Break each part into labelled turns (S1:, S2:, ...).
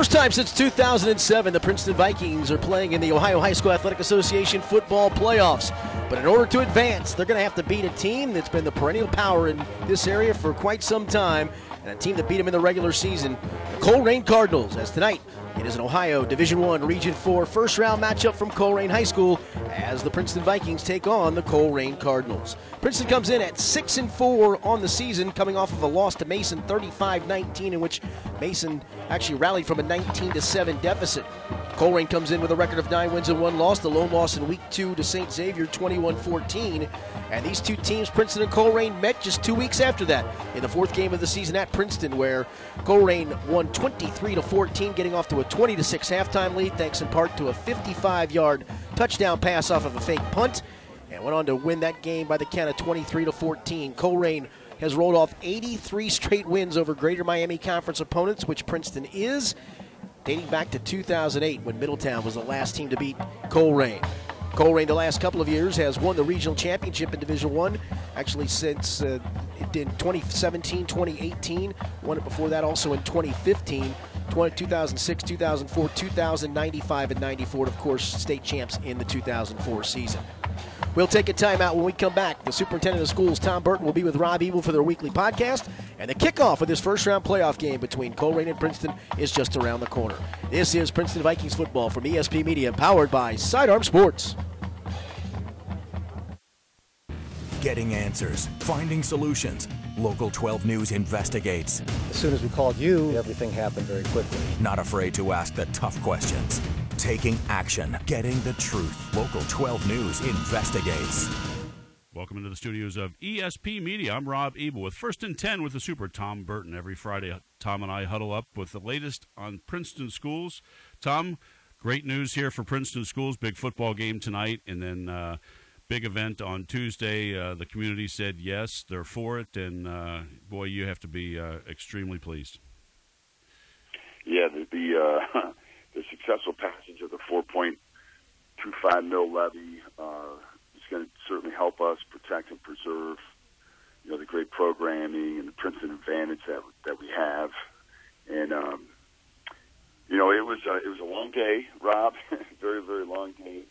S1: first time since 2007, the Princeton Vikings are playing in the Ohio High School Athletic Association football playoffs. But in order to advance, they're going to have to beat a team that's been the perennial power in this area for quite some time, and a team that beat them in the regular season, the Colerain Cardinals. As tonight, it is an Ohio Division One Region Four first round matchup from Colerain High School as the Princeton Vikings take on the Colerain Cardinals. Princeton comes in at six and four on the season, coming off of a loss to Mason 35-19, in which Mason actually rallied from a 19 to 7 deficit. Colerain comes in with a record of nine wins and one loss. The lone loss in week two to St. Xavier 21-14. And these two teams, Princeton and Colerain, met just two weeks after that in the fourth game of the season at Princeton, where Colerain won 23 14, getting off to a 20 6 halftime lead, thanks in part to a 55 yard touchdown pass off of a fake punt, and went on to win that game by the count of 23 14. Colerain has rolled off 83 straight wins over Greater Miami Conference opponents, which Princeton is, dating back to 2008 when Middletown was the last team to beat Colerain. Colerain, the last couple of years, has won the regional championship in Division One. Actually, since uh, did 2017, 2018, won it before that also in 2015. 2006, 2004, 2095, and 94, of course, state champs in the 2004 season. We'll take a timeout when we come back. The superintendent of schools, Tom Burton, will be with Rob Ebel for their weekly podcast. And the kickoff of this first round playoff game between Colerain and Princeton is just around the corner. This is Princeton Vikings football from ESP Media, powered by Sidearm Sports.
S2: Getting answers, finding solutions. Local 12 News investigates.
S3: As soon as we called you, everything happened very quickly.
S2: Not afraid to ask the tough questions. Taking action, getting the truth. Local 12 News investigates.
S4: Welcome into the studios of ESP Media. I'm Rob Ebel with First and 10 with the Super Tom Burton. Every Friday, Tom and I huddle up with the latest on Princeton schools. Tom, great news here for Princeton schools. Big football game tonight, and then uh, big event on Tuesday. Uh, the community said yes, they're for it, and uh, boy, you have to be uh, extremely pleased.
S5: Yeah, the the, uh, the successful passage of the 4.25 mill levy uh, is going to certainly help us protect and preserve, you know, the great programming and the Princeton advantage that that we have, and um, you know, it was it was a long day, Rob, very very long day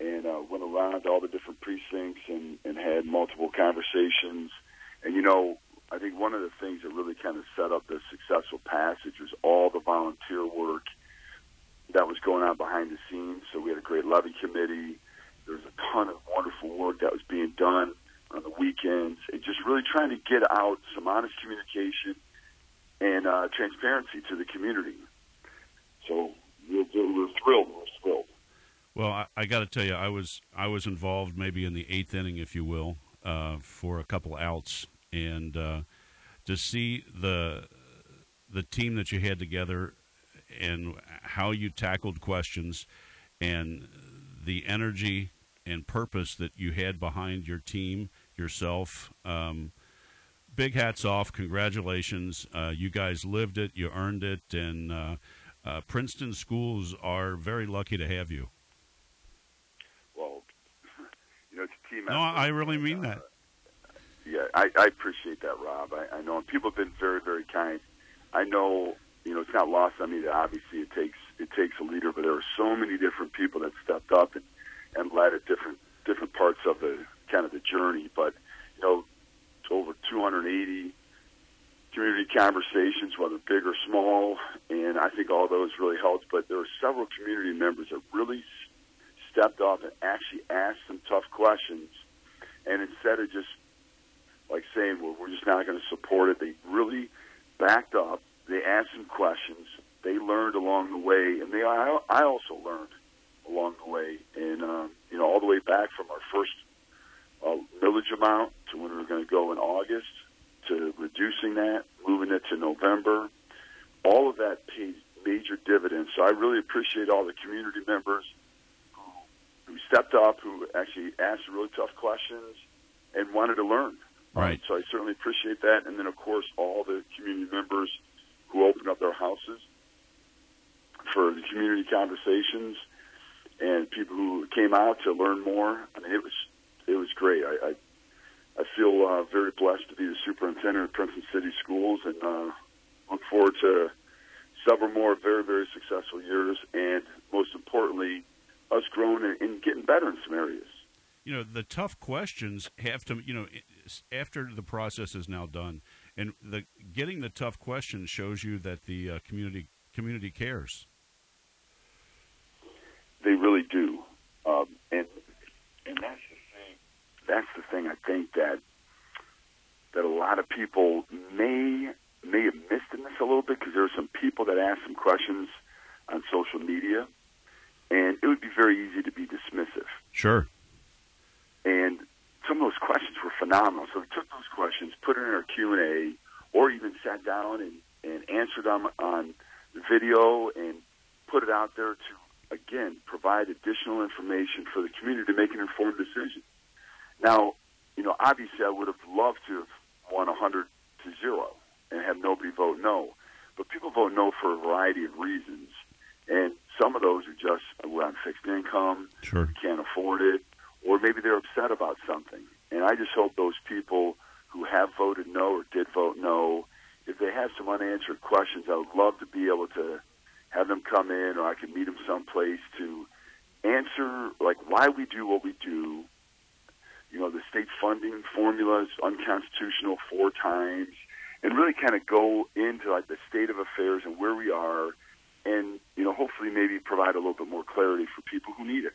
S5: and uh, went around to all the different precincts and, and had multiple conversations. And you know, I think one of the things that really kind of set up the successful passage was all the volunteer work that was going on behind the scenes. So we had a great levy committee. There was a ton of wonderful work that was being done on the weekends, and just really trying to get out some honest communication and uh, transparency to the community. So we're, we're thrilled. We're thrilled.
S4: Well, I, I got to tell you, I was I was involved maybe in the eighth inning, if you will, uh, for a couple outs, and uh, to see the the team that you had together and how you tackled questions and the energy and purpose that you had behind your team yourself. Um, big hats off! Congratulations! Uh, you guys lived it, you earned it, and uh, uh, Princeton schools are very lucky to have you.
S5: Team
S4: no, I really mean that.
S5: Yeah, I, I appreciate that, Rob. I, I know, and people have been very, very kind. I know, you know, it's not lost on me that obviously it takes it takes a leader, but there are so many different people that stepped up and, and led at different different parts of the kind of the journey. But you know, over 280 community conversations, whether big or small, and I think all those really helped. But there were several community members that really stepped up and actually asked some tough questions. And instead of just like saying, well, we're just not going to support it, they really backed up. They asked some questions. They learned along the way, and they I, I also learned along the way. And um, you know, all the way back from our first uh, millage amount to when we were going to go in August to reducing that, moving it to November. All of that paid major dividends. So I really appreciate all the community members stepped up, who actually asked really tough questions and wanted to learn.
S4: Right.
S5: So I certainly appreciate that. And then, of course, all the community members who opened up their houses for the community conversations and people who came out to learn more. I mean, it was it was great. I I, I feel uh, very blessed to be the superintendent of Princeton City Schools, and uh, look forward to several more very, very successful years, and most importantly, us growing and, and getting better in some areas.
S4: You know, the tough questions have to, you know, after the process is now done, and the getting the tough questions shows you that the uh, community community cares.
S5: They really do, um, and and that's the thing. That's the thing. I think that that a lot of people may may have missed in this a little bit because there are some people that ask some questions on social media, and it would be very easy to be dismissive.
S4: Sure.
S5: And some of those questions were phenomenal. So we took those questions, put it in our Q and A, or even sat down and, and answered them on video and put it out there to again provide additional information for the community to make an informed decision. Now, you know, obviously, I would have loved to have won 100 to zero and have nobody vote no. But people vote no for a variety of reasons. And some of those are just we're on fixed income,
S4: sure.
S5: can't afford it, or maybe they're upset about something. And I just hope those people who have voted no or did vote no, if they have some unanswered questions, I would love to be able to have them come in or I can meet them someplace to answer like why we do what we do. You know, the state funding formula is unconstitutional four times and really kind of go into like the state of affairs and where we are, and you know, hopefully maybe provide a little bit more clarity for people who need it.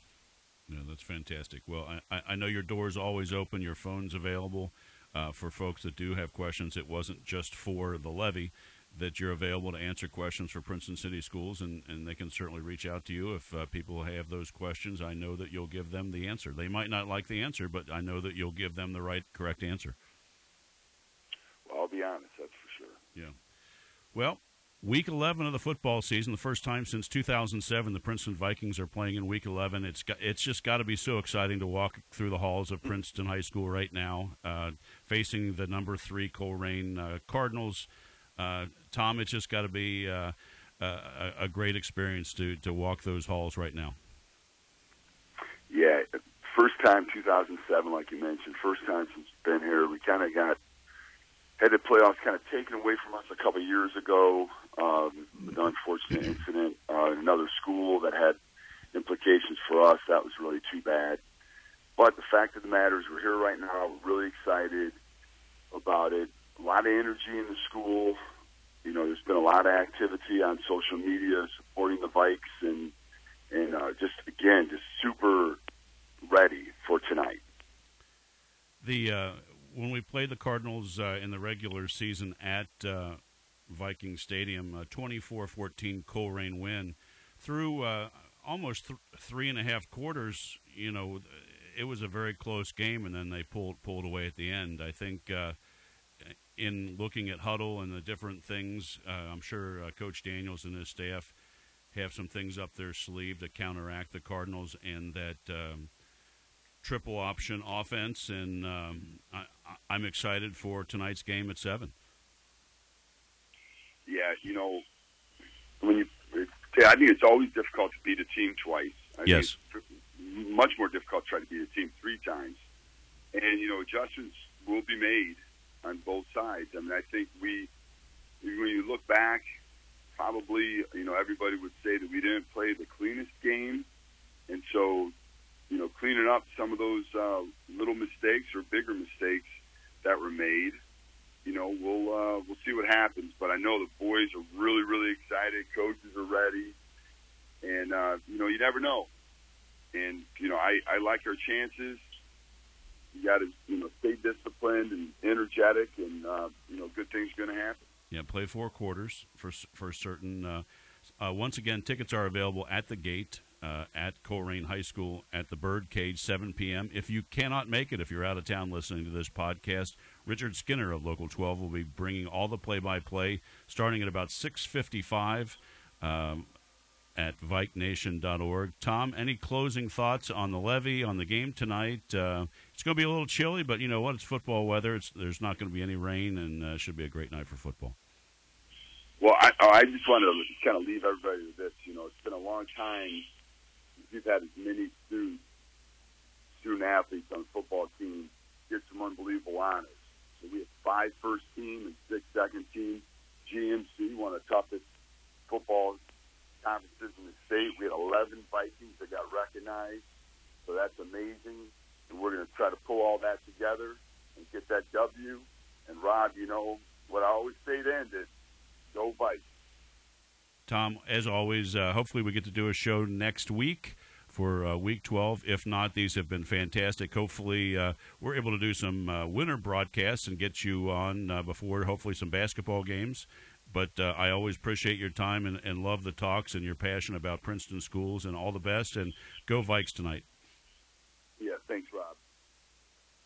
S4: Yeah, that's fantastic. Well, I, I know your door's always open, your phone's available uh, for folks that do have questions. It wasn't just for the levy that you're available to answer questions for Princeton City Schools, and, and they can certainly reach out to you if uh, people have those questions. I know that you'll give them the answer. They might not like the answer, but I know that you'll give them the right, correct answer.
S5: Well, I'll be honest, that's for sure.
S4: Yeah. Well, week 11 of the football season, the first time since 2007 the Princeton Vikings are playing in week 11. It's got, it's just got to be so exciting to walk through the halls of Princeton High School right now, uh, facing the number three Colerain uh, Cardinals. Uh, Tom, it's just got to be uh, a, a great experience to, to walk those halls right now.
S5: Yeah, first time 2007, like you mentioned, first time since been here. We kind of got had the playoffs kind of taken away from us a couple years ago. Um, an unfortunate incident uh, in another school that had implications for us. That was really too bad. But the fact of the matter is, we're here right now. We're really excited about it. A lot of energy in the school. You know, there's been a lot of activity on social media supporting the Vikes, and and uh, just again, just super ready for tonight.
S4: The uh, when we played the Cardinals uh, in the regular season at uh, Viking Stadium, a 24-14 Colerain win. Through uh, almost th- three and a half quarters, you know, it was a very close game, and then they pulled pulled away at the end. I think uh, in looking at huddle and the different things, uh, I'm sure uh, Coach Daniels and his staff have some things up their sleeve to counteract the Cardinals, and that. Um, triple option offense, and um, I, I'm excited for tonight's game at seven.
S5: Yeah, you know, when you, I think it's always difficult to beat a team twice. I
S4: yes,
S5: much more difficult to try to beat a team three times, and you know, adjustments will be made on both sides. I mean, I think we, when you look back, probably you know everybody would say that we didn't play the cleanest game, and so you know, cleaning up some of those uh, little mistakes or bigger mistakes that were made. You know, we'll uh, we'll see what happens. But I know the boys are really, really excited. Coaches are ready, and uh, you know, you never know. And you know, I, I like our chances. You got to you know stay disciplined and energetic, and uh, you know, good things are going to happen.
S4: Yeah, play four quarters for for certain. Uh, uh, once again, tickets are available at the gate uh, at Colerain High School at the Birdcage, 7 p.m. If you cannot make it, if you're out of town listening to this podcast, Richard Skinner of Local 12 will be bringing all the play-by-play starting at about 6:55 um, at VikeNation.org. Tom, any closing thoughts on the levy on the game tonight? Uh, it's going to be a little chilly, but you know what? It's football weather. It's, there's not going to be any rain, and uh, should be a great night for football.
S5: Well, I, I just want to kind of leave everybody with this. You know, it's been a long time we've had as many students, student athletes on the football team get some unbelievable honors. So we have five first team and six second team. GMC, one of the toughest football conferences in the state. We had 11 Vikings that got recognized, so that's amazing. And we're going to try to pull all that together and get that W. And Rob, you know what I always say then that go Vikes.
S4: Tom, as always, uh, hopefully we get to do a show next week for uh, week 12. If not, these have been fantastic. Hopefully, uh, we're able to do some uh, winter broadcasts and get you on uh, before, hopefully, some basketball games. But uh, I always appreciate your time and, and love the talks and your passion about Princeton schools and all the best. And go Vikes tonight.
S5: Yeah, thanks, Rob.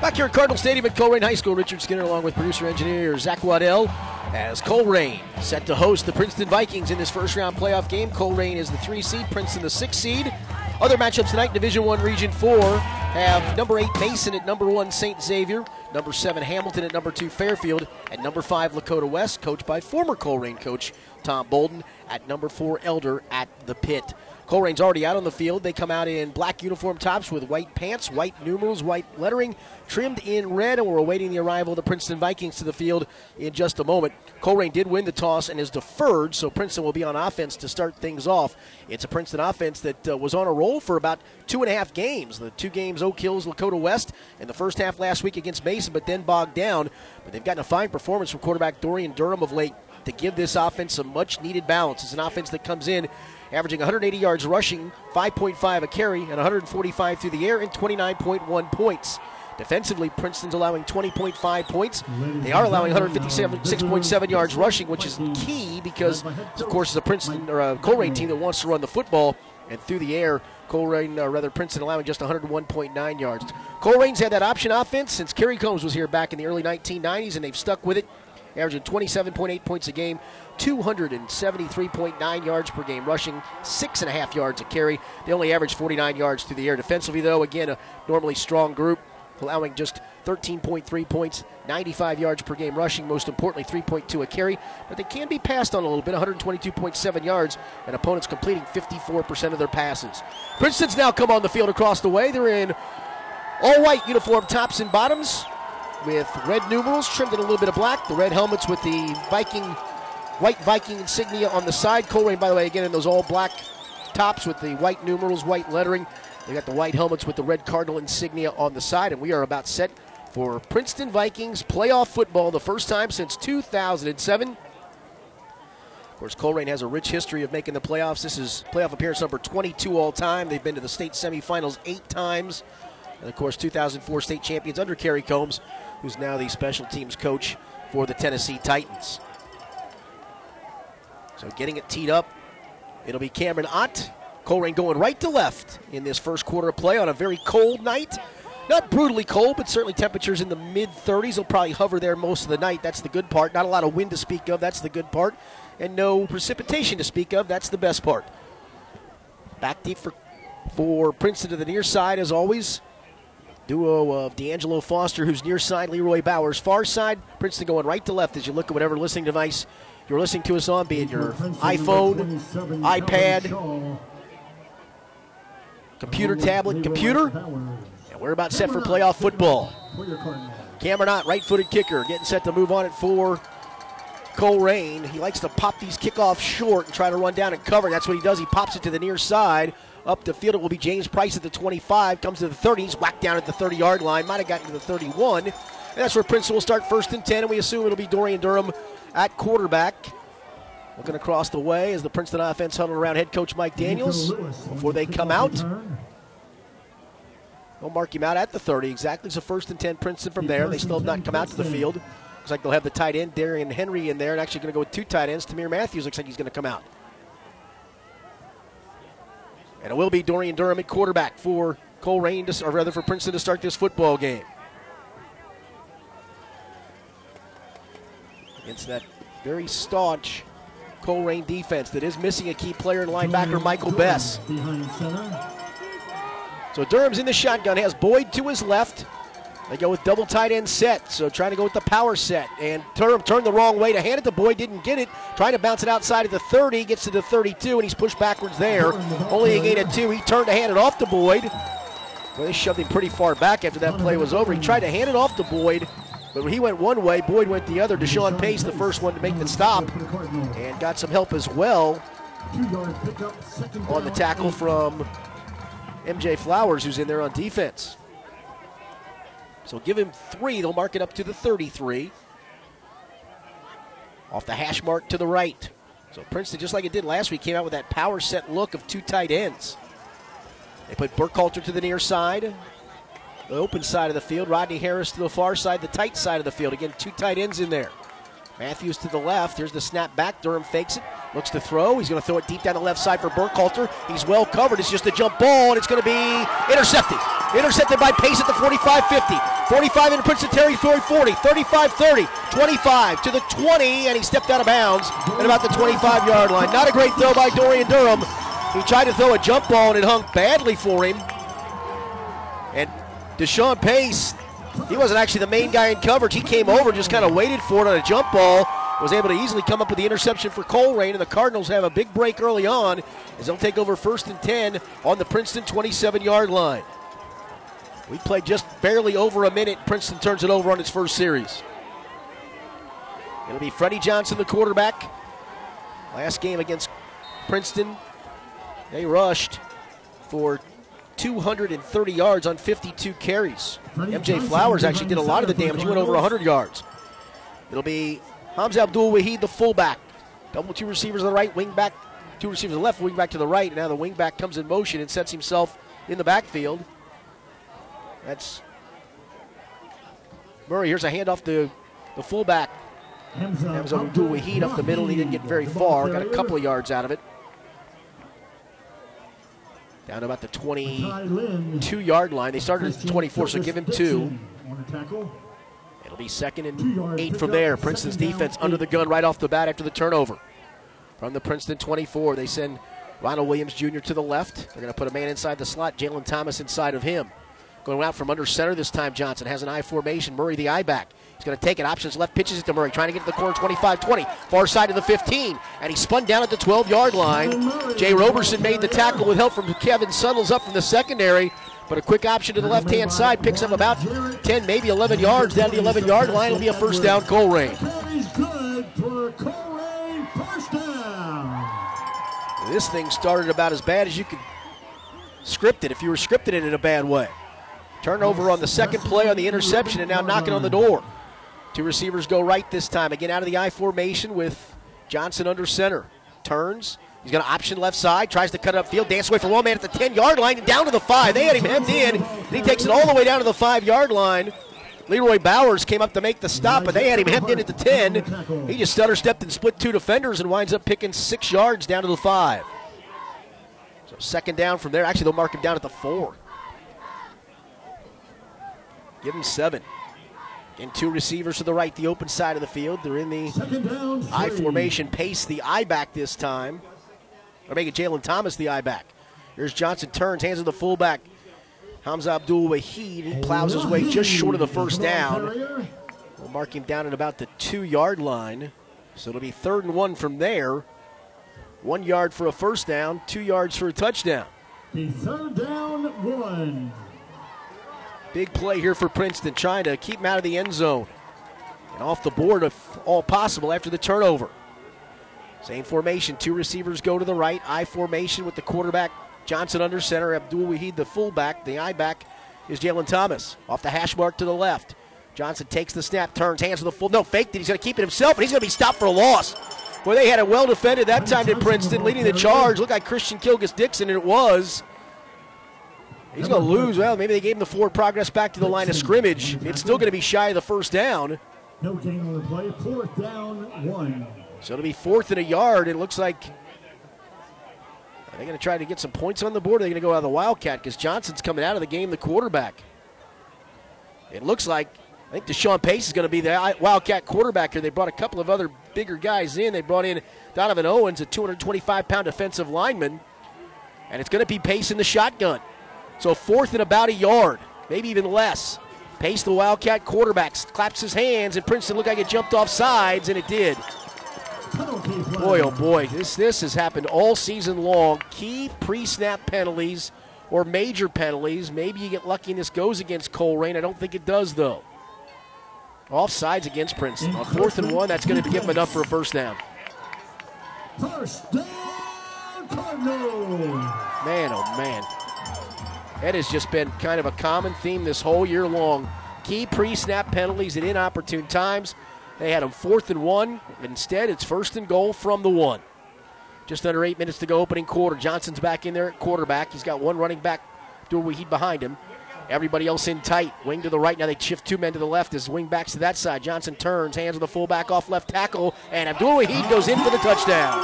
S1: Back here at Cardinal Stadium at Colerain High School, Richard Skinner along with producer engineer Zach Waddell as Colerain set to host the Princeton Vikings in this first round playoff game. Colerain is the three seed, Princeton the six seed. Other matchups tonight, Division One Region Four have number eight Mason at number one St. Xavier, number seven Hamilton at number two Fairfield, and number five Lakota West, coached by former Colerain coach Tom Bolden, at number four Elder at the pit. Colerain's already out on the field. They come out in black uniform tops with white pants, white numerals, white lettering, trimmed in red, and we're awaiting the arrival of the Princeton Vikings to the field in just a moment. Colerain did win the toss and is deferred, so Princeton will be on offense to start things off. It's a Princeton offense that uh, was on a roll for about two and a half games. The two games Oak Hills, Lakota West, in the first half last week against Mason, but then bogged down. But they've gotten a fine performance from quarterback Dorian Durham of late to give this offense some much needed balance. It's an offense that comes in averaging 180 yards rushing, 5.5 a carry, and 145 through the air, and 29.1 points. Defensively, Princeton's allowing 20.5 points. They are allowing 156.7 yards rushing, which is key because, of course, it's a Princeton or a Colerain team that wants to run the football. And through the air, Colerain, uh, rather Princeton, allowing just 101.9 yards. Colerain's had that option offense since Kerry Coombs was here back in the early 1990s, and they've stuck with it, averaging 27.8 points a game, 273.9 yards per game rushing, six and a half yards a carry. They only average 49 yards through the air. Defensively, though, again, a normally strong group, allowing just 13.3 points, 95 yards per game rushing, most importantly, 3.2 a carry. But they can be passed on a little bit, 122.7 yards, and opponents completing 54% of their passes. Princeton's now come on the field across the way. They're in all white uniform tops and bottoms with red numerals trimmed in a little bit of black. The red helmets with the Viking, white Viking insignia on the side. Colerain, by the way, again in those all black tops with the white numerals, white lettering. They got the white helmets with the red Cardinal insignia on the side, and we are about set for Princeton Vikings playoff football, the first time since 2007. Of course, Colerain has a rich history of making the playoffs. This is playoff appearance number 22 all time. They've been to the state semifinals eight times. And of course, 2004 state champions under Kerry Coombs, who's now the special teams coach for the Tennessee Titans. So getting it teed up, it'll be Cameron Ott. Colerain going right to left in this first quarter of play on a very cold night. Not brutally cold, but certainly temperatures in the mid 30s. They'll probably hover there most of the night. That's the good part. Not a lot of wind to speak of. That's the good part. And no precipitation to speak of. That's the best part. Back deep for, for Princeton to the near side, as always. Duo of D'Angelo Foster, who's near side, Leroy Bowers. Far side, Princeton going right to left as you look at whatever listening device you're listening to us on, be it your iPhone, iPad, computer, tablet, computer. And we're about set for playoff football. Cameron right footed kicker, getting set to move on it for Colerain. He likes to pop these kickoffs short and try to run down and cover. That's what he does. He pops it to the near side. Up the field, it will be James Price at the 25. Comes to the 30s, whacked down at the 30 yard line. Might have gotten to the 31. And that's where Princeton will start first and 10, and we assume it'll be Dorian Durham at quarterback. Looking across the way as the Princeton offense huddled around head coach Mike Daniels before they come out. They'll mark him out at the 30 exactly. So first and 10 Princeton from there. They still have not come out to the field. Looks like they'll have the tight end Darian Henry in there, and actually going to go with two tight ends. Tamir Matthews looks like he's going to come out. And it will be Dorian Durham at quarterback for Colerain, to, or rather for Princeton to start this football game. Against that very staunch Colerain defense that is missing a key player in linebacker Michael Bess. So Durham's in the shotgun, has Boyd to his left. They go with double tight end set, so trying to go with the power set. And Durham turned the wrong way to hand it to Boyd, didn't get it. Trying to bounce it outside of the 30, gets to the 32, and he's pushed backwards there. Only a gain of two. He turned to hand it off to Boyd. Well, they shoved him pretty far back after that play was over. He tried to hand it off to Boyd, but he went one way, Boyd went the other. Deshaun Pace, the first one to make the stop,
S6: For the Cardinals.
S1: and got some help as well
S6: Two-yard pickup, second
S1: on the tackle from MJ Flowers, who's in there on defense. So give him three. They'll mark it up to the 33. Off the hash mark to the right. So Princeton, just like it did last week, came out with that power set look of two tight ends. They put Burkhalter to the near side, the open side of the field. Rodney Harris to the far side, the tight side of the field. Again, two tight ends in there. Matthews to the left. Here's the snap back. Durham fakes it. Looks to throw. He's going to throw it deep down the left side for Burkhalter. He's well covered. It's just a jump ball, and it's going to be intercepted. Intercepted by Pace at the 45 50. 45 in Princeton territory 40. 35 30. 25 to the 20, and he stepped out of bounds at about the 25 yard line. Not a great throw by Dorian Durham. He tried to throw a jump ball, and it hung badly for him. And Deshaun Pace, he wasn't actually the main guy in coverage. He came over, just kind of waited for it on a jump ball. Was able to easily come up with the interception for Colerain, and the Cardinals have a big break early on as they'll take over first and 10 on the Princeton 27 yard line. We played just barely over a minute. Princeton turns it over on its first series. It'll be Freddie Johnson, the quarterback. Last game against Princeton, they rushed for 230 yards on 52 carries. MJ Flowers actually did a lot of the damage. He went over 100 yards. It'll be Hamza Abdul Wahid, the fullback. Double two receivers on the right, wing back, two receivers on the left, wing back to the right. And now the wing back comes in motion and sets himself in the backfield. That's Murray. Here's a handoff to the fullback.
S6: Hamza
S1: Abdul Wahid up the middle. He didn't get very far. Got a couple of yards out of it. Down about the 22 yard line. They started at the 24, so give him two.
S6: On the tackle.
S1: It'll be second and eight from there. Princeton's defense under the gun right off the bat after the turnover. From the Princeton 24, they send Ronald Williams Jr. to the left. They're going to put a man inside the slot, Jalen Thomas inside of him. Going out from under center this time, Johnson has an I formation. Murray the I back. Going to take it. Options left, pitches it to Murray, trying to get to the corner 25 20. Far side of the 15. And he spun down at the 12 yard line. Jay Roberson made the tackle with help from Kevin Suttles up from the secondary. But a quick option to the left hand side picks up about 10, maybe 11 yards down the 11 yard line. It'll be a first down.
S6: First down.
S1: This thing started about as bad as you could script it if you were scripting it in a bad way. Turnover on the second play on the interception and now knocking on the door. Two receivers go right this time. Again out of the I formation with Johnson under center. Turns. He's going to option left side. Tries to cut it upfield. Dance away from one man at the 10 yard line and down to the five. They had him hemmed in. And he takes it all the way down to the five yard line. Leroy Bowers came up to make the stop, but they had him hemmed in at the 10. He just stutter stepped and split two defenders and winds up picking six yards down to the five. So second down from there. Actually, they'll mark him down at the four. Give him seven. And two receivers to the right, the open side of the field. They're in the. I formation. Pace the I back this time. Or make it Jalen Thomas the I back. Here's Johnson turns, hands to the fullback. Hamza Abdul Wahid. He plows his way just short of the first down. We'll mark him down at about the two yard line. So it'll be third and one from there. One yard for a first down, two yards for a touchdown.
S6: The third down one.
S1: Big play here for Princeton, trying to keep him out of the end zone. And off the board if all possible after the turnover. Same formation. Two receivers go to the right. I formation with the quarterback Johnson under center. Abdul Wahid, the fullback. The I back is Jalen Thomas. Off the hash mark to the left. Johnson takes the snap, turns, hands to the full. No, faked it. He's going to keep it himself, and he's going to be stopped for a loss. Boy, they had it well defended that time in Princeton, leading the charge. Looked like Christian Kilgus Dixon, and it was. He's going to lose. Well, maybe they gave him the forward progress back to the line of scrimmage. It's still going to be shy of the first down.
S6: No gain on the play. Fourth down one.
S1: So it'll be fourth and a yard. It looks like Are they going to try to get some points on the board? Are they going to go out of the Wildcat because Johnson's coming out of the game, the quarterback. It looks like I think Deshaun Pace is going to be the Wildcat quarterback here. They brought a couple of other bigger guys in. They brought in Donovan Owens, a 225 pound defensive lineman, and it's going to be Pace in the shotgun. So fourth and about a yard, maybe even less. Pace, the Wildcat quarterback, claps his hands, and Princeton looked like it jumped off sides, and it did. Boy, oh boy, this this has happened all season long. Key pre-snap penalties or major penalties. Maybe you get lucky and this goes against Colerain. I don't think it does though. Offsides against Princeton. On fourth and one, that's going to give them enough for a first down.
S6: First down, Cardinal.
S1: Man, oh man. That has just been kind of a common theme this whole year long. Key pre snap penalties at inopportune times. They had them fourth and one. Instead, it's first and goal from the one. Just under eight minutes to go, opening quarter. Johnson's back in there at quarterback. He's got one running back, Wahid behind him. Everybody else in tight. Wing to the right. Now they shift two men to the left as wing backs to that side. Johnson turns, hands of the fullback off left tackle, and Abdul Wahid goes in for the touchdown.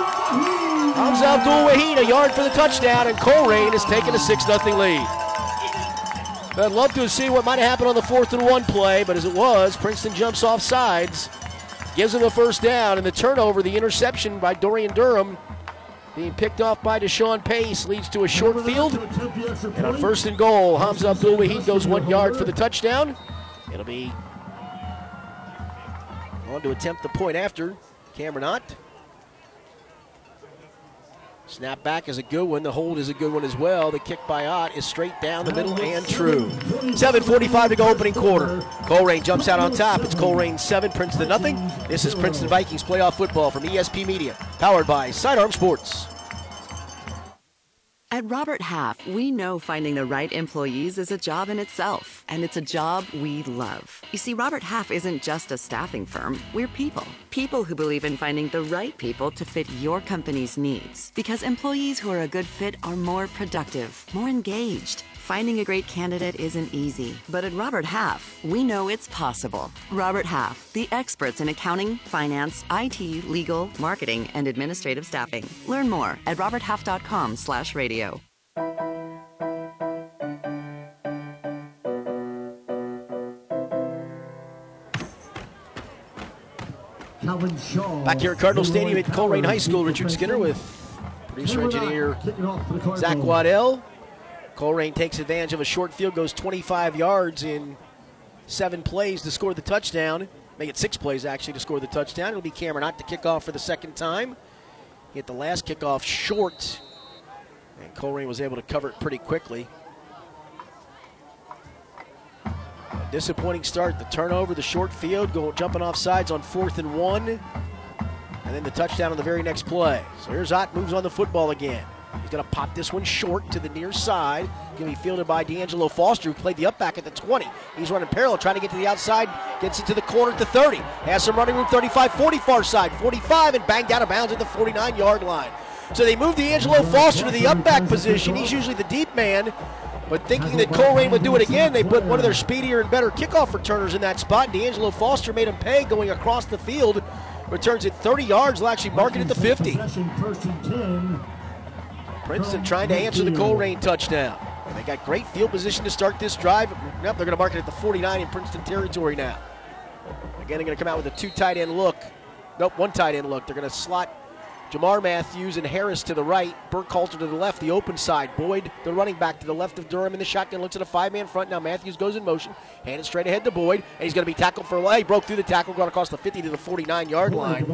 S1: Hamza Abdul Wahid a yard for the touchdown, and Colerain has taken a 6 0 lead. I'd love to see what might have happened on the fourth and one play, but as it was, Princeton jumps off sides, gives him a first down, and the turnover, the interception by Dorian Durham, being picked off by Deshaun Pace, leads to a short field. And on first and goal, Hamza Abdul Wahid goes one yard for the touchdown. It'll be on to attempt the point after Cameron Ott. Snap back is a good one. The hold is a good one as well. The kick by Ott is straight down the middle and true. 7.45 to go opening quarter. Colerain jumps out on top. It's Colerain 7, Princeton nothing. This is Princeton Vikings playoff football from ESP Media, powered by Sidearm Sports.
S7: At Robert Half, we know finding the right employees is a job in itself, and it's a job we love. You see, Robert Half isn't just a staffing firm, we're people. People who believe in finding the right people to fit your company's needs. Because employees who are a good fit are more productive, more engaged. Finding a great candidate isn't easy, but at Robert Half, we know it's possible. Robert Half, the experts in accounting, finance, IT, legal, marketing, and administrative staffing. Learn more at roberthalf.com/radio.
S1: Back here at Cardinal Stadium at Colerain High School, Richard Skinner with producer engineer Zach Waddell. Colerain takes advantage of a short field, goes 25 yards in seven plays to score the touchdown. Make it six plays actually to score the touchdown. It'll be Cameron Ott to kick off for the second time. Hit the last kickoff short, and Colerain was able to cover it pretty quickly. A disappointing start. The turnover, the short field, go jumping off sides on fourth and one, and then the touchdown on the very next play. So here's Ott moves on the football again. He's going to pop this one short to the near side. Going to be fielded by D'Angelo Foster, who played the up back at the 20. He's running parallel, trying to get to the outside. Gets it to the corner at the 30. Has some running room 35, 40 far side, 45, and banged out of bounds at the 49 yard line. So they moved D'Angelo Foster to the up back position. He's usually the deep man. But thinking that Colerain would do it again, they put one of their speedier and better kickoff returners in that spot. D'Angelo Foster made him pay going across the field. Returns it 30 yards. Will actually mark it at the 50.
S6: First and 10.
S1: Princeton trying to answer the Colerain touchdown. And they got great field position to start this drive. Yep, they're going to mark it at the 49 in Princeton territory now. Again, they're going to come out with a two tight end look. Nope, one tight end look. They're going to slot Jamar Matthews and Harris to the right, Burkhalter to the left, the open side. Boyd, the running back, to the left of Durham in the shotgun, looks at a five man front. Now Matthews goes in motion, handed straight ahead to Boyd, and he's going to be tackled for a He broke through the tackle, got across the 50 to the 49 yard line.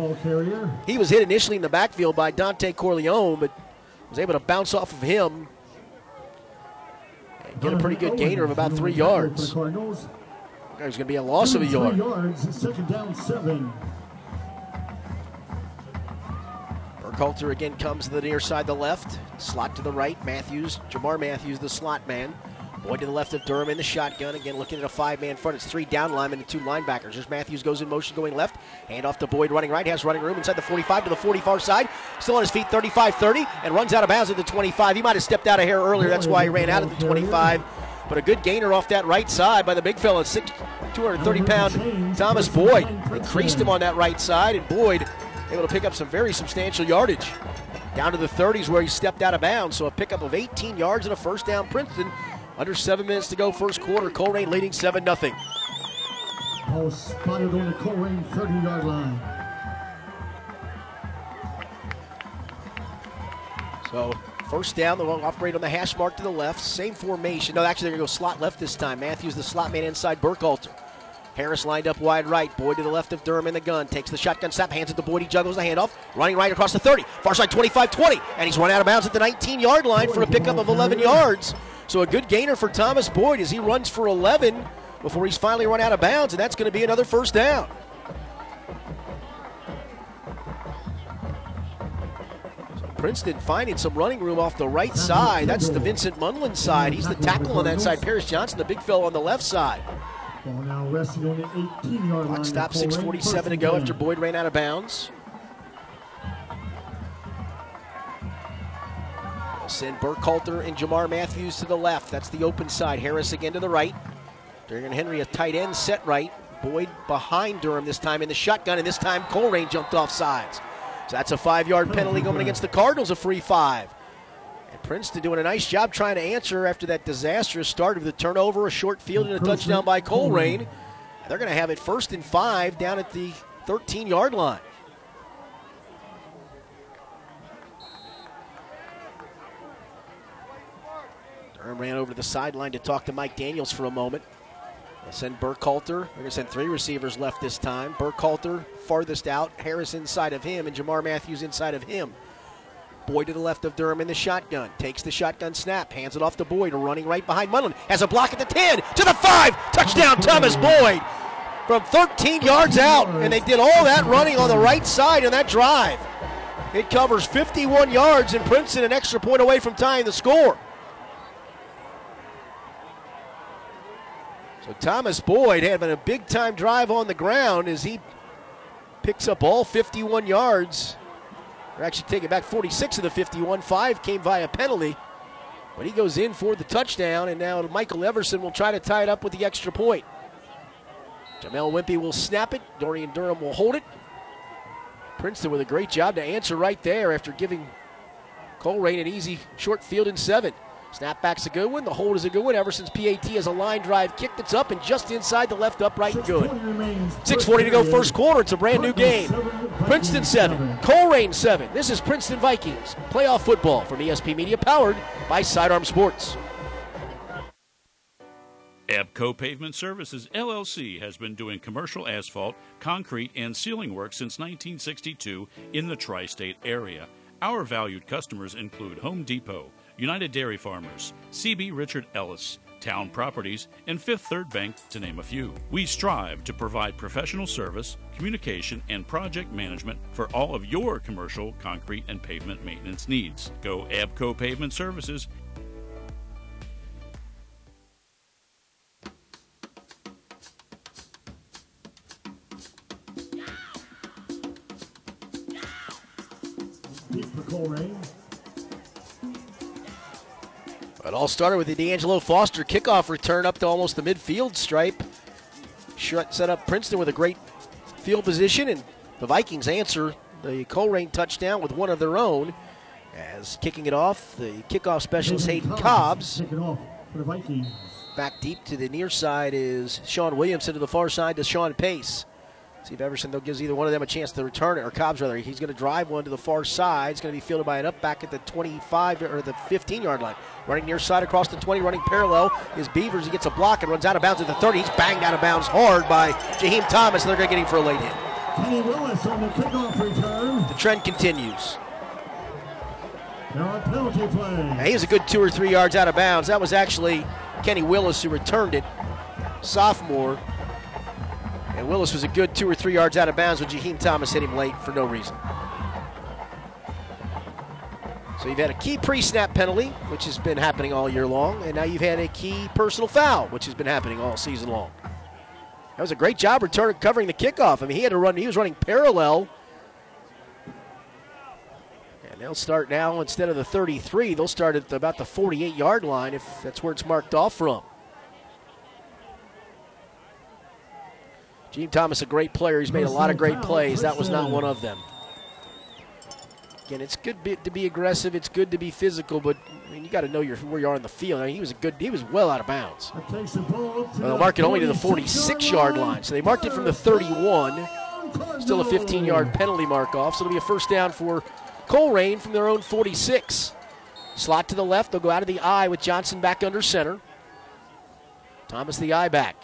S1: He was hit initially in the backfield by Dante Corleone, but was able to bounce off of him and get a pretty good gainer of about three yards.
S6: For the Cardinals.
S1: There's going to be a loss of a yard.
S6: yards, second down, seven.
S1: Burkhalter again comes to the near side, the left. Slot to the right. Matthews, Jamar Matthews, the slot man. Boyd to the left of Durham in the shotgun. Again, looking at a five man front. It's three down linemen and two linebackers. There's Matthews goes in motion going left. Hand off to Boyd running right. Has running room inside the 45 to the 40 far side. Still on his feet, 35 30, and runs out of bounds at the 25. He might have stepped out of here earlier. That's why he ran out at the 25. But a good gainer off that right side by the big fella, 230 pound Thomas Boyd. Increased him on that right side, and Boyd able to pick up some very substantial yardage. down to the 30s where he stepped out of bounds. So a pickup of 18 yards and a first down. Princeton under seven minutes to go, first quarter. Colerain leading 7 0.
S6: Ball spotted on the Colerain 30 yard line.
S1: So first down, they'll operate on the hash mark to the left. Same formation. No, actually, they're going to go slot left this time. Matthews, the slot man inside Burkhalter. Harris lined up wide right. Boyd to the left of Durham in the gun. Takes the shotgun snap, hands it to Boyd. He juggles the handoff. Running right across the 30. Far side 25 20. And he's run out of bounds at the 19 yard line for a pickup of 11 yards. So a good gainer for Thomas Boyd as he runs for 11 before he's finally run out of bounds. And that's going to be another first down. Princeton finding some running room off the right side. That's the Vincent Munlin side. He's the tackle on that side. Paris Johnson, the big fellow on the left side.
S6: Ball now resting on the 18 yard.
S1: Clock stop, 6.47 to go after Boyd ran out of bounds. They'll send Burkhalter and Jamar Matthews to the left. That's the open side. Harris again to the right. Darian Henry, a tight end, set right. Boyd behind Durham this time in the shotgun, and this time Colerain jumped off sides. So that's a five yard penalty going against the Cardinals, a free five. And Princeton doing a nice job trying to answer after that disastrous start of the turnover, a short field, and a touchdown by Colerain. They're going to have it first and five down at the 13 yard line. Durham ran over to the sideline to talk to Mike Daniels for a moment. They'll send Burkhalter. They're going to send three receivers left this time. Burkhalter farthest out, Harris inside of him, and Jamar Matthews inside of him. Boyd to the left of Durham in the shotgun. Takes the shotgun snap, hands it off to Boyd, running right behind Munlin. Has a block at the 10, to the 5. Touchdown, Thomas Boyd from 13 yards out. And they did all that running on the right side in that drive. It covers 51 yards, and Princeton an extra point away from tying the score. So Thomas Boyd having a big time drive on the ground as he picks up all 51 yards. Or actually taking back 46 of the 51. Five came via penalty. But he goes in for the touchdown, and now Michael Everson will try to tie it up with the extra point. Jamel Wimpy will snap it. Dorian Durham will hold it. Princeton with a great job to answer right there after giving Colerain an easy short field in seven. Snapback's a good one. The hold is a good one. Everson's PAT has a line drive kick that's up and just inside the left upright and good. 6.40 to go
S6: First
S1: first quarter. It's a brand new game. Princeton 7,
S6: seven.
S1: Colerain 7. This is Princeton Vikings. Playoff football from ESP Media, powered by Sidearm Sports.
S4: Abco Pavement Services LLC has been doing commercial asphalt, concrete, and sealing work since 1962 in the tri state area. Our valued customers include Home Depot, United Dairy Farmers, CB Richard Ellis, Town Properties, and Fifth Third Bank, to name a few. We strive to provide professional service, communication, and project management for all of your commercial, concrete, and pavement maintenance needs. Go Abco Pavement Services
S6: for Colerain.
S1: It all started with the D'Angelo Foster kickoff return up to almost the midfield stripe. Shut- Set up Princeton with a great field position, and the Vikings answer the Colerain touchdown with one of their own. As kicking it off, the kickoff specialist Hayden Cobbs.
S6: Taking off for the Vikings.
S1: Back deep to the near side is Sean Williamson to the far side Deshaun Pace. See if Everson though gives either one of them a chance to return it, or Cobbs rather. He's going to drive one to the far side. It's going to be fielded by an up back at the 25 or the 15 yard line. Running near side across the 20, running parallel is Beavers. He gets a block and runs out of bounds at the 30. He's banged out of bounds hard by Jaheim Thomas, and they're going to get him for a late hit.
S6: Kenny Willis on the kickoff return.
S1: The trend continues.
S6: Now a penalty play.
S1: Now, he was a good two or three yards out of bounds. That was actually Kenny Willis who returned it, sophomore. And Willis was a good two or three yards out of bounds when Jaheim Thomas hit him late for no reason. So you've had a key pre-snap penalty, which has been happening all year long, and now you've had a key personal foul, which has been happening all season long. That was a great job returning covering the kickoff. I mean, he had to run. He was running parallel. And they'll start now instead of the 33. They'll start at about the 48-yard line if that's where it's marked off from. Gene Thomas, a great player. He's made a lot of great plays. That was not one of them. Again, it's good to be aggressive. It's good to be physical, but I mean, you got to know your, where you are on the field. I mean, he was a good. He was well out of bounds. Well, they'll mark it only to the 46-yard line, so they marked it from the 31. Still a 15-yard penalty mark off, so it'll be a first down for Colerain from their own 46. Slot to the left. They'll go out of the eye with Johnson back under center. Thomas the eye back.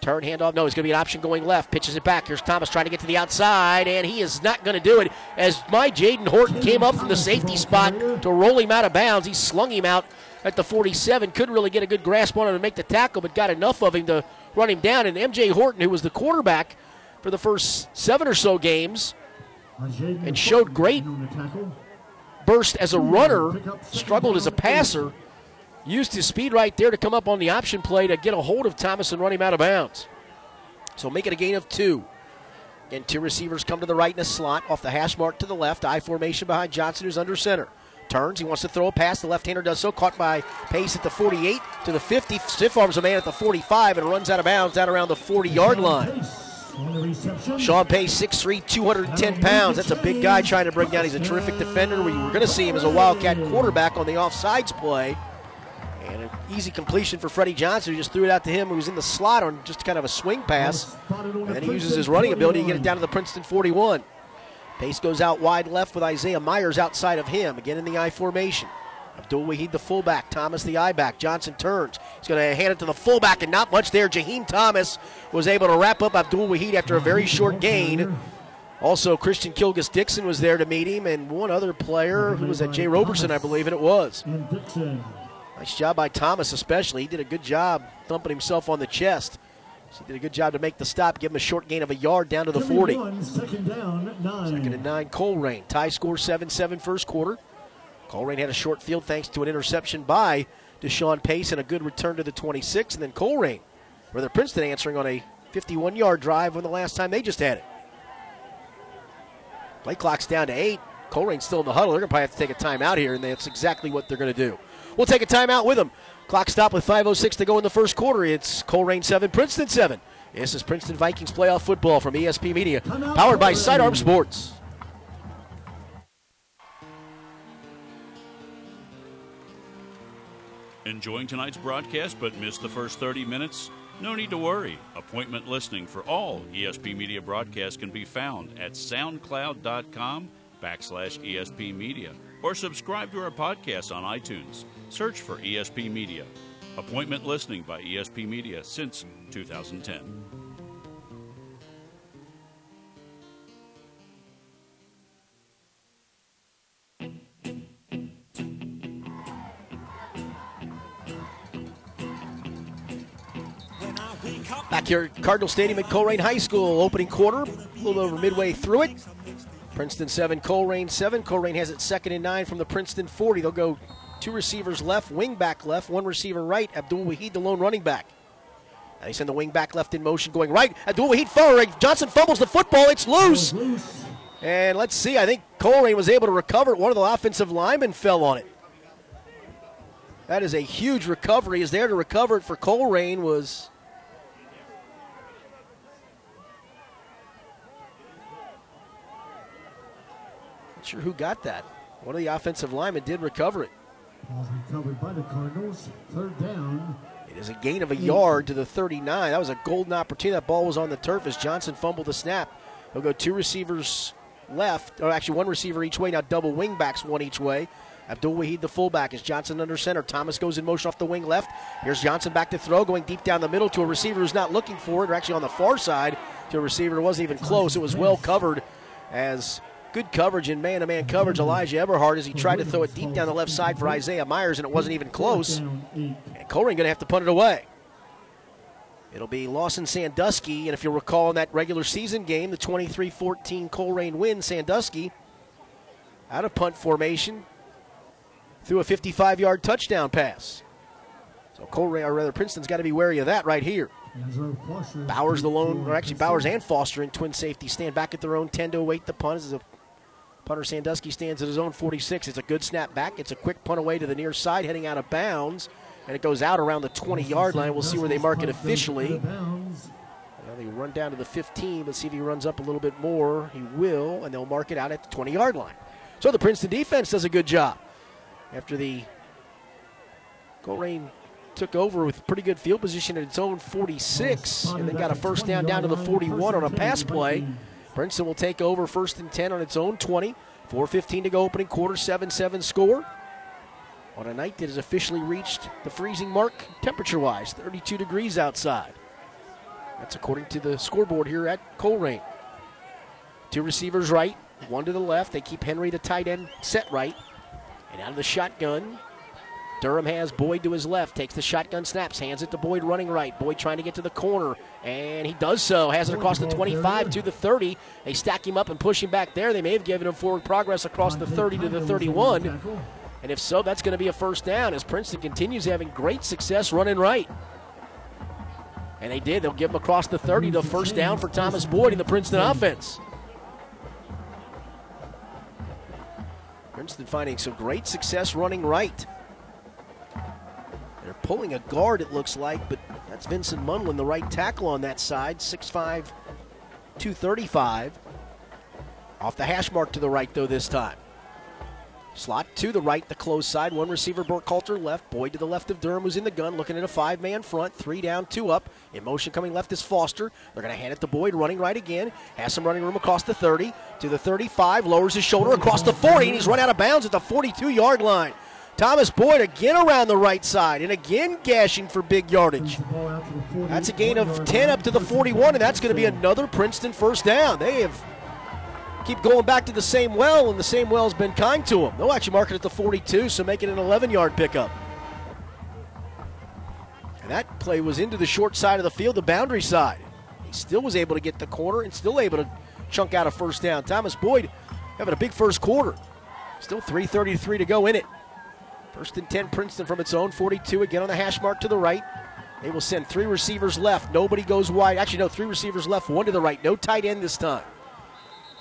S1: Turn handoff. No, it's going to be an option going left. Pitches it back. Here's Thomas trying to get to the outside, and he is not going to do it. As my Jaden Horton came up from the safety spot to roll him out of bounds, he slung him out at the 47. Couldn't really get a good grasp on him to make the tackle, but got enough of him to run him down. And MJ Horton, who was the quarterback for the first seven or so games, and showed great burst as a runner, struggled as a passer used his speed right there to come up on the option play to get a hold of Thomas and run him out of bounds. So make it a gain of two. And two receivers come to the right in a slot off the hash mark to the left. I formation behind Johnson, who's under center. Turns. He wants to throw a pass. The left hander does so. Caught by Pace at the 48 to the 50. Stiff arms a man at the 45 and runs out of bounds down around the 40 yard line. Sean Pace, 6'3, 210 pounds. That's a big guy trying to bring down. He's a terrific defender. We were going to see him as a Wildcat quarterback on the offsides play. And an easy completion for Freddie Johnson, who just threw it out to him, who was in the slot on just kind of a swing pass. And then he uses his running ability to get it down to the Princeton 41. Pace goes out wide left with Isaiah Myers outside of him, again in the I formation. Abdul Wahid, the fullback. Thomas, the I back. Johnson turns. He's going to hand it to the fullback, and not much there. Jaheim Thomas was able to wrap up Abdul Wahid after a very short gain. Also, Christian Kilgus Dixon was there to meet him, and one other player who was at Jay Roberson, I believe, and it was. Nice job by Thomas, especially. He did a good job thumping himself on the chest. So he did a good job to make the stop, give him a short gain of a yard down to the 40.
S6: Second down, nine.
S1: Second and nine, Colerain. Tie score 7 7 first quarter. Colerain had a short field thanks to an interception by Deshaun Pace and a good return to the 26. And then Colerain, Brother Princeton answering on a 51 yard drive when the last time they just had it. Play clock's down to eight. Colerain's still in the huddle. They're going to probably have to take a timeout here, and that's exactly what they're going to do. We'll take a timeout with them. Clock stop with 5.06 to go in the first quarter. It's Colerain 7, Princeton 7. This is Princeton Vikings playoff football from ESP Media, powered by Sidearm Sports.
S4: Enjoying tonight's broadcast but missed the first 30 minutes? No need to worry. Appointment listening for all ESP Media broadcasts can be found at soundcloud.com backslash ESP Media or subscribe to our podcast on iTunes. Search for ESP Media. Appointment listening by ESP Media since 2010.
S1: Back here at Cardinal Stadium at Colerain High School, opening quarter, a little over midway through it. Princeton 7, Colerain 7. Colerain has it second and nine from the Princeton 40. They'll go two receivers left, wing back left, one receiver right. Abdul Wahid, the lone running back. And they send the wing back left in motion going right. Abdul Wahid firing. Johnson fumbles the football. It's loose. And let's see. I think Colerain was able to recover it. One of the offensive linemen fell on it. That is a huge recovery. Is there to recover it for Colerain was Not sure who got that. One of the offensive linemen did recover it.
S6: Recovered by the Cardinals. Third down.
S1: It is a gain of a yard to the 39. That was a golden opportunity. That ball was on the turf as Johnson fumbled the snap. He'll go two receivers left, or actually one receiver each way. Now double wing backs, one each way. Abdul Wahid, the fullback, is Johnson under center. Thomas goes in motion off the wing left. Here's Johnson back to throw, going deep down the middle to a receiver who's not looking for it, or actually on the far side to a receiver who wasn't even close. It was well covered as good coverage in man to man coverage. Elijah Eberhard as he tried to throw it deep down the left side for Isaiah Myers, and it wasn't even close. And Colerain going to have to punt it away. It'll be Lawson Sandusky, and if you'll recall in that regular season game, the 23 14 Colerain win, Sandusky out of punt formation threw a 55 yard touchdown pass. So Colerain, or rather Princeton's got to be wary of that right here. Bowers, the lone, or actually Bowers and Foster in twin safety stand back at their own 10 to await the punt. As a punter Sandusky stands at his own 46. It's a good snap back. It's a quick punt away to the near side, heading out of bounds, and it goes out around the 20 yard line. We'll see where they mark it officially. They run down to the 15, but see if he runs up a little bit more. He will, and they'll mark it out at the 20 yard line. So the Princeton defense does a good job. After the Colerain took over with pretty good field position at its own 46 and then got a first down down to the 41 on a pass play. Princeton will take over first and 10 on its own 20. 4.15 to go opening quarter, 7 7 score. On a night that has officially reached the freezing mark temperature wise, 32 degrees outside. That's according to the scoreboard here at Colerain. Two receivers right, one to the left. They keep Henry, the tight end, set right. And out of the shotgun, Durham has Boyd to his left, takes the shotgun snaps, hands it to Boyd running right. Boyd trying to get to the corner, and he does so. Has it across the 25 to the 30. They stack him up and push him back there. They may have given him forward progress across the 30 to the 31. And if so, that's going to be a first down as Princeton continues having great success running right. And they did. They'll give him across the 30 to first down for Thomas Boyd in the Princeton offense. Princeton finding some great success running right. Pulling a guard, it looks like, but that's Vincent Munlin, the right tackle on that side, 6'5, 235. Off the hash mark to the right, though, this time. Slot to the right, the close side. One receiver, Burkhalter left. Boyd to the left of Durham, who's in the gun, looking at a five man front. Three down, two up. In motion coming left is Foster. They're going to hand it to Boyd, running right again. Has some running room across the 30 to the 35. Lowers his shoulder across the 40, and he's run out of bounds at the 42 yard line. Thomas Boyd again around the right side and again gashing for big yardage. That's a gain of 10 up to the 41, and that's going to be another Princeton first down. They have keep going back to the same well, and the same well's been kind to them. They'll actually mark it at the 42, so make it an 11 yard pickup. And that play was into the short side of the field, the boundary side. He still was able to get the corner and still able to chunk out a first down. Thomas Boyd having a big first quarter. Still 3.33 to go in it. First and 10, Princeton from its own 42, again on the hash mark to the right. They will send three receivers left. Nobody goes wide. Actually, no, three receivers left, one to the right. No tight end this time.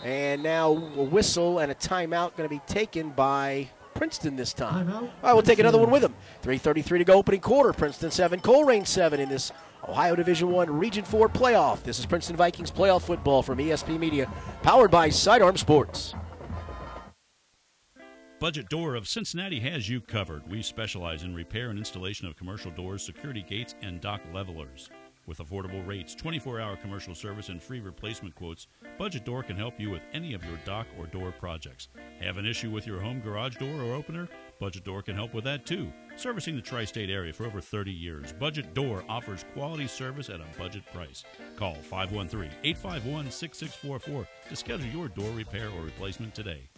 S1: And now a whistle and a timeout going to be taken by Princeton this time. All right, we'll take another one with them. 3.33 to go opening quarter. Princeton 7, Colerain 7 in this Ohio Division 1 Region 4 playoff. This is Princeton Vikings playoff football from ESP Media, powered by Sidearm Sports.
S4: Budget Door of Cincinnati has you covered. We specialize in repair and installation of commercial doors, security gates, and dock levelers. With affordable rates, 24 hour commercial service, and free replacement quotes, Budget Door can help you with any of your dock or door projects. Have an issue with your home garage door or opener? Budget Door can help with that too. Servicing the tri state area for over 30 years, Budget Door offers quality service at a budget price. Call 513 851 6644 to schedule your door repair or replacement today.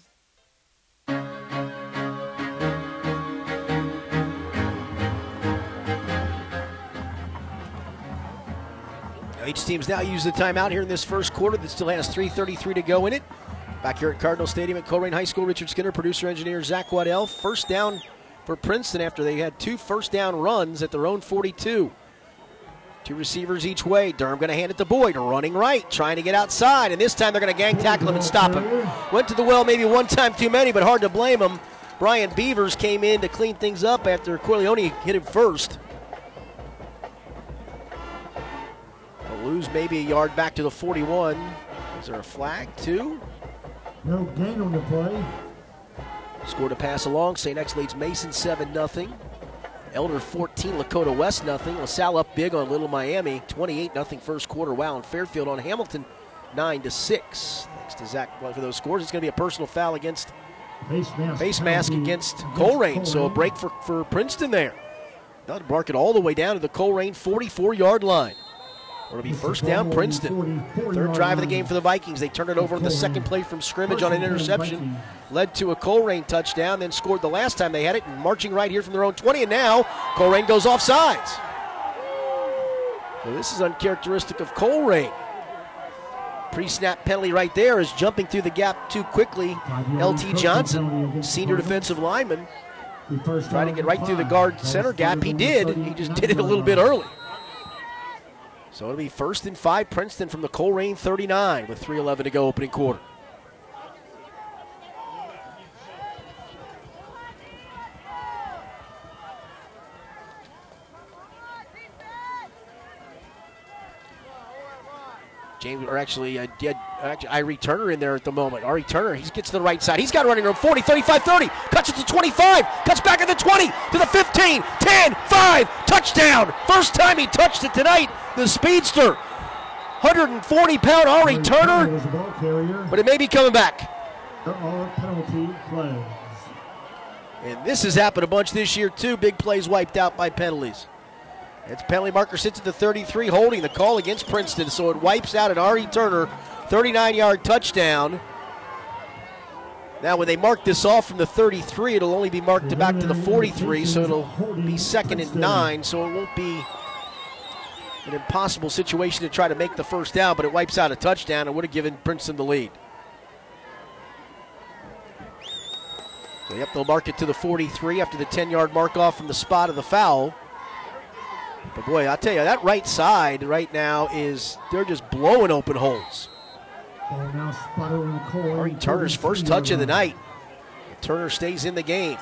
S1: Each team's now used the timeout here in this first quarter that still has 3.33 to go in it. Back here at Cardinal Stadium at Colerain High School, Richard Skinner, producer engineer Zach Waddell. First down for Princeton after they had two first down runs at their own 42. Two receivers each way. Durham going to hand it to Boyd, running right, trying to get outside, and this time they're going to gang tackle him and stop him. Went to the well maybe one time too many, but hard to blame him. Brian Beavers came in to clean things up after Corleone hit him first. They'll lose maybe a yard back to the 41. Is there a flag, too?
S6: No gain on the play.
S1: Scored a pass along. St. X leads Mason 7 0. Elder 14, Lakota West nothing. LaSalle up big on Little Miami, 28 0 first quarter. Wow, and Fairfield on Hamilton, 9 to 6. Thanks to Zach for those scores. It's going to be a personal foul against
S6: Face mask,
S1: face mask against Colerain. So a break for, for Princeton there. They'll mark it all the way down to the Colerain 44 yard line. It'll be first down, Princeton. Third drive of the game for the Vikings. They turned it over on the second play from scrimmage on an interception. Led to a Colerain touchdown, then scored the last time they had it, and marching right here from their own 20. And now Colerain goes off sides. So this is uncharacteristic of Colerain. Pre-snap penalty right there is jumping through the gap too quickly. LT Johnson, senior defensive lineman, trying to get right through the guard center gap. He did. He just did it a little bit early. So it'll be first and five, Princeton from the Colerain 39 with 3.11 to go opening quarter. James, or actually, uh, actually Irie Turner in there at the moment. Ari Turner, he gets to the right side. He's got running room 40, 35, 30. Cuts it to 25. Cuts back at the 20 to the 15, 10, 5. Touchdown. First time he touched it tonight. The speedster. 140 pound Ari Turner. But it may be coming back.
S6: There are penalty flags.
S1: And this has happened a bunch this year, too. Big plays wiped out by penalties. Its penalty marker sits at the 33, holding the call against Princeton. So it wipes out an Ari Turner 39 yard touchdown. Now, when they mark this off from the 33, it'll only be marked back to the 43, so it'll be second and nine, so it won't be an impossible situation to try to make the first down, but it wipes out a touchdown and would have given Princeton the lead. So, yep, they'll mark it to the 43 after the 10 yard mark off from the spot of the foul. But boy, I tell you, that right side right now is, they're just blowing open holes.
S6: Ball now spotted on the Corey.
S1: Ari Turner's first touch of the night. Turner stays in the game.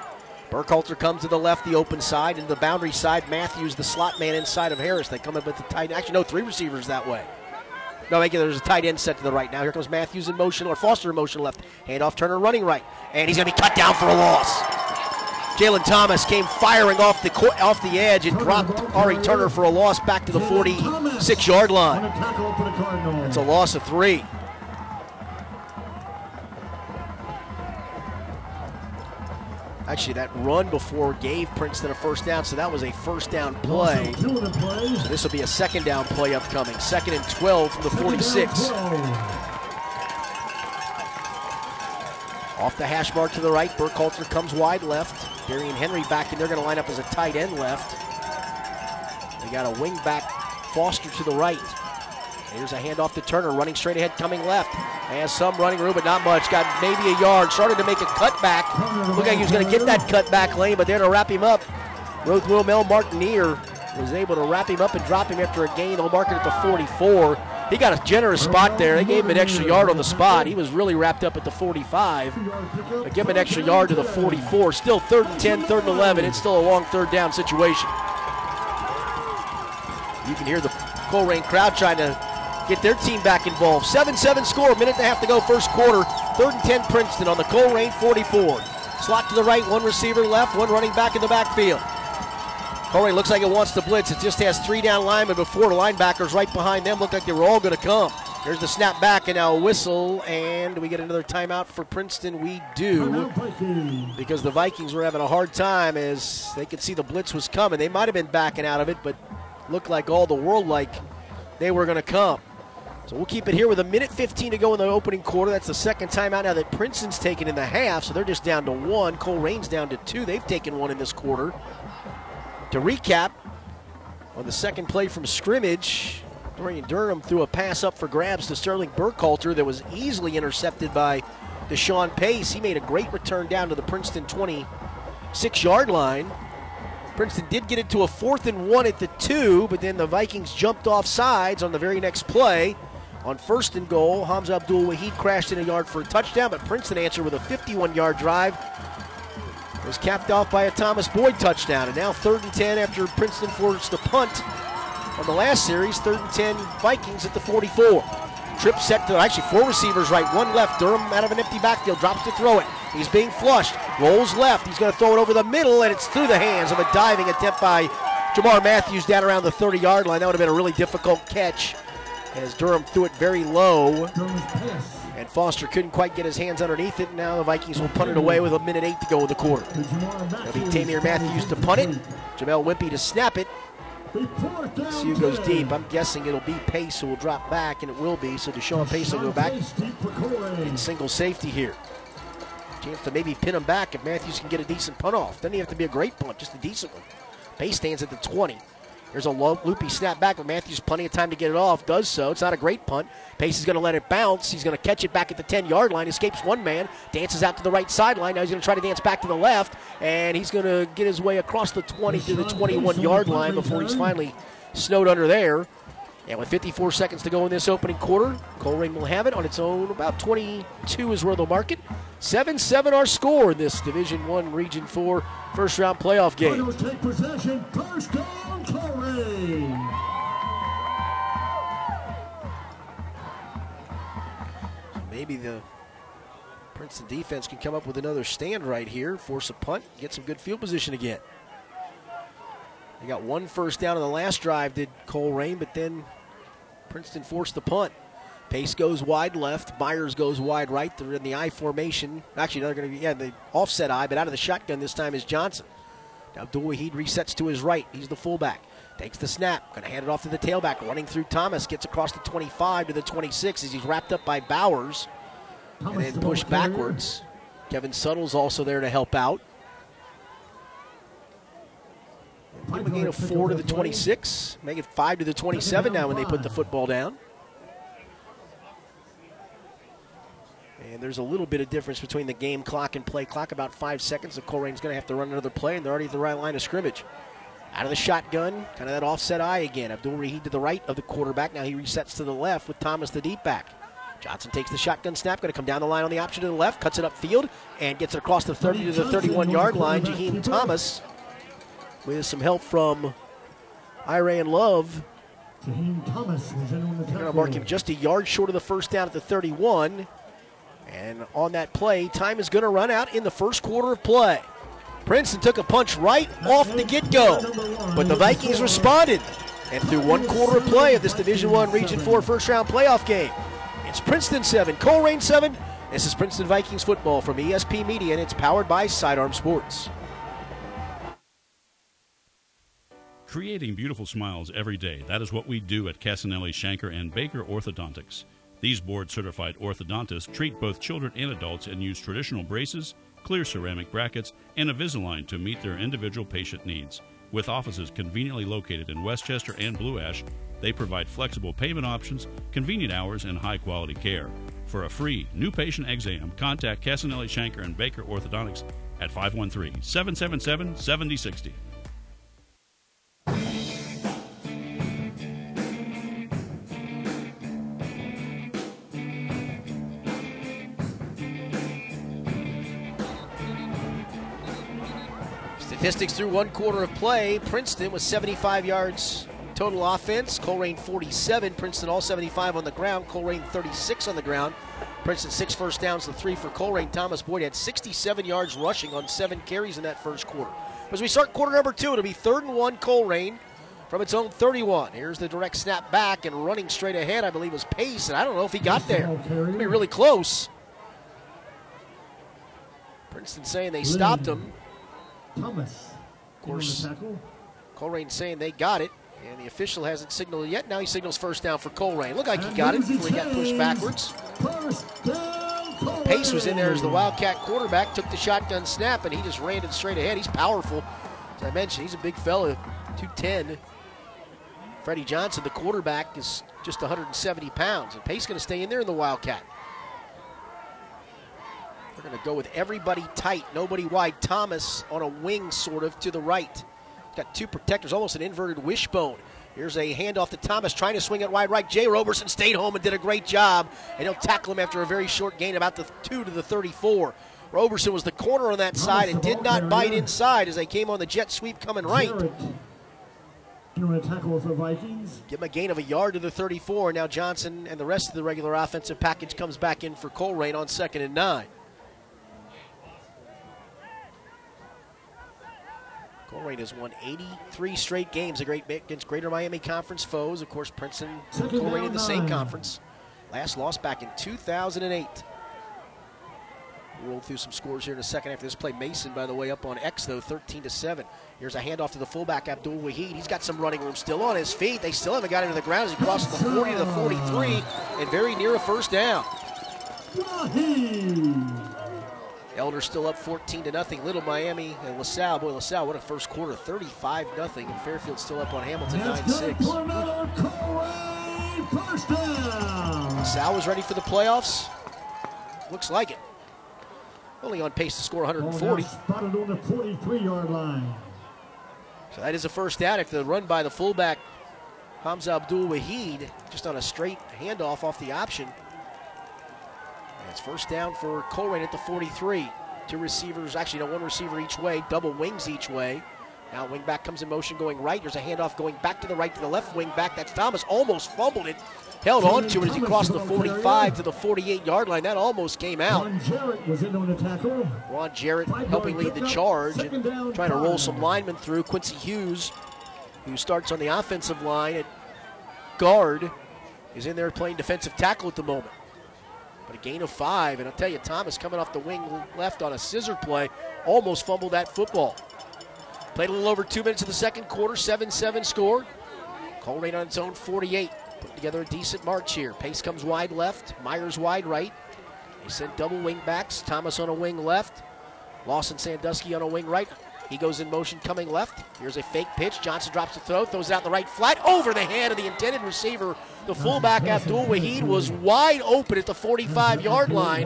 S1: Burkhalter comes to the left, the open side, and the boundary side. Matthews, the slot man inside of Harris. They come up with the tight. Actually, no, three receivers that way. No, again, there's a tight end set to the right. Now here comes Matthews in motion, or Foster in motion left. Hand off Turner running right, and he's going to be cut down for a loss. Jalen Thomas came firing off the off the edge and dropped Ari Turner for a loss back to the 46 yard line.
S6: a tackle for the Cardinals.
S1: It's a loss of three. Actually, that run before gave Princeton a first down, so that was a first down play.
S6: Also, two of the plays.
S1: This will be a second down play upcoming. Second and 12 from the 46. Off the hash mark to the right. Burkhalter comes wide left. Darian Henry back and They're going to line up as a tight end left. They got a wing back, Foster to the right. Here's a handoff to Turner, running straight ahead, coming left. Has some running room, but not much. Got maybe a yard. Started to make a cutback. Looked like he was going to get that cutback lane, but there to wrap him up. Rothwell Mel Martineer was able to wrap him up and drop him after a gain. They'll mark it at the 44. He got a generous spot there. They gave him an extra yard on the spot. He was really wrapped up at the 45. But give him an extra yard to the 44. Still third and 10, third and 11. It's still a long third down situation. You can hear the Colerain crowd trying to get their team back involved. 7 7 score, minute and a half to go, first quarter. Third and 10 Princeton on the Colerain 44. Slot to the right, one receiver left, one running back in the backfield. Colerain looks like it wants to blitz. It just has three down linemen before the linebackers right behind them. Look like they were all going to come. There's the snap back and now a whistle, and we get another timeout for Princeton. We do because the Vikings were having a hard time as they could see the blitz was coming. They might have been backing out of it, but looked like all the world like they were going to come. So we'll keep it here with a minute 15 to go in the opening quarter. That's the second timeout now that Princeton's taken in the half, so they're just down to one. Colerain's down to two. They've taken one in this quarter. To recap, on the second play from scrimmage, Dorian Durham threw a pass up for grabs to Sterling Burkhalter that was easily intercepted by Deshaun Pace. He made a great return down to the Princeton 26 yard line. Princeton did get it to a fourth and one at the two, but then the Vikings jumped off sides on the very next play. On first and goal, Hamza Abdul Wahid crashed in a yard for a touchdown, but Princeton answered with a 51 yard drive. Was capped off by a Thomas Boyd touchdown. And now third and 10 after Princeton forced the punt on the last series. Third and 10 Vikings at the 44. Trip set to actually four receivers right, one left. Durham out of an empty backfield, drops to throw it. He's being flushed, rolls left. He's going to throw it over the middle, and it's through the hands of a diving attempt by Jamar Matthews down around the 30 yard line. That would have been a really difficult catch as Durham threw it very low. And Foster couldn't quite get his hands underneath it. Now the Vikings will punt it away with a minute eight to go in the quarter. It'll be. Tamir Matthews to punt it. Jamel Wimpy to snap it. Who goes deep. I'm guessing it'll be Pace who will drop back, and it will be. So Deshaun Pace will go back in single safety here. Chance to maybe pin him back if Matthews can get a decent punt off. Doesn't have to be a great punt, just a decent one. Pace stands at the 20. There's a low, loopy snap back, but Matthews plenty of time to get it off. Does so. It's not a great punt. Pace is going to let it bounce. He's going to catch it back at the 10 yard line. Escapes one man. Dances out to the right sideline. Now he's going to try to dance back to the left. And he's going to get his way across the 20 to the 21 yard line before he's finally snowed under there. And with 54 seconds to go in this opening quarter, Colerain will have it on its own. About 22 is where they'll mark it. 7 7 our score in this Division 1 Region 4 first round playoff game.
S6: Cardinals take possession. First down, Colerain.
S1: maybe the Princeton defense can come up with another stand right here, force a punt, get some good field position again. They got one first down on the last drive, did Colerain, but then Princeton forced the punt. Pace goes wide left. Myers goes wide right. They're in the I formation. Actually, they're going to be, yeah, the offset I, but out of the shotgun this time is Johnson. Now Wahid resets to his right. He's the fullback. Takes the snap. Going to hand it off to the tailback. Running through Thomas. Gets across the 25 to the 26 as he's wrapped up by Bowers. and then pushed backwards. Kevin Suttle's also there to help out. Give a gain four to the 26. Make it five to the 27 now when they put the football down. And there's a little bit of difference between the game clock and play clock, about five seconds. So Colerain's going to have to run another play, and they're already at the right line of scrimmage. Out of the shotgun, kind of that offset eye again. Abdul Wahid to the right of the quarterback. Now he resets to the left with Thomas the deep back. Johnson takes the shotgun snap, going to come down the line on the option to the left, cuts it upfield, and gets it across the 30 to the 31 yard line. Jaheim Thomas with some help from Iran Love.
S6: Thomas was in on the
S1: They're going to mark him just a yard short of the first down at the 31. And on that play, time is going to run out in the first quarter of play. Princeton took a punch right off the get-go, but the Vikings responded. And through one quarter of play of this Division One Region 4 first-round playoff game, it's Princeton 7, Colerain 7. This is Princeton Vikings football from ESP Media, and it's powered by Sidearm Sports.
S4: Creating beautiful smiles every day. That is what we do at Casanelli, Shanker, and Baker Orthodontics. These board certified orthodontists treat both children and adults and use traditional braces, clear ceramic brackets, and Invisalign to meet their individual patient needs. With offices conveniently located in Westchester and Blue Ash, they provide flexible payment options, convenient hours, and high quality care. For a free new patient exam, contact Casanelli, Shanker, and Baker Orthodontics at 513 777 7060.
S1: Statistics through one quarter of play. Princeton was 75 yards total offense. Colerain 47. Princeton all 75 on the ground. Colerain 36 on the ground. Princeton six first downs to three for Colerain. Thomas Boyd had 67 yards rushing on seven carries in that first quarter. As we start quarter number two, it'll be third and one Colerain from its own 31. Here's the direct snap back and running straight ahead, I believe was Pace, and I don't know if he got there. It'll be really close. Princeton saying they stopped him.
S6: Thomas.
S1: Of course, Colerain saying they got it, and the official hasn't signaled yet. Now he signals first down for Colerain. Looked like he got it before he got pushed backwards. Pace was in there as the Wildcat quarterback, took the shotgun snap, and he just ran it straight ahead. He's powerful. As I mentioned, he's a big fella, 210. Freddie Johnson, the quarterback, is just 170 pounds, and Pace going to stay in there in the Wildcat. They're going to go with everybody tight, nobody wide. Thomas on a wing, sort of, to the right. Got two protectors, almost an inverted wishbone. Here's a handoff to Thomas, trying to swing it wide right. Jay Roberson stayed home and did a great job, and he'll tackle him after a very short gain, about the two to the 34. Roberson was the corner on that side and did not bite inside as they came on the jet sweep coming right.
S6: Doing a tackle for Vikings.
S1: Give him a gain of a yard to the 34. Now Johnson and the rest of the regular offensive package comes back in for Colerain on second and nine. Colerain has won 83 straight games against Greater Miami Conference foes. Of course, Princeton and Colerain in the same conference. Last loss back in 2008. We'll roll through some scores here in a second after this play. Mason, by the way, up on X though, 13 to 7. Here's a handoff to the fullback Abdul Wahid. He's got some running room still on his feet. They still haven't got him to the ground as he crosses the 40 to the 43 and very near a first down. Elder still up 14 to nothing. Little Miami and LaSalle. Boy, LaSalle, what a first quarter. 35 nothing. And Fairfield still up on Hamilton 9 6. LaSalle was ready for the playoffs. Looks like it. Only on pace to score 140.
S6: Spotted on the 43 yard line.
S1: So that is a first down after the run by the fullback, Hamza Abdul Wahid, just on a straight handoff off the option. It's first down for Colerain at the 43. Two receivers, actually, no, one receiver each way, double wings each way. Now wing back comes in motion going right. There's a handoff going back to the right to the left wing back. That's Thomas. Almost fumbled it. Held on to it as he crossed the 45 to the 48 yard line. That almost came out.
S6: Ron Jarrett was in on the tackle.
S1: Ron Jarrett helping lead the charge and trying to roll some linemen through. Quincy Hughes, who starts on the offensive line at guard, is in there playing defensive tackle at the moment. But a gain of five, and I'll tell you, Thomas coming off the wing left on a scissor play, almost fumbled that football. Played a little over two minutes of the second quarter, 7 7 score. Colerain on its own 48. Putting together a decent march here. Pace comes wide left, Myers wide right. They sent double wing backs. Thomas on a wing left. Lawson Sandusky on a wing right. He goes in motion coming left. Here's a fake pitch. Johnson drops the throw, throws it out the right flat over the hand of the intended receiver. The fullback Abdul Wahid was wide open at the 45 yard line.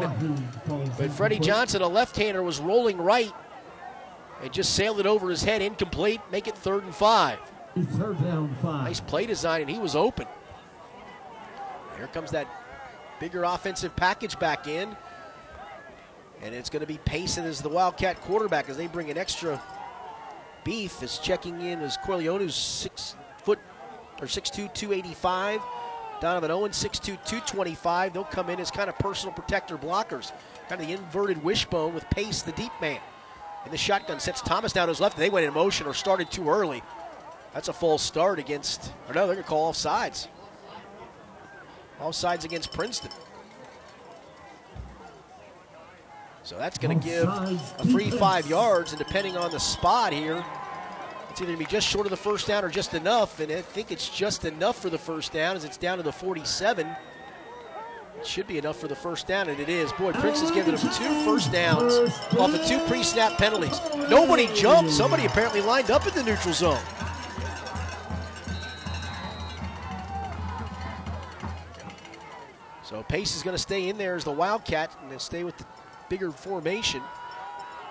S1: But Freddie Johnson, a left hander, was rolling right and just sailed it over his head, incomplete. Make it third and five.
S6: Third down five.
S1: Nice play design, and he was open. Here comes that bigger offensive package back in. And it's going to be Payson as the Wildcat quarterback as they bring an extra beef. Is checking in as Corleone, who's six foot or 6'2, 285. Donovan Owen, 6'2, 225. They'll come in as kind of personal protector blockers. Kind of the inverted wishbone with Pace, the deep man. In the shotgun, sets Thomas down to his left. They went in motion or started too early. That's a false start against, or no, they're going to call offsides. Offsides against Princeton. So that's going to give a free five yards, and depending on the spot here, it's either going to be just short of the first down or just enough. And I think it's just enough for the first down as it's down to the 47. It should be enough for the first down, and it is. Boy, Prince has given them two first downs off of two pre snap penalties. Nobody jumped. Somebody apparently lined up in the neutral zone. So Pace is going to stay in there as the Wildcat and they'll stay with the bigger formation.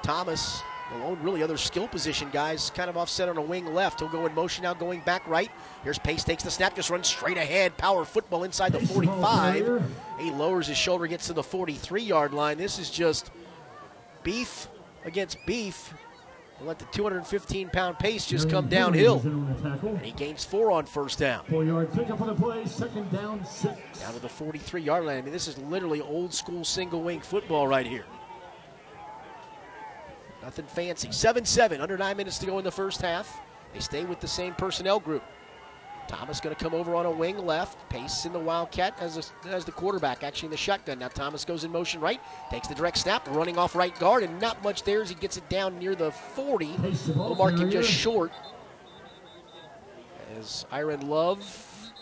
S1: Thomas, the lone really other skill position guys, kind of offset on a wing left. He'll go in motion now, going back right. Here's Pace takes the snap, just runs straight ahead. Power football inside the 45. He lowers his shoulder, gets to the 43 yard line. This is just beef against beef. Let the 215 pound pace just come downhill. And he gains four on first down.
S6: Four yard pickup on the play, second down, six.
S1: Down to the 43 yard line. I mean, this is literally old school single wing football right here. Nothing fancy. 7 7, under nine minutes to go in the first half. They stay with the same personnel group. Thomas going to come over on a wing left. Pace in the Wildcat as, a, as the quarterback, actually in the shotgun. Now Thomas goes in motion right, takes the direct snap, running off right guard, and not much there as he gets it down near the 40. We'll mark him just short. As Iron Love,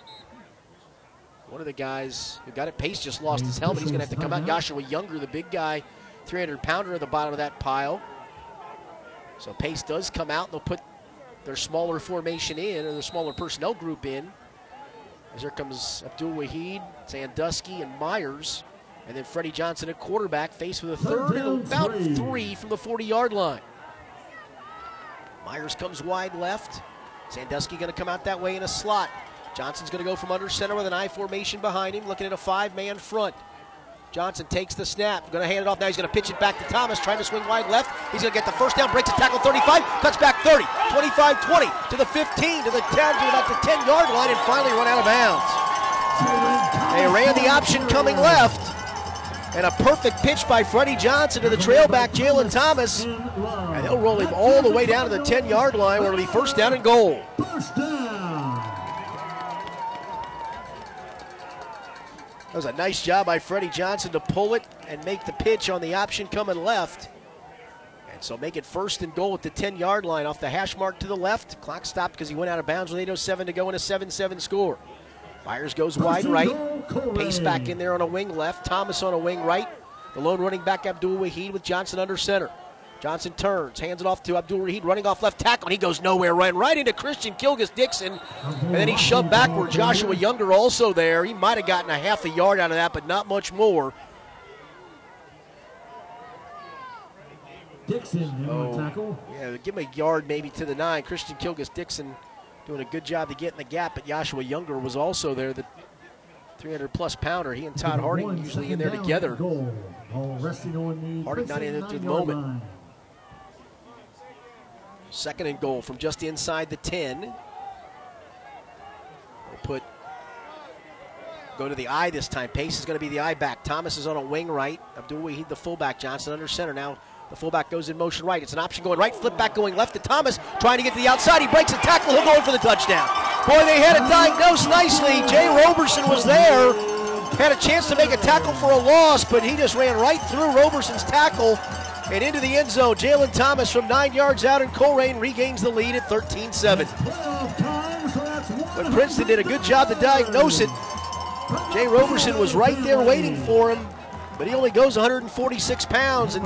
S1: one of the guys who got it, Pace just lost his helmet. He's going to have to come out. Joshua Younger, the big guy, 300 pounder at the bottom of that pile. So Pace does come out. And they'll put their smaller formation in, or the smaller personnel group in. As here comes Abdul Wahid, Sandusky, and Myers. And then Freddie Johnson at quarterback, faced with a third and about three from the 40 yard line. Myers comes wide left. Sandusky going to come out that way in a slot. Johnson's going to go from under center with an I formation behind him, looking at a five man front. Johnson takes the snap, going to hand it off. Now he's going to pitch it back to Thomas, trying to swing wide left. He's going to get the first down, breaks a tackle 35, cuts back 30, 25 20, to the 15, to the 10, to about the 10 yard line, and finally run out of bounds. They ran the option coming left, and a perfect pitch by Freddie Johnson to the trailback, Jalen Thomas. And they'll roll him all the way down to the 10 yard line where it'll be first down and goal. That was a nice job by Freddie Johnson to pull it and make the pitch on the option coming left. And so make it first and goal at the 10 yard line off the hash mark to the left. Clock stopped because he went out of bounds with 8.07 to go in a 7 7 score. Myers goes wide right. Pace back in there on a wing left. Thomas on a wing right. The lone running back Abdul Wahid with Johnson under center. Johnson turns, hands it off to Abdul Wahid, running off left tackle, and he goes nowhere, ran right into Christian Kilgus Dixon, and then he shoved backward. Joshua Younger also there. He might have gotten a half a yard out of that, but not much more.
S6: Dixon
S1: Oh.
S6: tackle.
S1: Yeah, give him a yard maybe to the nine. Christian Kilgus Dixon doing a good job to get in the gap, but Joshua Younger was also there, the 300 plus pounder. He and Todd Harding usually in there together.
S6: Goal. Ball resting on the
S1: Harding not in it at the moment.
S6: line.
S1: Second and goal from just inside the 10. We'll put go to the eye this time. Pace is going to be the eye back. Thomas is on a wing right. Abdul Wahid the fullback. Johnson under center. Now the fullback goes in motion right. It's an option going right. Flip back going left to Thomas. Trying to get to the outside. He breaks a tackle. He'll go in for the touchdown. Boy, they had it diagnosed nicely. Jay Roberson was there. Had a chance to make a tackle for a loss, but he just ran right through Roberson's tackle and into the end zone. Jalen Thomas from nine yards out, and Colerain regains the lead at 13 7. But Princeton did a good job to diagnose it. Jay Roberson was right there waiting for him, but he only goes 146 pounds and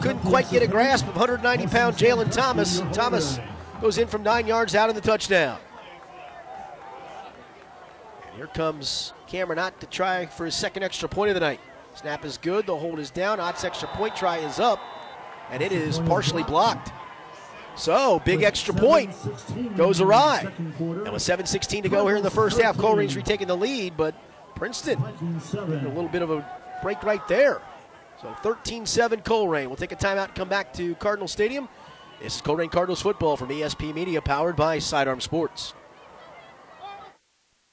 S1: couldn't quite get a grasp of 190 pound Jalen Thomas. Thomas goes in from nine yards out in the touchdown. And here comes Cameron Ott to try for his second extra point of the night. Snap is good, the hold is down, Ott's extra point try is up, and it is partially blocked. So, big extra point goes awry. And with 7.16 to go here in the first half, Colerain's retaking the lead, but Princeton a little bit of a break right there. So 13-7 Colerain. We'll take a timeout and come back to Cardinal Stadium. This is Colerain Cardinals football from ESP Media, powered by Sidearm Sports.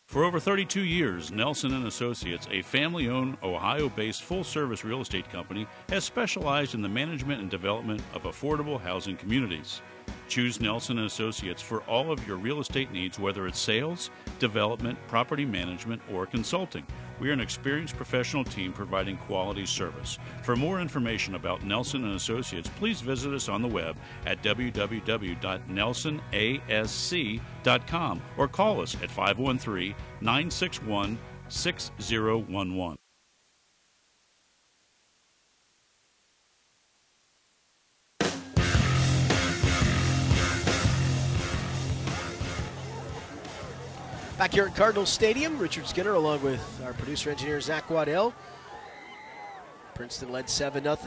S4: For over 32 years, Nelson and Associates, a family-owned Ohio-based full-service real estate company, has specialized in the management and development of affordable housing communities. Choose Nelson and Associates for all of your real estate needs whether it's sales, development, property management, or consulting. We are an experienced professional team providing quality service. For more information about Nelson and Associates, please visit us on the web at www.nelsonasc.com or call us at 513-961-6011.
S1: Back here at Cardinal Stadium, Richard Skinner along with our producer engineer Zach Waddell. Princeton led 7 0.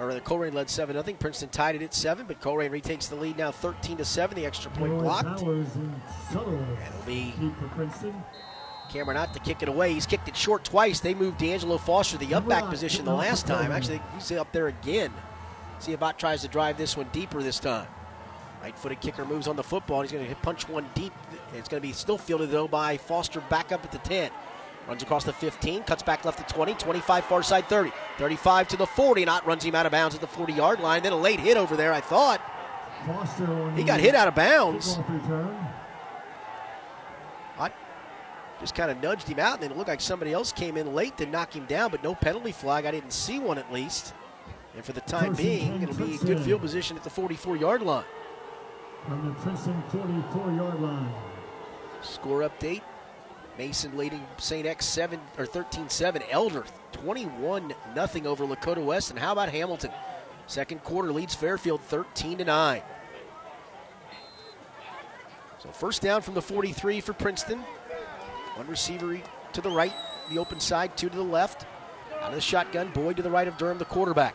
S1: Or rather, Colerain led 7 0. Princeton tied it at 7, but Colerain retakes the lead now 13 to 7. The extra point blocked. And it'll be Cameron Ott to kick it away. He's kicked it short twice. They moved D'Angelo Foster to the up back position the last time. Actually, he's up there again. See if Ott tries to drive this one deeper this time. Right footed kicker moves on the football. He's going to punch one deep. It's going to be still fielded, though, by Foster back up at the 10. Runs across the 15, cuts back left to 20, 25 far side 30, 35 to the 40. Not runs him out of bounds at the 40 yard line. Then a late hit over there, I thought. Foster He got hit out of bounds. I just kind of nudged him out, and then it looked like somebody else came in late to knock him down, but no penalty flag. I didn't see one at least. And for the time being, it'll be good field position at the 44 yard line.
S6: From the Princeton 44 yard line.
S1: Score update. Mason leading St. X 7 or 13-7. Elder 21 nothing over Lakota West. And how about Hamilton? Second quarter leads Fairfield 13 to 9. So first down from the 43 for Princeton. One receiver to the right, the open side, two to the left. Out of the shotgun, Boyd to the right of Durham, the quarterback.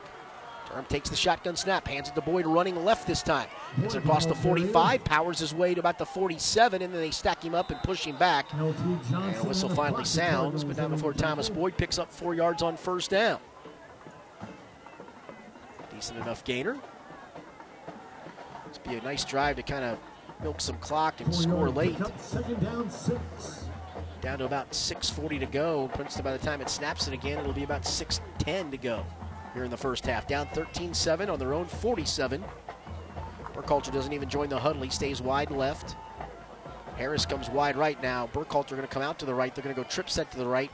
S1: Durham takes the shotgun snap, hands it to Boyd running left this time. Gets across the 45, powers his way to about the 47, and then they stack him up and push him back. And whistle finally sounds, but not before Thomas Boyd picks up four yards on first down. Decent enough gainer. It's be a nice drive to kind of milk some clock and score late.
S6: Second down, six.
S1: Down to about 6.40 to go. Princeton, by the time it snaps it again, it'll be about 6.10 to go here in the first half. Down 13-7 on their own 47. Burkhalter doesn't even join the huddle. He stays wide left. Harris comes wide right now. Burkhalter going to come out to the right. They're going to go trip set to the right.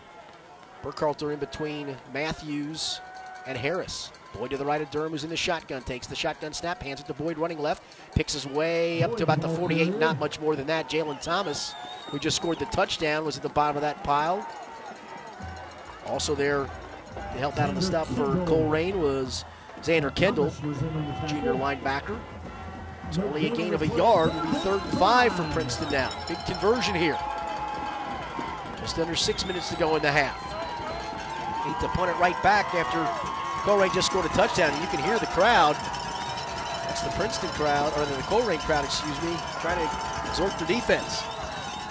S1: Burkhalter in between Matthews and Harris. Boyd to the right of Durham, who's in the shotgun. Takes the shotgun snap, hands it to Boyd running left. Picks his way up to about the 48, not much more than that. Jalen Thomas, who just scored the touchdown, was at the bottom of that pile. Also there to help out on the stop for Colerain was Xander Kendall, junior linebacker. It's only a gain of a yard. It'll be third and five for Princeton now. Big conversion here. Just under six minutes to go in the half. Need to punt it right back after Colerain just scored a touchdown. And you can hear the crowd. That's the Princeton crowd, or the Colerain crowd, excuse me, trying to exhort their defense.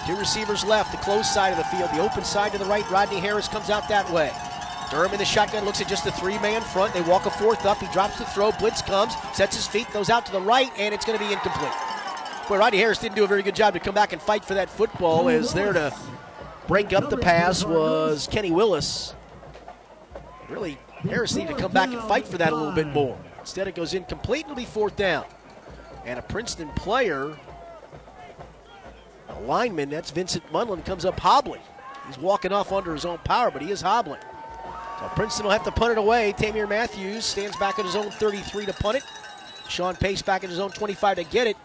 S1: Two receivers left, the close side of the field, the open side to the right. Rodney Harris comes out that way. Durham in the shotgun looks at just a three man front. They walk a fourth up. He drops the throw. Blitz comes, sets his feet, goes out to the right, and it's going to be incomplete. Boy, Rodney Harris didn't do a very good job to come back and fight for that football. As there to break up the pass was Kenny Willis. Really, Harris needed to come back and fight for that a little bit more. Instead, it goes incomplete. It'll be fourth down. And a Princeton player, a lineman, that's Vincent Munlin, comes up hobbling. He's walking off under his own power, but he is hobbling. So Princeton will have to punt it away. Tamir Matthews stands back at his own 33 to punt it. Sean Pace back at his own 25 to get it.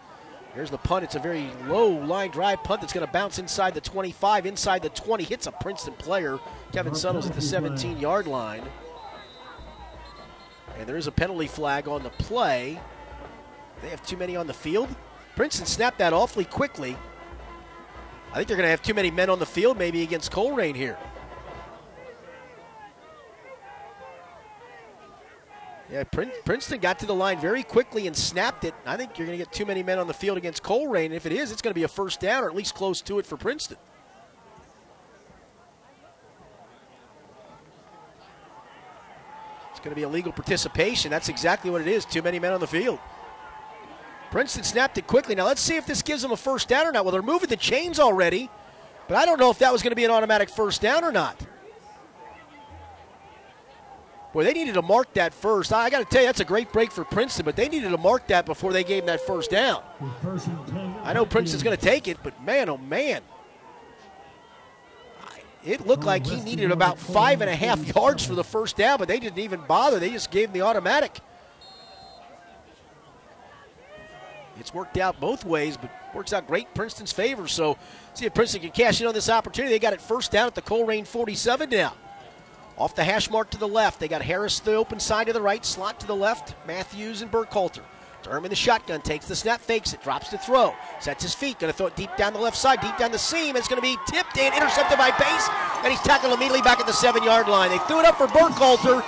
S1: Here's the punt. It's a very low line drive punt that's going to bounce inside the 25, inside the 20. Hits a Princeton player. Kevin Suttles at the 17 yard line. And there is a penalty flag on the play. They have too many on the field. Princeton snapped that awfully quickly. I think they're going to have too many men on the field maybe against Colerain here. Yeah, Princeton got to the line very quickly and snapped it. I think you're going to get too many men on the field against Colerain. If it is, it's going to be a first down or at least close to it for Princeton. It's going to be illegal participation. That's exactly what it is. Too many men on the field. Princeton snapped it quickly. Now let's see if this gives them a first down or not. Well, they're moving the chains already, but I don't know if that was going to be an automatic first down or not. Boy, they needed to mark that first. I got to tell you, that's a great break for Princeton, but they needed to mark that before they gave him that first down. I know Princeton's going to take it, but man, oh man. It looked like he needed about five and a half yards for the first down, but they didn't even bother. They just gave him the automatic. It's worked out both ways, but works out great in Princeton's favor. So, see if Princeton can cash in on this opportunity. They got it first down at the Colerain 47 now. Off the hash mark to the left, they got Harris to the open side to the right, slot to the left, Matthews and Burkhalter. Durham in the shotgun, takes the snap, fakes it, drops to throw, sets his feet, going to throw it deep down the left side, deep down the seam. It's going to be tipped and intercepted by Pace, and he's tackled immediately back at the seven yard line. They threw it up for Burkhalter.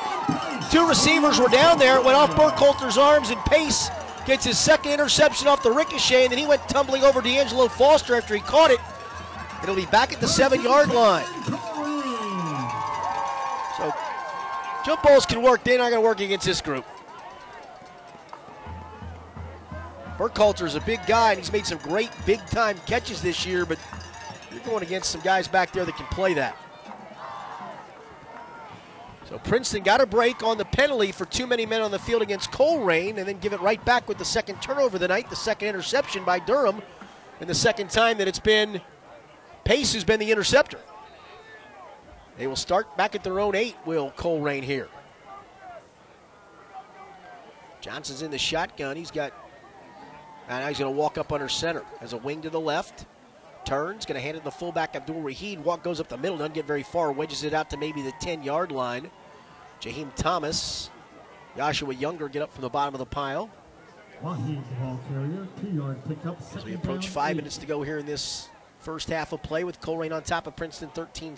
S1: Two receivers were down there. It went off Burkhalter's arms, and Pace gets his second interception off the ricochet, and then he went tumbling over D'Angelo Foster after he caught it. It'll be back at the seven yard line. So jump balls can work. They're not going to work against this group. Burkhalter is a big guy, and he's made some great big time catches this year, but you're going against some guys back there that can play that. So Princeton got a break on the penalty for too many men on the field against Colerain, and then give it right back with the second turnover of the night, the second interception by Durham, and the second time that it's been Pace who's been the interceptor. They will start back at their own eight, will Colerain here. Johnson's in the shotgun. He's got, and now he's going to walk up under center. Has a wing to the left. Turns, going to hand it to the fullback, Abdul Wahid. Walk goes up the middle, doesn't get very far, wedges it out to maybe the 10 yard line. Jaheim Thomas, Joshua Younger get up from the bottom of the pile. As we approach five minutes to go here in this first half of play with Colerain on top of Princeton 13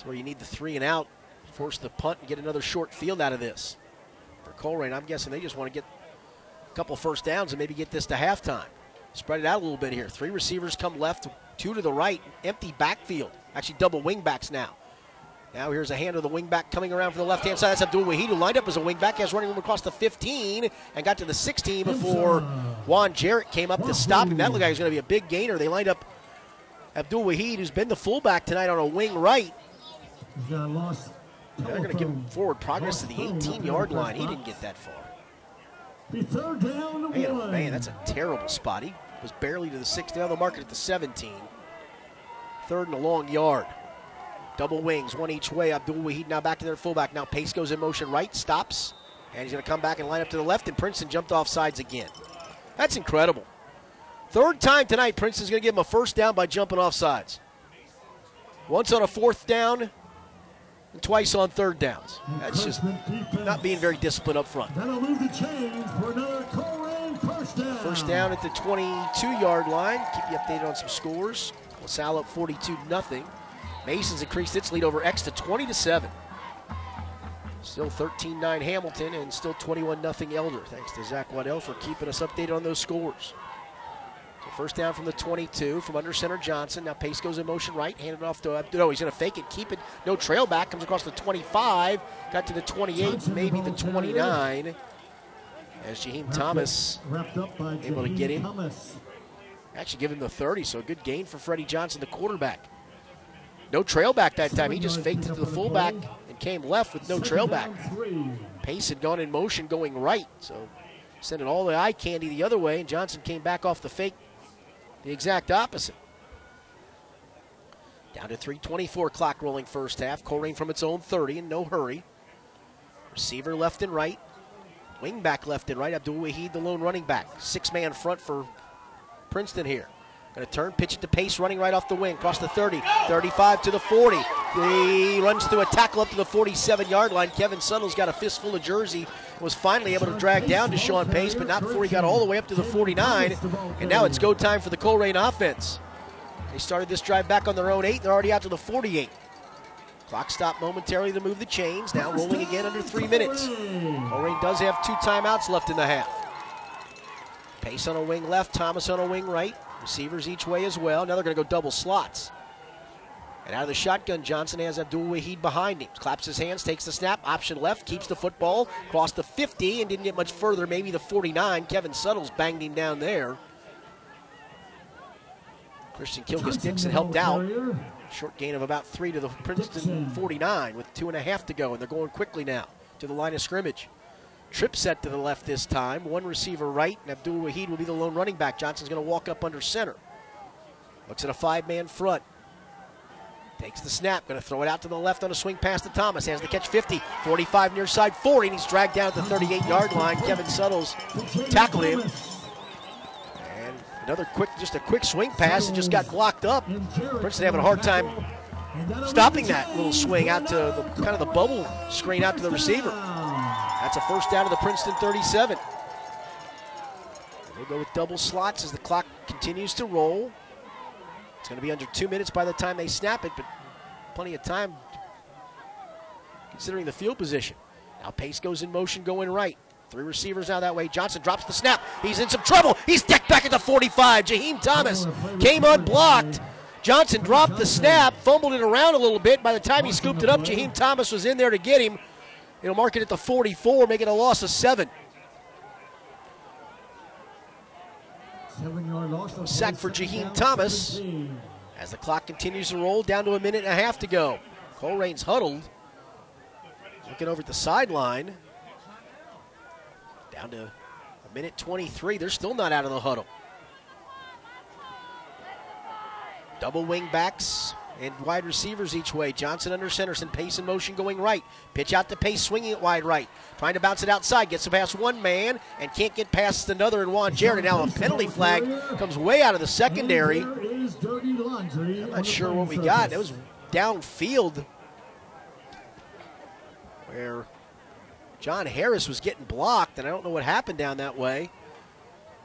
S1: 7. So where you need the three and out, force the punt and get another short field out of this. For Colerain, I'm guessing they just want to get a couple first downs and maybe get this to halftime. Spread it out a little bit here. Three receivers come left, two to the right, empty backfield. Actually, double wingbacks now. Now here's a hand of the wingback coming around from the left hand side. That's Abdul Wahid, who lined up as a wingback. Has running room across the 15 and got to the 16 before Juan Jarrett came up to stop him. That he was going to be a big gainer. They lined up Abdul Wahid, who's been the fullback tonight on a wing right. They're going to give him forward progress to the 18 yard line. He didn't get that far. Man, oh man, that's a terrible spot. He was barely to the 16. Now the market at the 17. Third and a long yard. Double wings, one each way. Abdul Wahid now back to their fullback. Now Pace goes in motion right, stops, and he's going to come back and line up to the left, and Princeton jumped off sides again. That's incredible. Third time tonight, Princeton's going to give him a first down by jumping off sides. Once on a fourth down, and twice on third downs. That's just not being very disciplined up front. First down at the 22 yard line. Keep you updated on some scores. LaSalle up 42 0. Mason's increased its lead over X to 20 to 7. Still 13 9 Hamilton and still 21 0 Elder. Thanks to Zach Waddell for keeping us updated on those scores. First down from the 22 from under center Johnson. Now Pace goes in motion right, handed off to no, he's going to fake it, keep it, no trail back, comes across the 25, got to the 28, maybe the 29. As Jaheim Thomas able to get him. Actually, give him the 30, so a good gain for Freddie Johnson, the quarterback. No trail back that time. He just faked it to the fullback and came left with no trail back. Pace had gone in motion going right, so sending all the eye candy the other way, and Johnson came back off the fake the exact opposite. Down to 324 clock rolling first half. Colerain from its own 30 in no hurry. Receiver left and right. Wing back left and right. Abdul Wahid, the lone running back. Six man front for Princeton here. Going to turn, pitch it to pace, running right off the wing, across the 30, 35 to the 40. He runs through a tackle up to the 47 yard line. Kevin Suttle's got a fistful of jersey, was finally able to drag down Deshaun Pace, but not before he got all the way up to the 49. And now it's go time for the Colerain offense. They started this drive back on their own eight, they're already out to the 48. Clock stopped momentarily to move the chains. Now rolling again under three minutes. Colerain does have two timeouts left in the half. Pace on a wing left, Thomas on a wing right. Receivers each way as well. Now they're going to go double slots. And out of the shotgun, Johnson has Abdul Wahid behind him. Claps his hands, takes the snap, option left, keeps the football, crossed the 50 and didn't get much further, maybe the 49. Kevin Suttles banged him down there. Christian Kilgus Dixon helped out. Short gain of about three to the Princeton 49 with two and a half to go, and they're going quickly now to the line of scrimmage. Trip set to the left this time. One receiver right, and Abdul Wahid will be the lone running back. Johnson's going to walk up under center. Looks at a five man front. Takes the snap, going to throw it out to the left on a swing pass to Thomas. Has the catch 50, 45 near side 40, and he's dragged down at the 38 yard line. Kevin Suttles tackled him. And another quick, just a quick swing pass, and just got blocked up. Princeton having a hard time stopping that little swing out to the kind of the bubble screen out to the receiver. That's a first down to the Princeton 37. They go with double slots as the clock continues to roll. It's going to be under two minutes by the time they snap it, but plenty of time considering the field position. Now Pace goes in motion going right. Three receivers now that way. Johnson drops the snap. He's in some trouble. He's decked back at the 45. Jaheim Thomas came unblocked. Johnson dropped the snap, fumbled it around a little bit. By the time he scooped it up, Jaheim Thomas was in there to get him. It'll mark it at the 44, making a loss of seven. Sack for Jaheim Thomas as the clock continues to roll down to a minute and a half to go. Colerain's huddled, looking over at the sideline. Down to a minute 23. They're still not out of the huddle. Double wing backs and wide receivers each way. Johnson under center. Centerson, pace in motion going right. Pitch out to pace, swinging it wide right. Trying to bounce it outside. Gets it past one man and can't get past another and Juan Jarrett. Now a penalty flag comes way out of the secondary. I'm not sure what we got. It was downfield where John Harris was getting blocked, and I don't know what happened down that way.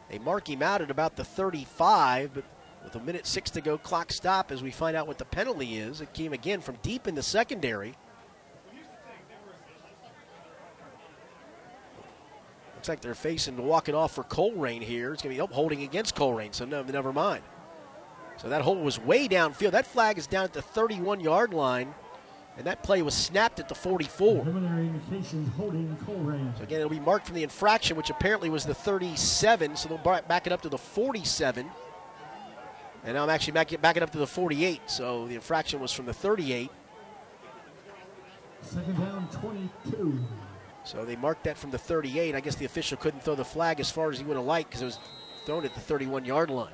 S1: They mark him out at about the 35, but with a minute six to go, clock stop as we find out what the penalty is. It came again from deep in the secondary. Looks like they're facing walking off for Colerain here. It's going to be oh, holding against Colerain, so no, never mind. So that hole was way downfield. That flag is down at the 31 yard line, and that play was snapped at the 44. So again, it'll be marked from the infraction, which apparently was the 37, so they'll back it up to the 47. And now I'm actually back, backing up to the 48, so the infraction was from the 38.
S6: Second down, 22.
S1: So they marked that from the 38. I guess the official couldn't throw the flag as far as he would have liked because it was thrown at the 31 yard line.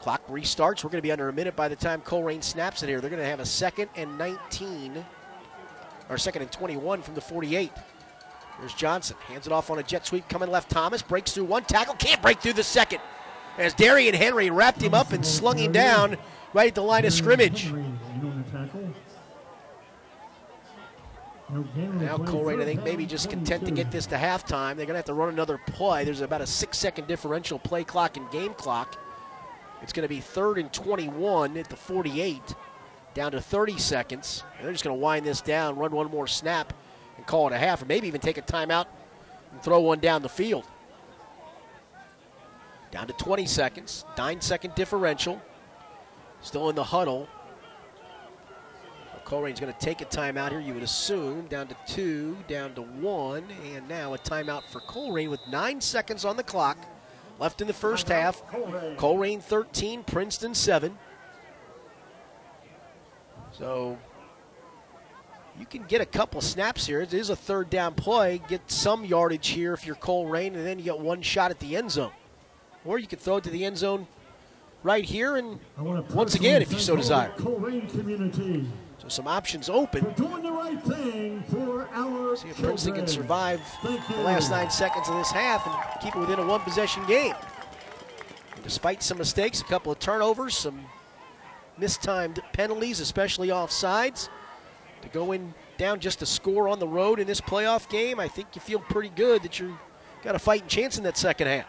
S1: Clock restarts. We're going to be under a minute by the time Colerain snaps it here. They're going to have a second and 19, or second and 21 from the 48. Here's Johnson. Hands it off on a jet sweep. Coming left. Thomas breaks through one tackle. Can't break through the second. As Darian Henry wrapped him up and slung him down right at the line of scrimmage. Now Colerain, I think, maybe just content to get this to halftime. They're going to have to run another play. There's about a six-second differential play clock and game clock. It's going to be third and 21 at the 48, down to 30 seconds. And they're just going to wind this down, run one more snap, and call it a half, or maybe even take a timeout and throw one down the field. Down to 20 seconds. Nine second differential. Still in the huddle. Colerain's going to take a timeout here, you would assume. Down to two, down to one, and now a timeout for Colerain with nine seconds on the clock left in the first half. Colerain 13, Princeton 7. So you can get a couple snaps here. It is a third down play. Get some yardage here if you're Colerain, and then you get one shot at the end zone. Or you could throw it to the end zone right here, and once again, if you so desire. So some options open.
S6: For doing the right thing for our
S1: See if Princeton can survive the last nine seconds of this half and keep it within a one possession game. Despite some mistakes, a couple of turnovers, some mistimed penalties, especially offsides, to go in down just a score on the road in this playoff game, I think you feel pretty good that you've got a fighting chance in that second half.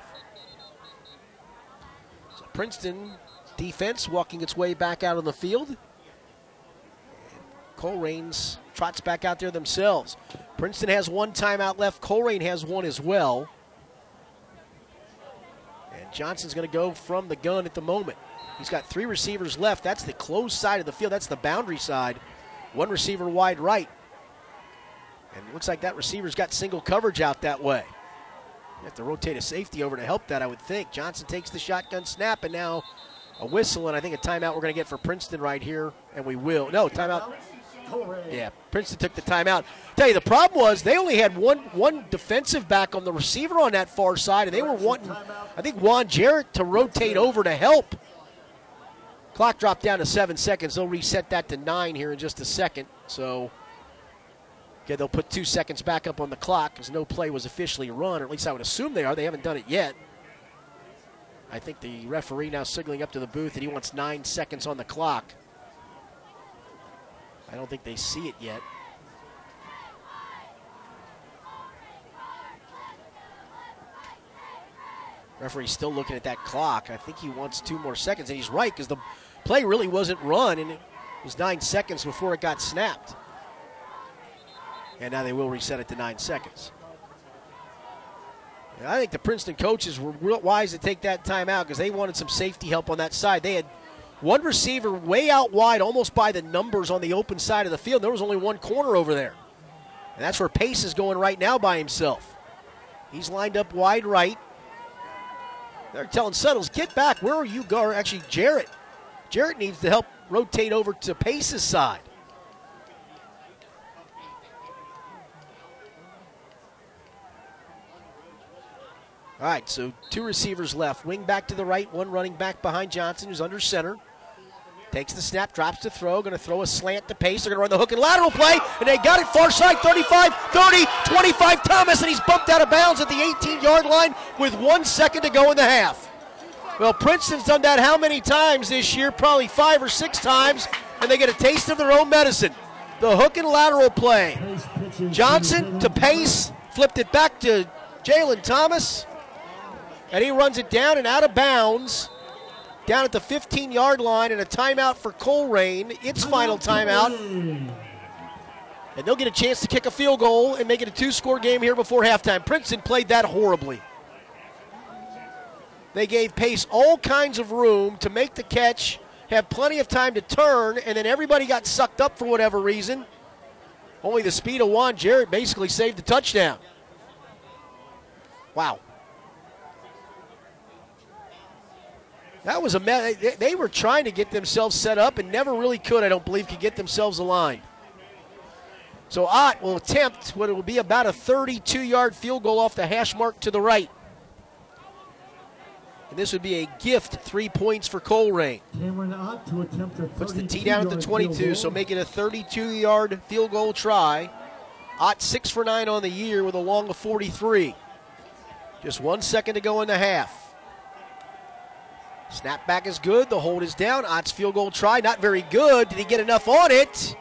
S1: Princeton defense walking its way back out on the field. Colerain's trots back out there themselves. Princeton has one timeout left. Colerain has one as well. And Johnson's going to go from the gun at the moment. He's got three receivers left. That's the closed side of the field. That's the boundary side. One receiver wide right. And looks like that receiver's got single coverage out that way. You have to rotate a safety over to help that, I would think. Johnson takes the shotgun snap, and now a whistle, and I think a timeout we're going to get for Princeton right here, and we will. No, timeout. Yeah, Princeton took the timeout. Tell you the problem was they only had one one defensive back on the receiver on that far side, and they were wanting, I think, Juan Jarrett to rotate over to help. Clock dropped down to seven seconds. They'll reset that to nine here in just a second. So, okay, they'll put two seconds back up on the clock because no play was officially run, or at least I would assume they are. They haven't done it yet. I think the referee now signaling up to the booth that he wants nine seconds on the clock. I don't think they see it yet. Referee's still looking at that clock. I think he wants two more seconds, and he's right because the play really wasn't run, and it was nine seconds before it got snapped. And now they will reset it to nine seconds. And I think the Princeton coaches were wise to take that time out because they wanted some safety help on that side. They had one receiver way out wide, almost by the numbers on the open side of the field. There was only one corner over there. And that's where Pace is going right now by himself. He's lined up wide right. They're telling Suttles, get back. Where are you going? Actually, Jarrett. Jarrett needs to help rotate over to Pace's side. All right, so two receivers left. Wing back to the right, one running back behind Johnson, who's under center. Takes the snap, drops to throw, going to throw a slant to pace. They're going to run the hook and lateral play, and they got it far side 35, 30, 25. Thomas, and he's bumped out of bounds at the 18 yard line with one second to go in the half. Well, Princeton's done that how many times this year? Probably five or six times, and they get a taste of their own medicine. The hook and lateral play. Johnson to pace, flipped it back to Jalen Thomas, and he runs it down and out of bounds down at the 15 yard line and a timeout for Colerain. Its final timeout. And they'll get a chance to kick a field goal and make it a two score game here before halftime. Princeton played that horribly. They gave Pace all kinds of room to make the catch, have plenty of time to turn, and then everybody got sucked up for whatever reason. Only the speed of Juan Jarrett basically saved the touchdown. Wow. That was a mess. They- They were trying to get themselves set up and never really could, I don't believe, could get themselves aligned. So Ott will attempt what will be about a 32 yard field goal off the hash mark to the right. And this would be a gift three points for Colerain.
S6: Cameron Ott to attempt a
S1: Puts the tee down at the 22, so make it a 32 yard field goal try. Ott six for nine on the year with a long of 43. Just one second to go in the half. Snap back is good. The hold is down. Ott's field goal try, not very good. Did he get enough on it?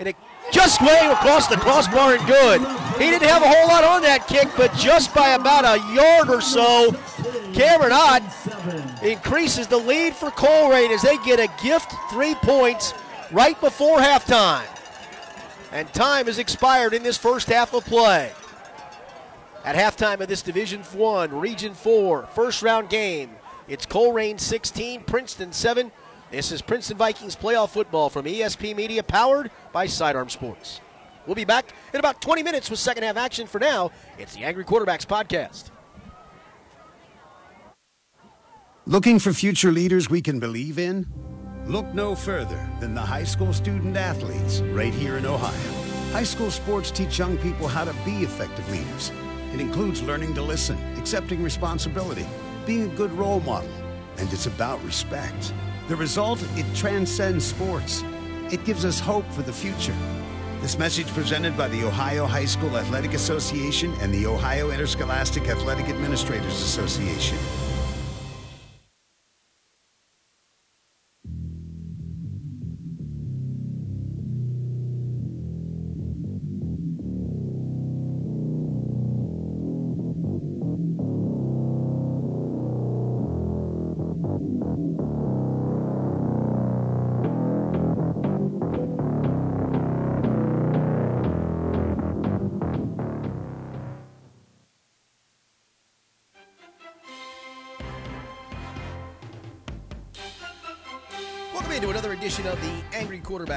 S1: And it just way across the crossbar and good. He didn't have a whole lot on that kick, but just by about a yard or so, Cameron Ott increases the lead for Colerain as they get a gift three points right before halftime. And time has expired in this first half of play. At halftime of this Division 1, Region 4, first round game, it's Colerain 16, Princeton 7. This is Princeton Vikings playoff football from ESP Media, powered by Sidearm Sports. We'll be back in about 20 minutes with second half action. For now, it's the Angry Quarterbacks podcast.
S8: Looking for future leaders we can believe in? Look no further than the high school student athletes right here in Ohio. High school sports teach young people how to be effective leaders. It includes learning to listen, accepting responsibility, being a good role model, and it's about respect. The result, it transcends sports. It gives us hope for the future. This message presented by the Ohio High School Athletic Association and the Ohio Interscholastic Athletic Administrators Association.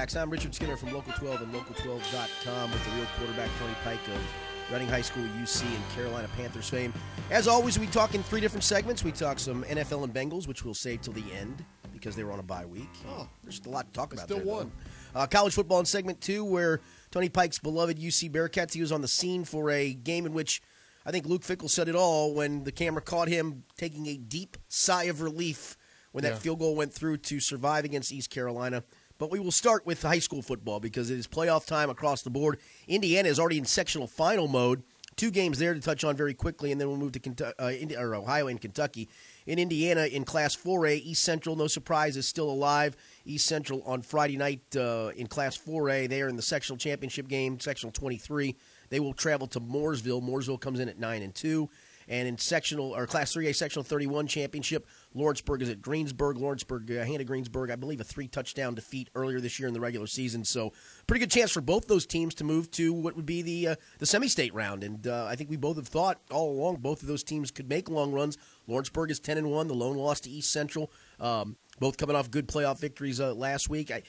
S1: Quarterbacks. I'm Richard Skinner from Local 12 and Local12.com with the real quarterback, Tony Pike of Reading High School, UC, and Carolina Panthers fame. As always, we talk in three different segments. We talk some NFL and Bengals, which we'll save till the end because they were on a bye week. Oh, there's a lot to talk about.
S9: still
S1: there, though. Uh, college football in segment two, where Tony Pike's beloved UC Bearcats, he was on the scene for a game in which I think Luke Fickell said it all when the camera caught him taking a deep sigh of relief when that
S9: Yeah.
S1: field goal went through to survive against East Carolina. But we will start with high school football because it is playoff time across the board. Indiana is already in sectional final mode. Two games there to touch on very quickly, and then we'll move to Kentucky, uh, or Ohio and Kentucky. In Indiana, in Class 4A, East Central, no surprise, is still alive. East Central on Friday night uh, in Class 4A. They are in the sectional championship game, sectional 23. They will travel to Mooresville. Mooresville comes in at 9 and 2. And in sectional or Class 3A sectional 31 championship, Lawrenceburg is at Greensburg. Lawrenceburg uh, handed Greensburg, I believe, a three touchdown defeat earlier this year in the regular season. So pretty good chance for both those teams to move to what would be the uh, the semi-state round. And uh, I think we both have thought all along both of those teams could make long runs. Lawrenceburg is 10 and one. The lone loss to East Central. Um, both coming off good playoff victories uh, last week. I,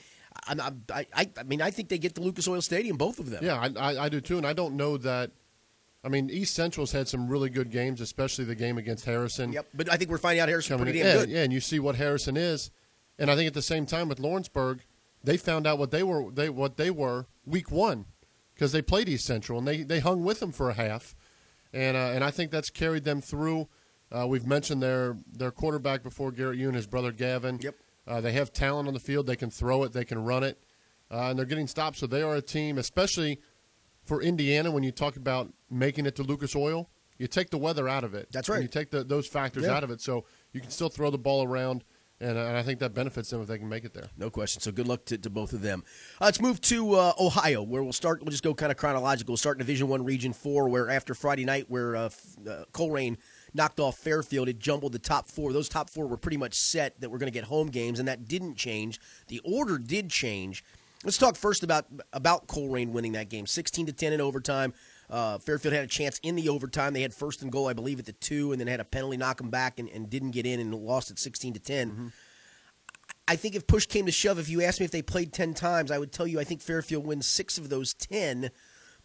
S1: I, I, I, mean, I think they get to Lucas Oil Stadium, both of them.
S9: Yeah, I, I do too, and I don't know that. I mean, East Central's had some really good games, especially the game against Harrison.
S1: Yep. But I think we're finding out Harrison's pretty damn
S9: yeah,
S1: good.
S9: yeah, and you see what Harrison is, and I think at the same time with Lawrenceburg, they found out what they were they what they were week one because they played East Central and they, they hung with them for a half, and uh, and I think that's carried them through. Uh, we've mentioned their their quarterback before Garrett Yoon, his brother Gavin.
S1: Yep.
S9: Uh, they have talent on the field. They can throw it. They can run it, uh, and they're getting stopped. So they are a team, especially for Indiana. When you talk about making it to Lucas Oil, you take the weather out of it.
S1: That's
S9: And
S1: right.
S9: You take the, those factors
S1: Yeah.
S9: out of it, so you can still throw the ball around, and, and I think that benefits them if they can make it there.
S1: No question. So good luck to, to both of them. Uh, let's move to uh, Ohio, where we'll start. We'll just go kind of chronological. We'll start in Division One, Region Four, where after Friday night, where uh, uh, Colerain knocked off Fairfield, it jumbled the top four. Those top four were pretty much set that we're going to get home games, and that didn't change. The order did change. Let's talk first about about Colerain winning that game, sixteen to ten in overtime. Uh, Fairfield had a chance in the overtime. They had first and goal, I believe, at the two, and then had a penalty knock them back and, and didn't get in and lost at sixteen to 10 I think if push came to shove, if you asked me if they played ten times, I would tell you I think Fairfield wins six of those ten.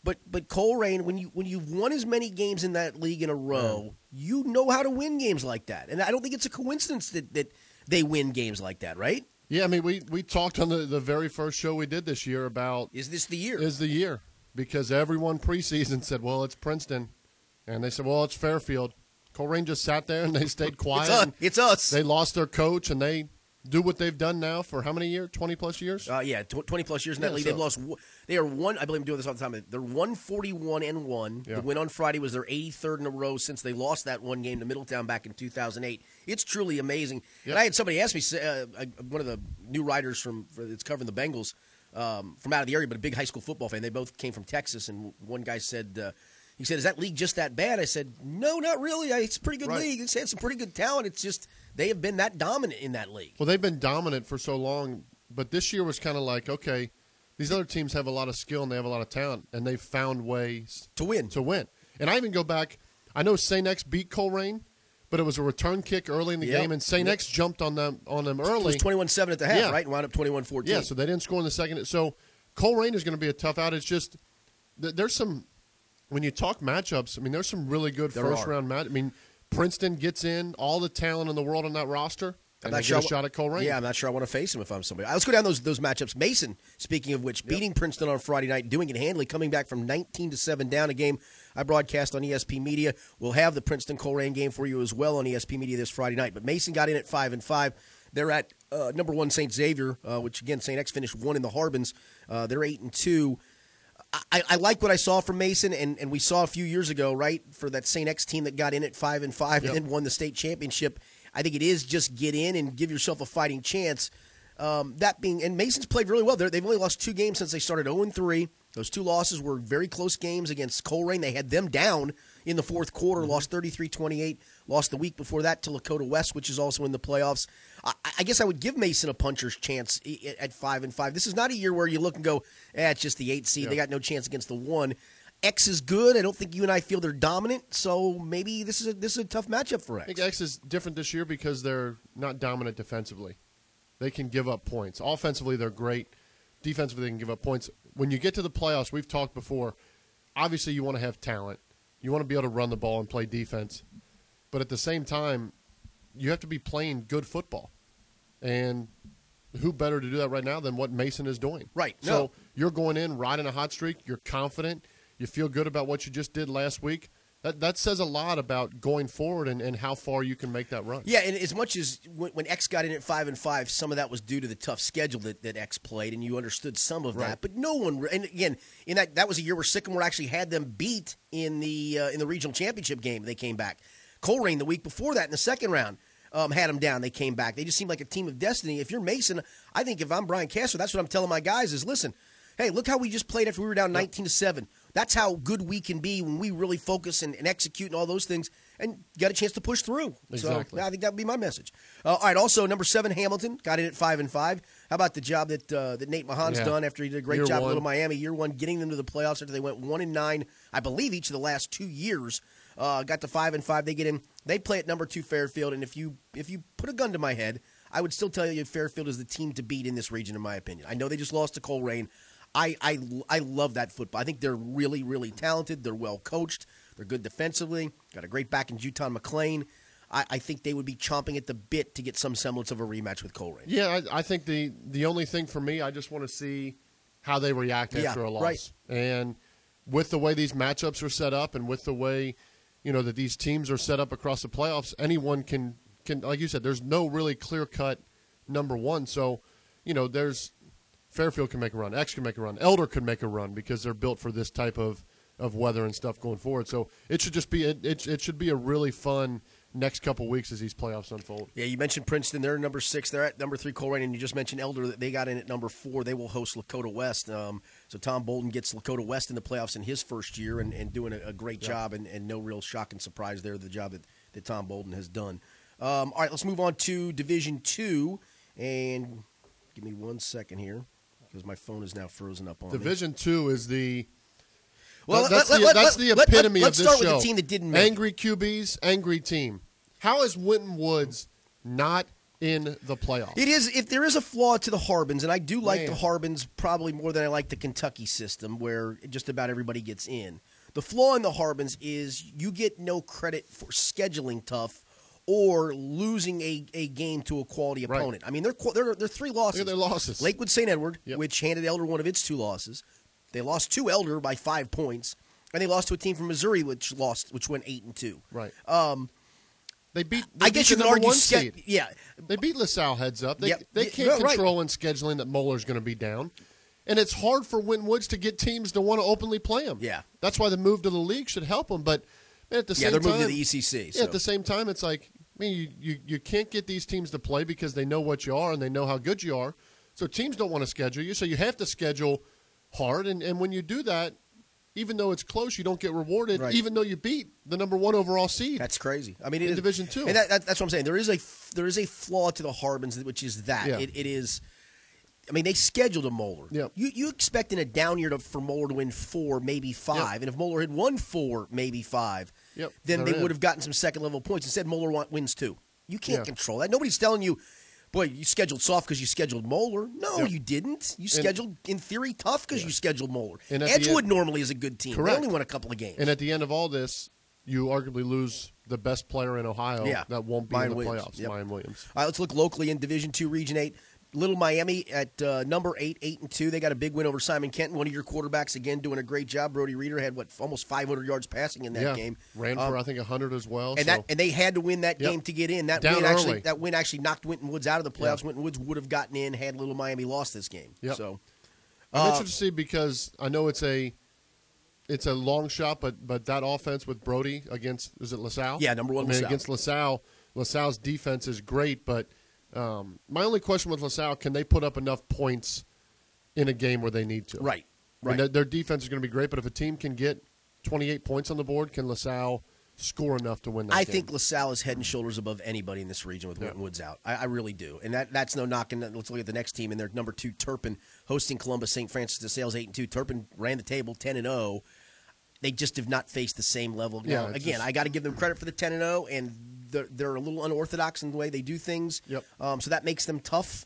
S1: But but Colerain, when you when you've won as many games in that league in a row, you know how to win games like that. And I don't think it's a coincidence that, that they win games like that, right?
S9: Yeah, I mean, we, we talked on the, the very first show we did this year about
S1: Is this the year?
S9: is the year because everyone preseason said, well, it's Princeton, and they said, well, it's Fairfield. Colerain just sat there and they stayed quiet.
S1: it's us. It's us.
S9: They lost their coach, and they do what they've done now for how many years? Twenty plus years.
S1: Uh, yeah, tw- twenty plus years in that
S9: Yeah,
S1: league.
S9: so-
S1: They've lost. They are one. I believe I'm doing this all the time. They're one forty one and one.
S9: Yeah.
S1: The win on Friday was their eighty third in a row since they lost that one game to Middletown back in two thousand eight. It's truly amazing. And I had somebody ask me, uh, uh, one of the new writers from that's covering the Bengals um, from out of the area, but a big high school football fan. They both came from Texas, and one guy said. Uh, he said, "Is that league just that bad?" I said, "No, not really. It's a pretty good
S9: Right.
S1: league. It's had some pretty good talent. It's just they have been that dominant in that league."
S9: Well, they've been dominant for so long, but this year was kind of like, okay, these other teams have a lot of skill and they have a lot of talent, and they've found ways
S1: To win.
S9: To win, And I even go back. I know St. X beat Colerain, but it was a return kick early in the
S1: Yep.
S9: game, and St.
S1: Yep.
S9: Jumped on them on them early.
S1: It was 21-7 at the half,
S9: Yeah.
S1: right? And wound up 21-14.
S9: Yeah, so they didn't score in the second. So Colerain is going to be a tough out. It's just there's some when you talk matchups. I mean, there's some really good
S1: There
S9: first
S1: are.
S9: round match. I mean, Princeton gets in all the talent in the world on that roster,
S1: I'm
S9: and
S1: not sure
S9: shot at Colerain.
S1: Yeah, I'm not sure I want to face him if I'm somebody. Let's go down those those matchups. Mason, speaking of which, beating Princeton on Friday night, doing it handily, coming back from 19 to seven down a game. I broadcast on ESP Media. We'll have the Princeton Colerain game for you as well on ESP Media this Friday night. But Mason got in at five and five. They're at uh, number one Saint Xavier, uh, which again Saint X finished one in the Harbins. Uh, they're eight and two. I, I like what I saw from Mason, and, and we saw a few years ago, right, for that St. X team that got in at five and five
S9: Yep.
S1: and then won the state championship. I think it is just get in and give yourself a fighting chance. Um, that being, and Mason's played really well. They're, they've only lost two games since they started 0 and 3. Those two losses were very close games against Colerain. They had them down in the fourth quarter, lost 33 28, lost the week before that to Lakota West, which is also in the playoffs. I, I guess I would give Mason a puncher's chance at 5 and 5. This is not a year where you look and go, eh, it's just the 8 seed. They got no chance against the 1. X is good. I don't think you and I feel they're dominant, so maybe this is a, this is a tough matchup for
S9: I
S1: X.
S9: think X is different this year because they're not dominant defensively. They can give up points. Offensively, they're great. Defensively, they can give up points. When you get to the playoffs, we've talked before. Obviously, you want to have talent. You want to be able to run the ball and play defense. But at the same time, you have to be playing good football. And who better to do that right now than what Mason is doing?
S1: Right.
S9: So
S1: No.
S9: you're going in riding a hot streak. You're confident. You feel good about what you just did last week. That, that says a lot about going forward and, and how far you can make that run.
S1: Yeah, and as much as when, when X got in at five and five, some of that was due to the tough schedule that, that X played, and you understood some of
S9: Right.
S1: that. But no one, and again, in that that was a year where Sycamore actually had them beat in the uh, in the regional championship game. They came back. Colerain the week before that in the second round um, had them down. They came back. They just seemed like a team of destiny. If you're Mason, I think if I'm Brian Castro, that's what I'm telling my guys is listen. Hey, look how we just played after we were down 19 to 7. That's how good we can be when we really focus and, and execute and all those things and got a chance to push through.
S9: Exactly.
S1: So I think that would be my message. Uh, all right. Also, number seven Hamilton got in at five and five. How about the job that uh, that Nate Mahan's
S9: Yeah.
S1: done after he did a great
S9: Year
S1: job
S9: one.
S1: at Little Miami, year one, getting them to the playoffs after they went one and nine, I believe, each of the last two years. Uh, got to five and five. They get in. They play at number two Fairfield, and if you if you put a gun to my head, I would still tell you Fairfield is the team to beat in this region, in my opinion. I know they just lost to Colerain. I, I, I love that football. I think they're really, really talented. They're well coached. They're good defensively. Got a great back in Juton McLean. I, I think they would be chomping at the bit to get some semblance of a rematch with Colerain.
S9: Yeah, I, I think the the only thing for me, I just want to see how they react
S1: Yeah,
S9: after a loss.
S1: right.
S9: And with the way these matchups are set up, and with the way you know that these teams are set up across the playoffs, anyone can can like you said. There's no really clear cut number one. So you know, there's Fairfield can make a run, X can make a run, Elder could make a run because they're built for this type of of weather and stuff going forward. So it should just be it it, it should be a really fun next couple weeks as these playoffs unfold.
S1: Yeah, you mentioned Princeton. They're number six. They're at number three, Colerain, and you just mentioned Elder. That they got in at number four. They will host Lakota West. Um, so Tom Bolden gets Lakota West in the playoffs in his first year and, and doing a, a great job, and, and no real shock and surprise there, the job that, that Tom Bolden has done. Um, all right, let's move on to Division Two. And give me one second here because my phone is now frozen up on me.
S9: Division two is the
S1: Well,
S9: That-
S1: let-
S9: that's
S1: let-
S9: the,
S1: let-
S9: that's
S1: let-
S9: the
S1: let-
S9: epitome
S1: let's
S9: of this
S1: start with the team that didn't make
S9: angry QBs, angry team. How is Winton Woods not in the playoffs?
S1: It is if there is a flaw to the Harbins, and I do like
S9: Man.
S1: the Harbins probably more than I like the Kentucky system, where just about everybody gets in. The flaw in the Harbins is you get no credit for scheduling tough or losing a, a game to a quality
S9: Right.
S1: opponent. I mean, they're they're, they're three losses.
S9: Their losses.
S1: Lakewood St. Edward,
S9: Yep.
S1: which handed Elder one of its two losses. They lost to Elder by five points, and they lost to a team from Missouri, which lost, which went eight and two.
S9: Right.
S1: Um,
S9: They beat. They
S1: I guess
S9: beat
S1: you
S9: the
S1: can argue,
S9: one
S1: ske- yeah,
S9: They beat LaSalle heads up. They
S1: Yep.
S9: they can't
S1: no, right.
S9: control in scheduling that Moeller's going to be down, and it's hard for Winton Woods to get teams to want to openly play him.
S1: Yeah.
S9: that's why the move to the league should help them. But man, at the
S1: yeah,
S9: same
S1: they're
S9: time,
S1: moving to the ECC.
S9: Yeah, at the same time, it's like I mean, you, you you can't get these teams to play because they know what you are and they know how good you are. So teams don't want to schedule you, so you have to schedule hard. And, and when you do that, even though it's close, you don't get rewarded.
S1: Right.
S9: Even though you beat the number one overall seed.
S1: That's crazy. I mean,
S9: In
S1: is-
S9: Division Two.
S1: and that, that, that's what I'm saying. There is a there is a flaw to the Harbins, which is that
S9: Yeah.
S1: it, it is I mean, they scheduled a Moeller.
S9: Yep.
S1: You you expecting a down year to, for Moeller to win four, maybe five, and if Moeller had won four, maybe five,
S9: Yep,
S1: then
S9: they're
S1: they
S9: in.
S1: would have gotten some second level points. Instead, Moeller wins two. You can't
S9: Yeah.
S1: control that. Nobody's telling you, boy, you scheduled soft because you scheduled Moeller. No,
S9: Yep.
S1: you didn't. You scheduled in theory tough because you scheduled Moeller.
S9: And
S1: Edgewood
S9: end-
S1: normally is a good team.
S9: Correct.
S1: They only won a couple of games.
S9: And at the end of all this, you arguably lose the best player in Ohio
S1: Yeah.
S9: that won't be
S1: Mayan
S9: in the
S1: Williams.
S9: playoffs,
S1: Yep.
S9: Mayan Williams.
S1: All right, let's look locally in Division Two, Region Eight. Little Miami at uh, number eight, eight and two. They got a big win over Simon Kenton. One of your quarterbacks again doing a great job. Brody Reader had what almost 500 yards passing in that
S9: yeah,
S1: game.
S9: ran
S1: Um,
S9: for I think hundred as well.
S1: and
S9: so.
S1: that and they had to win that
S9: Yep.
S1: game to get in. That
S9: Down
S1: win actually that win actually knocked Winton Woods out of the playoffs.
S9: Yeah.
S1: Winton Woods would have gotten in had Little Miami lost this game.
S9: Yep.
S1: So
S9: I'm
S1: uh,
S9: interested to see because I know it's a it's a long shot, but but that offense with Brody against is it LaSalle?
S1: Yeah, number one
S9: I mean,
S1: LaSalle.
S9: against LaSalle. LaSalle's defense is great, but um, my only question with LaSalle: can they put up enough points in a game where they need to?
S1: right,
S9: I mean,
S1: right.
S9: their, defense is going to be great, but if a team can get 28 points on the board, can LaSalle score enough to win that
S1: I
S9: game?
S1: think LaSalle is head and shoulders above anybody in this region with Winton Woods out. I, I really do, and that that's no knocking. Let's look at the next team, and they're number two Turpin hosting Columbus St. Francis de Sales eight and two. Turpin ran the table ten and zero. They just have not faced the same level.
S9: Yeah,
S1: Now, again,
S9: just-
S1: I got to give them credit for the ten and zero, and they're, they're a little unorthodox in the way they do things.
S9: Yep.
S1: Um, so that makes them tough.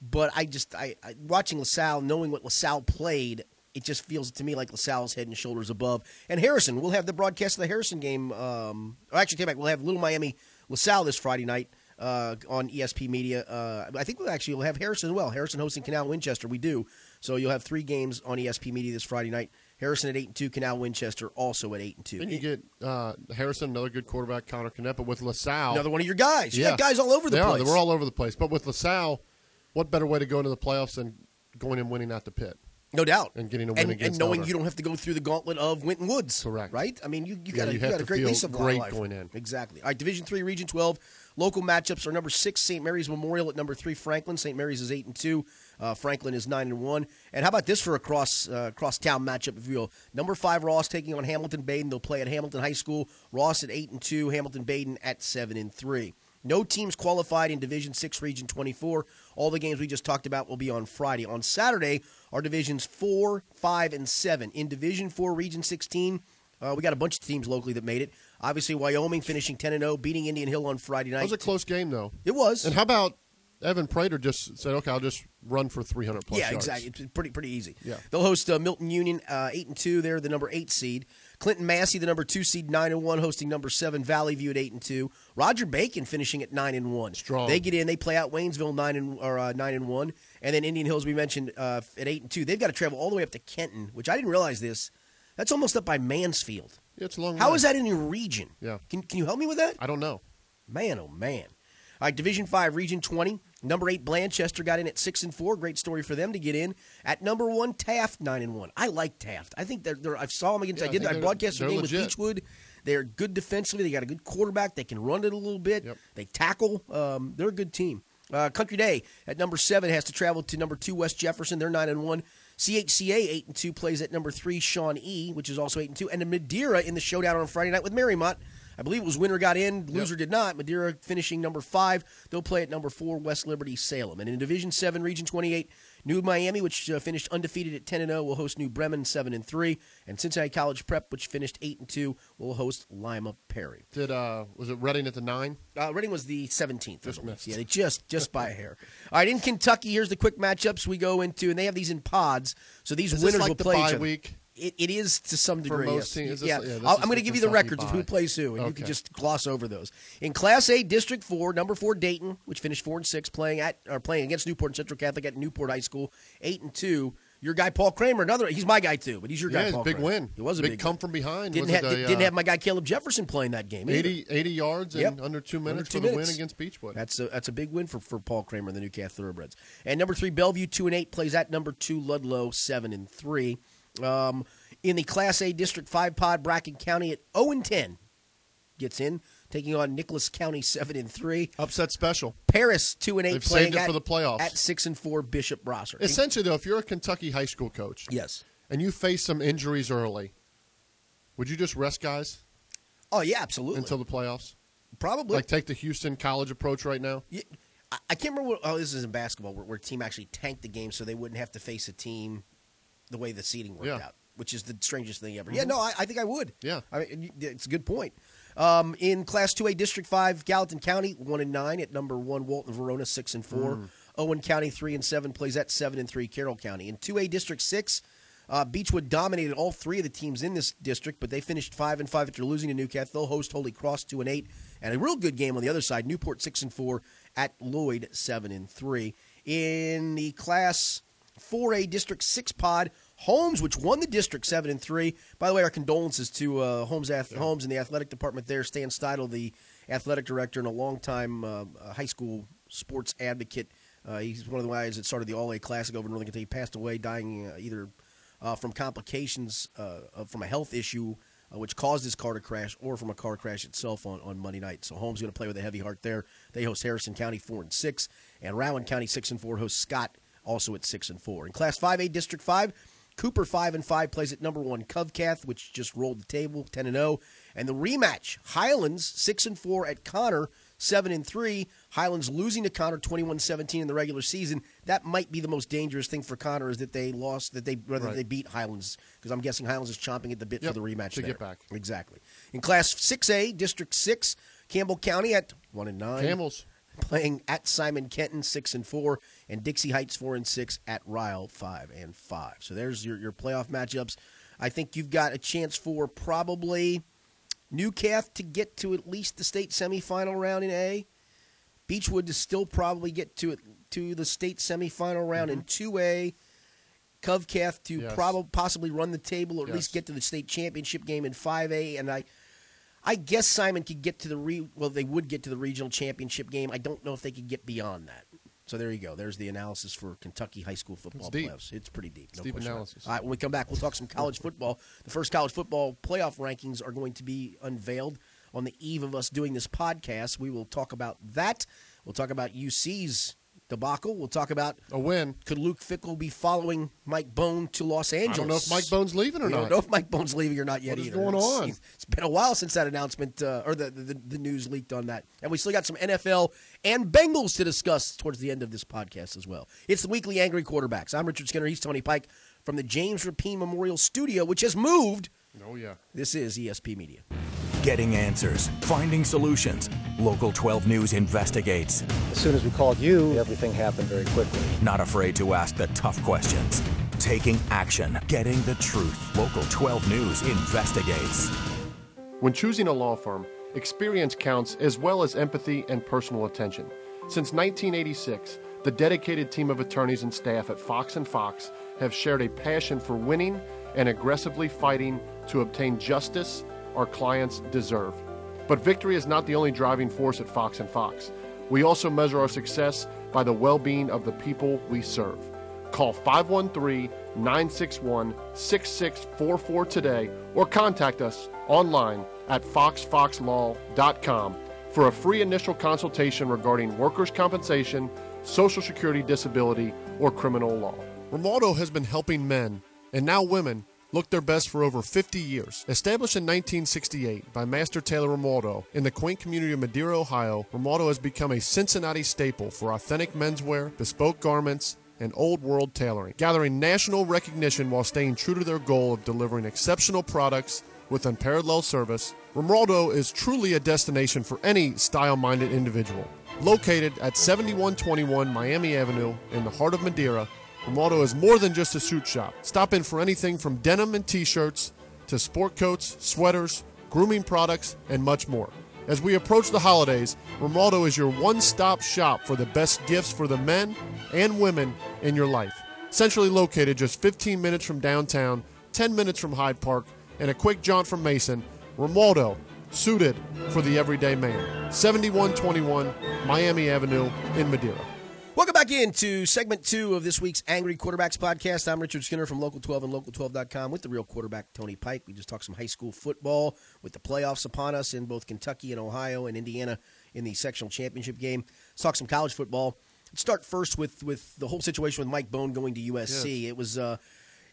S1: But I just I, I watching LaSalle, knowing what LaSalle played, it just feels to me like LaSalle's head and shoulders above. And Harrison, we'll have the broadcast of the Harrison game. Um, or actually, take back. We'll have Little Miami LaSalle this Friday night uh, on ESP Media. Uh, I think we'll actually we'll have Harrison as well. Harrison hosting Canal Winchester. We do. So you'll have three games on ESP Media this Friday night. Harrison at eight and two, Canal Winchester also at eight and two.
S9: Then you get uh, Harrison, another good quarterback, Connor but with LaSalle,
S1: Another one of your guys. You
S9: Yeah.
S1: got guys all over the
S9: they
S1: place.
S9: Are. We're all over the place. But with LaSalle, what better way to go into the playoffs than going and winning at the pit?
S1: No doubt.
S9: And getting a win
S1: and,
S9: against
S1: and knowing you don't have to go through the gauntlet of Winton Woods.
S9: Correct.
S1: Right? I mean, you, you
S9: Yeah,
S1: got a,
S9: you
S1: you got a great lease of
S9: great
S1: life.
S9: going in.
S1: Exactly. All right, Division Three, Region 12. Local matchups are number six, St. Mary's Memorial at number three, Franklin. St. Mary's is eight and two. Uh, Franklin is nine and one. And how about this for a cross uh, cross town matchup, if you will? Number five, Ross taking on Hamilton Baden. They'll play at Hamilton High School. Ross at eight and two. Hamilton Baden at seven and three. No teams qualified in Division 6, Region 24. All the games we just talked about will be on Friday. On Saturday are Divisions 4, 5, and 7. In Division 4, Region 16, uh, we got a bunch of teams locally that made it. Obviously, Wyoming finishing 10 and 0, beating Indian Hill on Friday night.
S9: That was a close game, though.
S1: It was.
S9: And how about Evan Prater just said, okay, I'll just run for 300 plus
S1: yeah,
S9: yards.
S1: exactly. It's pretty pretty easy.
S9: Yeah.
S1: They'll host uh, Milton Union uh, eight and two. They're the number eight seed. Clinton Massie, the number two seed, nine and one, hosting number seven Valley View at eight and two. Roger Bacon finishing at nine and one.
S9: Strong.
S1: They get in. They play out Waynesville nine and or uh, nine and one, and then Indian Hills we mentioned uh, at eight and two. They've got to travel all the way up to Kenton, which I didn't realize this. That's almost up by Mansfield.
S9: Yeah, it's a long
S1: How is that in your region?
S9: Yeah.
S1: Can Can you help me with that?
S9: I don't know.
S1: Man, oh man. All right, Division Five, Region Twenty. Number eight, Blanchester got in at six and four. Great story for them to get in. At number one, Taft nine and one. I like Taft. I think they're. they're I saw them against.
S9: Yeah,
S1: I
S9: I
S1: did.
S9: think
S1: I broadcast
S9: their
S1: game with
S9: legit.
S1: Beechwood. They're good defensively. They got a good quarterback. They can run it a little bit.
S9: Yep.
S1: They tackle. Um, they're a good team. Uh, Country Day at number seven has to travel to number two West Jefferson. They're nine and one. CHCA eight and two plays at number three Shawn E, which is also eight and two, and the Madeira in the showdown on Friday night with Mariemont. I believe it was winner got in, loser did not. Madeira finishing number five. They'll play at number four West Liberty Salem. And in Division Seven, Region Twenty Eight, New Miami, which uh, finished undefeated at ten and zero, will host New Bremen seven and three, and Cincinnati College Prep, which finished eight and two, will host Lima Perry.
S9: Did uh was it Reading at the nine?
S1: Uh, Reading was the 17th.
S9: Just missed.
S1: Yeah, they just just by a hair. All right, in Kentucky, here's the quick matchups we go into, and they have these in pods. So these
S9: Is
S1: winners
S9: like
S1: will
S9: the
S1: play
S9: bye
S1: each other.
S9: week?
S1: It, it is to some
S9: For
S1: degree.
S9: most
S1: yes.
S9: teams,
S1: yeah,
S9: yeah, this
S1: I'll-
S9: is
S1: I'm going to give you the records of who plays who, and you can just gloss over those. In Class A, District Four, number four Dayton, which finished four and six, playing at or playing against Newport and Central Catholic at Newport High School, eight and two. Your guy Paul Kramer, another. He's my guy too, but he's your
S9: Yeah,
S1: guy. Paul
S9: big
S1: Kramer.
S9: win.
S1: It was a
S9: Big
S1: big
S9: come
S1: win.
S9: from behind.
S1: Didn't have
S9: a,
S1: didn't
S9: uh,
S1: have my guy Caleb Jefferson playing that game. either.
S9: 80, 80 yards in
S1: Yep.
S9: under two
S1: Under
S9: minutes
S1: two
S9: for the win against Beechwood.
S1: That's a that's a big win for, for Paul Kramer and the NewCath Thoroughbreds. And number three, Bellevue two and eight plays at number two Ludlow seven and three. Um, in the Class A District Five pod, Bracken County at zero and ten gets in, taking on Nicholas County seven and three.
S9: Upset special.
S1: Paris two and eight
S9: They've
S1: playing
S9: saved it
S1: at,
S9: for the playoffs.
S1: at six and four Bishop Brossart.
S9: Essentially, though, if you're a Kentucky high school coach
S1: yes.
S9: and you face some injuries early, would you just rest guys
S1: Oh yeah, absolutely.
S9: until the playoffs?
S1: Probably.
S9: Like take the Houston college approach right now?
S1: Yeah, I, I can't remember. What, oh, this is in basketball where, where a team actually tanked the game so they wouldn't have to face a team the way the seeding worked
S9: Yeah.
S1: out, which is the strangest thing ever.
S9: Mhm.
S1: Yeah, no, I, I think I would.
S9: Yeah.
S1: I mean, it's a good point. Um, in Class 2A District 5, Gallatin County, 1 and 9 at number 1, Walton Verona, 6 and 4.
S9: Mm.
S1: Owen County, 3 and 7, plays at 7 and 3, Carroll County. In 2A District 6, uh, Beechwood dominated all three of the teams in this district, but they finished 5 and 5 after losing to NewCath. They'll host Holy Cross, 2 and 8. And a real good game on the other side, Newport, 6 and 4 at Lloyd, 7 and 3. In the Class 4A District 6 pod. Holmes, which won the district 7 and 3. By the way, our condolences to uh, Holmes Ath- Holmes and the athletic department there. Stan Steidel, the athletic director and a longtime uh, uh, high school sports advocate. Uh, he's one of the guys that started the All A Classic over in Northern Kentucky. He passed away, dying uh, either uh, from complications uh, from a health issue. Uh, which caused his car to crash, or from a car crash itself on, on Monday night. So Holmes going to play with a heavy heart there. They host Harrison County four and six, and Rowan County six and four hosts Scott also at six and four. In Class Five A District Five, Cooper five and five plays at number one CovCath, which just rolled the table ten and zero, and the rematch Highlands six and four at Conner seven and three. Highlands losing to Conner 21-17 in the regular season. That might be the most dangerous thing for Conner is that they lost that they rather
S9: Right.
S1: they beat Highlands because I'm guessing Highlands is chomping at the bit
S9: Yep,
S1: for the rematch
S9: to
S1: there.
S9: get back.
S1: Exactly. In Class 6A, District 6, Campbell County at 1 and 9.
S9: Camels.
S1: Playing at Simon Kenton 6 and 4 and Dixie Heights 4 and 6 at Ryle 5 and 5. So there's your your playoff matchups. I think you've got a chance for probably NewCath to get to at least the state semifinal round in A. Beechwood to still probably get to it to the state semifinal round in mm-hmm. 2A. CovCath to
S9: Yes.
S1: probably possibly run the table or at
S9: Yes.
S1: least get to the state championship game in 5A and I I guess Simon could get to the re well they would get to the regional championship game. I don't know if they could get beyond that. So there you go. There's the analysis for Kentucky high school football
S9: It's
S1: playoffs. It's pretty deep. No
S9: deep analysis.
S1: All right, when we come back, we'll talk some college football. The first college football playoff rankings are going to be unveiled on the eve of us doing this podcast. We will talk about that. We'll talk about UC's debacle. We'll talk about
S9: a win.
S1: Could Luke Fickell be following Mike Bohn to Los Angeles?
S9: don't know if Mike Bohn's leaving or
S1: we
S9: not.
S1: don't know if Mike Bohn's leaving or not yet
S9: What
S1: either.
S9: going
S1: It's-
S9: on?
S1: It's been a while since that announcement uh, or the, the the news leaked on that, and we still got some NFL and Bengals to discuss towards the end of this podcast as well. It's the weekly Angry Quarterbacks. I'm Richard Skinner. He's Tony Pike from the James Rapine Memorial Studio, which has moved.
S9: Oh yeah.
S1: This is ESP Media.
S2: Getting answers, finding solutions. Local 12 News investigates.
S3: As soon as we called you, everything happened very quickly.
S2: Not afraid to ask the tough questions. Taking action, getting the truth. Local 12 News investigates.
S9: When choosing a law firm, experience counts as well as empathy and personal attention. Since 1986, the dedicated team of attorneys and staff at Fox and Fox have shared a passion for winning and aggressively fighting to obtain justice our clients deserve. But victory is not the only driving force at Fox Fox. We also measure our success by the well-being of the people we serve. Call 513-961-6644 today or contact us online at foxfoxlaw.com for a free initial consultation regarding workers' compensation, social security disability, or criminal law. Romaldo has been helping men, and now women, look their best for over 50 years. Established in 1968 by Master Tailor Romaldo in the quaint community of Madeira, Ohio, Romaldo has become a Cincinnati staple for authentic menswear, bespoke garments, and old world tailoring, gathering national recognition while staying true to their goal of delivering exceptional products with unparalleled service. Romaldo is truly a destination for any style minded individual. Located at 7121 Miami Avenue in the heart of Madeira, Romaldo is more than just a suit shop. Stop in for anything from denim and t shirts to sport coats, sweaters, grooming products, and much more. As we approach the holidays, Romaldo is your one stop shop for the best gifts for the men and women in your life. Centrally located just 15 minutes from downtown, 10 minutes from Hyde Park, and a quick jaunt from Mason, Romaldo, suited for the everyday man. 7121 Miami Avenue in Madeira.
S1: Welcome back into segment two of this week's Angry Quarterbacks podcast. I'm Richard Skinner from Local 12 and Local12.com with the real quarterback, Tony Pike. We just talked some high school football with the playoffs upon us in both Kentucky and Ohio and Indiana in the sectional championship game. Let's talk some college football. Let's start first with, with the whole situation with Mike Bohn going to USC. It was. Uh,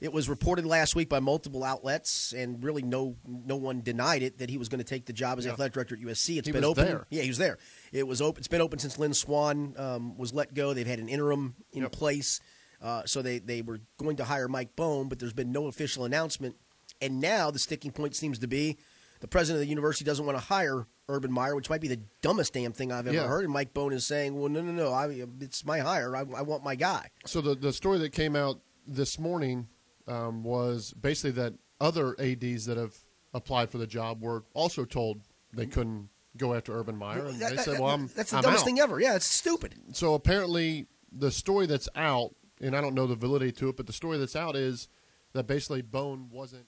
S1: It was reported last week by multiple outlets, and really no no one denied it that he was going to take the job as
S9: Yeah.
S1: athletic director at USC. It's
S9: He
S1: been
S9: was
S1: open.
S9: there.
S1: Yeah, he was there. It was open. It's been open since Lynn Swann um, was let go. They've had an interim in
S9: Yep.
S1: place, uh, so they they were going to hire Mike Bohn, but there's been no official announcement. And now the sticking point seems to be the president of the university doesn't want to hire Urban Meyer, which might be the dumbest damn thing I've ever
S9: Yeah.
S1: heard. And Mike Bohn is saying, "Well, no, no, no, I, it's my hire. I, I want my guy."
S9: So the the story that came out this morning um, was basically that other ads that have applied for the job were also told they couldn't go after Urban Meyer, and
S1: That-
S9: they
S1: that-
S9: said, "Well, I'm
S1: that's the
S9: I'm
S1: dumbest
S9: out."
S1: thing ever. Yeah, it's stupid.
S9: So apparently, the story that's out, and I don't know the validity to it, but the story that's out is that basically Bohn wasn't.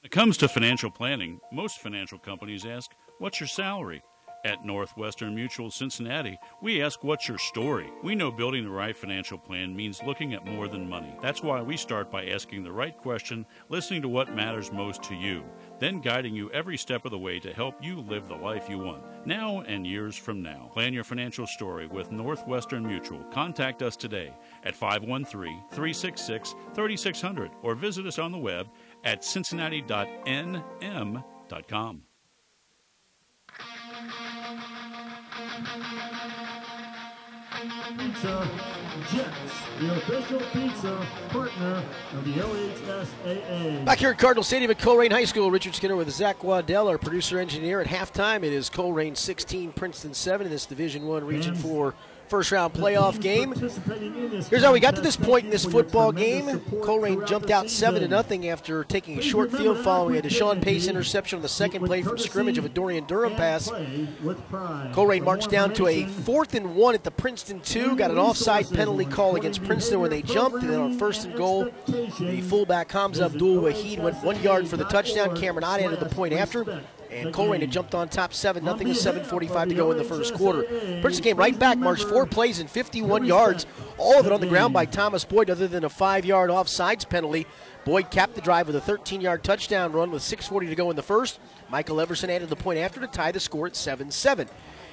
S4: When it comes to financial planning, most financial companies ask, What's your salary? At Northwestern Mutual Cincinnati, we ask, What's your story? We know building the right financial plan means looking at more than money. That's why we start by asking the right question, listening to what matters most to you, then guiding you every step of the way to help you live the life you want, now and years from now. Plan your financial story with Northwestern Mutual. Contact us today at 513 366 3600 or visit us on the web at cincinnati.nm.com.
S6: Pizza Jets, the official pizza partner of the OHSAA.
S1: Back here at Cardinal Stadium at Colerain High School, Richard Skinner with Zach Waddell, our producer engineer. At halftime, it is Colerain 16, Princeton 7 in this Division One Region 4 first round playoff game. Here's how we got to this point in this football game. Colerain jumped out 7 to nothing after taking a short field following a Deshaun Pace interception on the second play from scrimmage of a Dorian Durham pass. Colerain marched down to a fourth and one at the Princeton two. Got an offside penalty call against Princeton when they jumped, and then on first and goal, the fullback Hamza Abdul Wahid went one yard for the touchdown. Cameron Ott added the point after. And Colerain had jumped on top 7 nothing with 7.45 to go in the first quarter. Princeton came right back, marched four plays and 51 yards, all of it on the ground by Thomas Boyd, other than a five yard offsides penalty. Boyd capped the drive with a 13 yard touchdown run with 6.40 to go in the first. Michael Everson added the point after to tie the score at 7 7.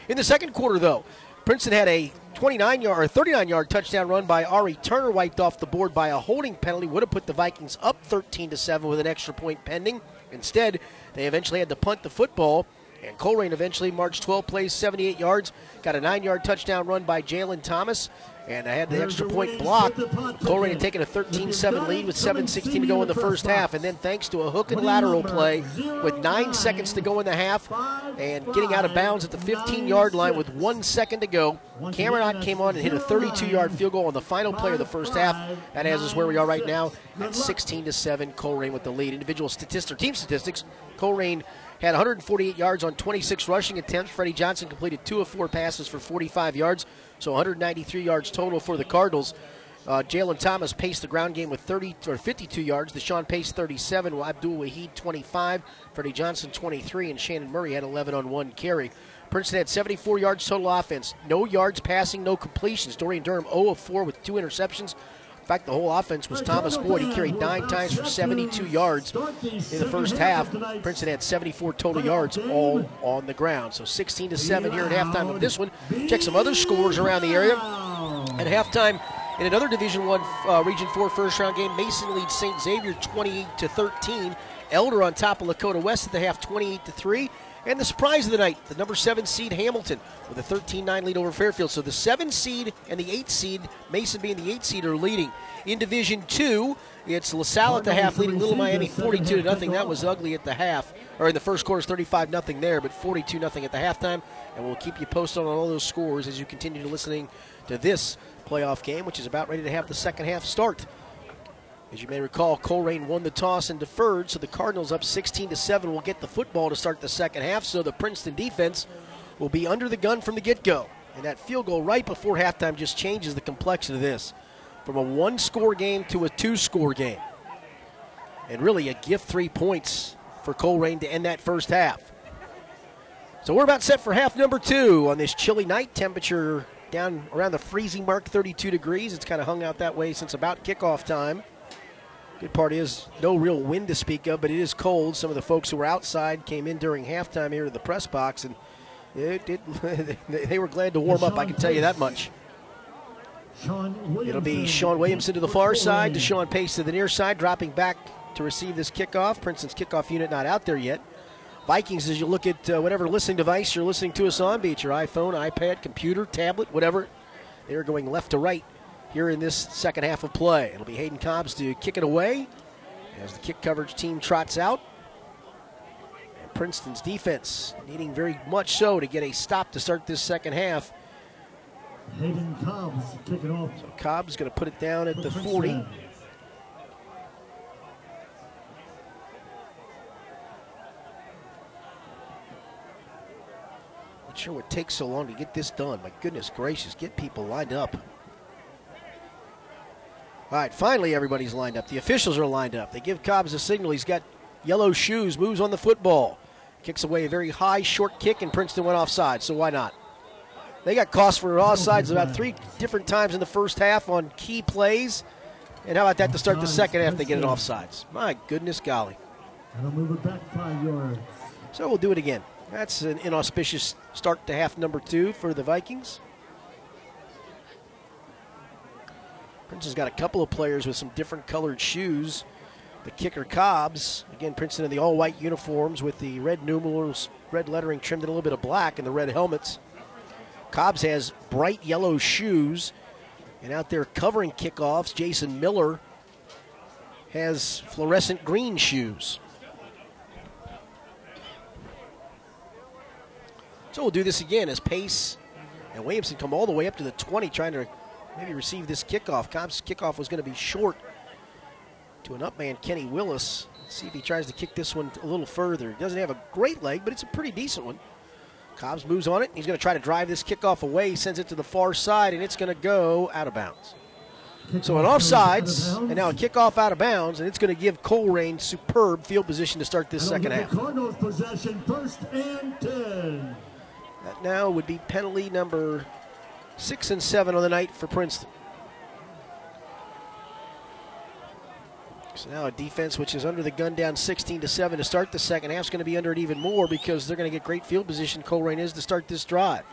S1: In the second quarter, though, Princeton had a 29 yard or 39 yard touchdown run by Ari Turner, wiped off the board by a holding penalty. Would have put the Vikings up 13 to 7 with an extra point pending. Instead, they eventually had to punt the football, and Colerain eventually marched 12 plays, 78 yards, got a nine yard touchdown run by Jalen Thomas, and I had the extra point blocked. Colerain had taken a 13 7 lead with 7.16 to go in the first half, and then thanks to a hook and lateral play with nine seconds to go in the half and getting out of bounds at the 15 yard line with one second to go, Cameron Ott came on and hit a 32 yard field goal on the final play of the first half. That has us where we are right now at 16 to 7. Colerain with the lead. Individual statistics, or team statistics, Colerain had 148 yards on 26 rushing attempts. Freddie Johnson completed two of four passes for 45 yards, so 193 yards total for the Cardinals. Uh, Jalen Thomas paced the ground game with 30 or 52 yards. Deshaun Pace 37, Abdul Wahid 25, Freddie Johnson 23, and Shannon Murray had 11 on one carry. Princeton had 74 yards total offense, no yards passing, no completions. Dorian Durham 0 of 4 with two interceptions. Fact, the whole offense was Thomas Boyd. He carried nine times for 72 yards in the first half. Princeton had 74 total yards all on the ground. So 16 to 7 here at halftime of this one. Check some other scores around the area. At halftime, in another Division One uh, Region Four first round game, Mason leads St. Xavier 28 to 13. Elder on top of Lakota West at the half, 28 to three. And the surprise of the night, the number seven seed Hamilton with a 13-9 lead over Fairfield. So the seven seed and the eight seed, Mason being the eight seed, are leading. In Division Two, it's LaSalle at the half leading Little Miami 42 to nothing. That was ugly at the half, or in the first quarter, 35 nothing there, but 42 nothing at the halftime. And we'll keep you posted on all those scores as you continue to listening to this playoff game, which is about ready to have the second half start. As you may recall, Colerain won the toss and deferred, so the Cardinals up 16 to 7 will get the football to start the second half. So the Princeton defense will be under the gun from the get-go, and that field goal right before halftime just changes the complexion of this, from a one-score game to a two-score game, and really a gift three points for Colerain to end that first half. So we're about set for half number two on this chilly night. Temperature down around the freezing mark, 32 degrees. It's kind of hung out that way since about kickoff time. Good part is no real wind to speak of, but it is cold. Some of the folks who were outside came in during halftime here to the press box, and it, it, they were glad to warm up. I can tell you that much. It'll be Sean Williamson to the far side, Deshaun Pace to the near side, dropping back to receive this kickoff. Princeton's kickoff unit not out there yet. Vikings, as you look at uh, whatever listening device you're listening to us on, be it your iPhone, iPad, computer, tablet, whatever, they're going left to right here in this second half of play. It'll be Hayden Cobbs to kick it away as the kick coverage team trots out. And Princeton's defense needing very much so to get a stop to start this second half.
S6: Hayden Cobbs kicking off.
S1: So Cobb's going to put it down at the 40. Not sure what takes so long to get this done. My goodness gracious, get people lined up. All right, finally everybody's lined up. The officials are lined up. They give Cobbs a signal. He's got yellow shoes, moves on the football. Kicks away a very high, short kick, and Princeton went offside, so why not? They got cost for offsides about three different times in the first half on key plays. And how about that to start the second half? They get an offsides. My goodness golly.
S6: And they'll move it back five yards.
S1: So we'll do it again. That's an inauspicious start to half number two for the Vikings. Princeton's got a couple of players with some different colored shoes. The kicker Cobbs, again, Princeton in the all white uniforms with the red numerals, red lettering trimmed in a little bit of black, and the red helmets. Cobbs has bright yellow shoes, and out there covering kickoffs, Jason Miller has fluorescent green shoes. So we'll do this again as Pace and Williamson come all the way up to the 20, trying to maybe receive this kickoff. Cobb's kickoff was going to be short to an up man, Kenny Willis. Let's see if he tries to kick this one a little further. He doesn't have a great leg, but it's a pretty decent one. Cobbs moves on it. He's going to try to drive this kickoff away. He sends it to the far side, and it's going to go out of bounds. So an offsides, and now a kickoff out of bounds, and it's going to give Colerain superb field position to start this second half.
S6: Cardinals possession, first and ten.
S1: That now would be penalty number six and seven on the night for Princeton. So now a defense which is under the gun down 16 to 7 to start the second half is going to be under it even more because they're going to get great field position. Colerain is to start this drive.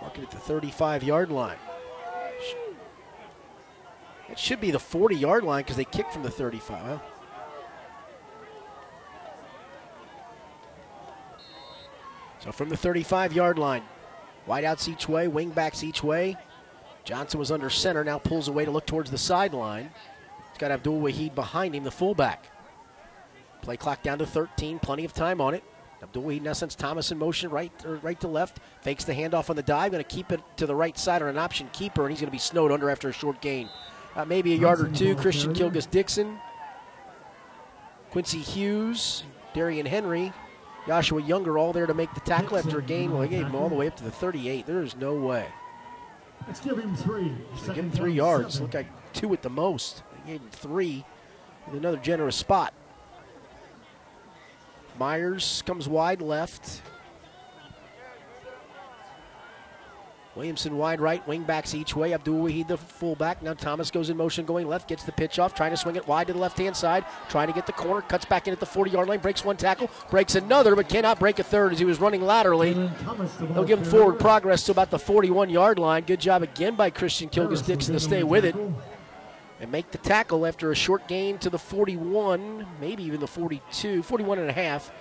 S1: Marking at the 35 yard line. It should be the 40 yard line because they kicked from the 35. Huh? So from the 35 yard line, wideouts each way, wing backs each way. Johnson was under center, now pulls away to look towards the sideline. He's got Abdul Wahid behind him, the fullback. Play clock down to 13, plenty of time on it. Abdul Wahid now sends Thomas in motion right or right to left, fakes the handoff on the dive, going to keep it to the right side on an option keeper, and he's going to be snowed under after a short gain. Uh, maybe a yard or two. Christian Kilgus Dixon, Quincy Hughes, Darian Henry, Joshua Younger all there to make the tackle after a gain. Well, they gave him all the way up to the 38. There is no way.
S6: Let's give him three.
S1: They give him three yards. Look like two at the most. They gave him three with another generous spot. Myers comes wide left. Williamson wide right, wing backs each way. Abdul Wahid the fullback. Now Thomas goes in motion going left, gets the pitch off, trying to swing it wide to the left hand side, trying to get the corner, cuts back in at the 40 yard line, breaks one tackle, breaks another, but cannot break a third as he was running laterally. They'll give him forward progress to about the 41 yard line. Good job again by Christian Kilgus Dixon to stay with it and make the tackle after a short gain to the 41, maybe even the 42, 41 and a half.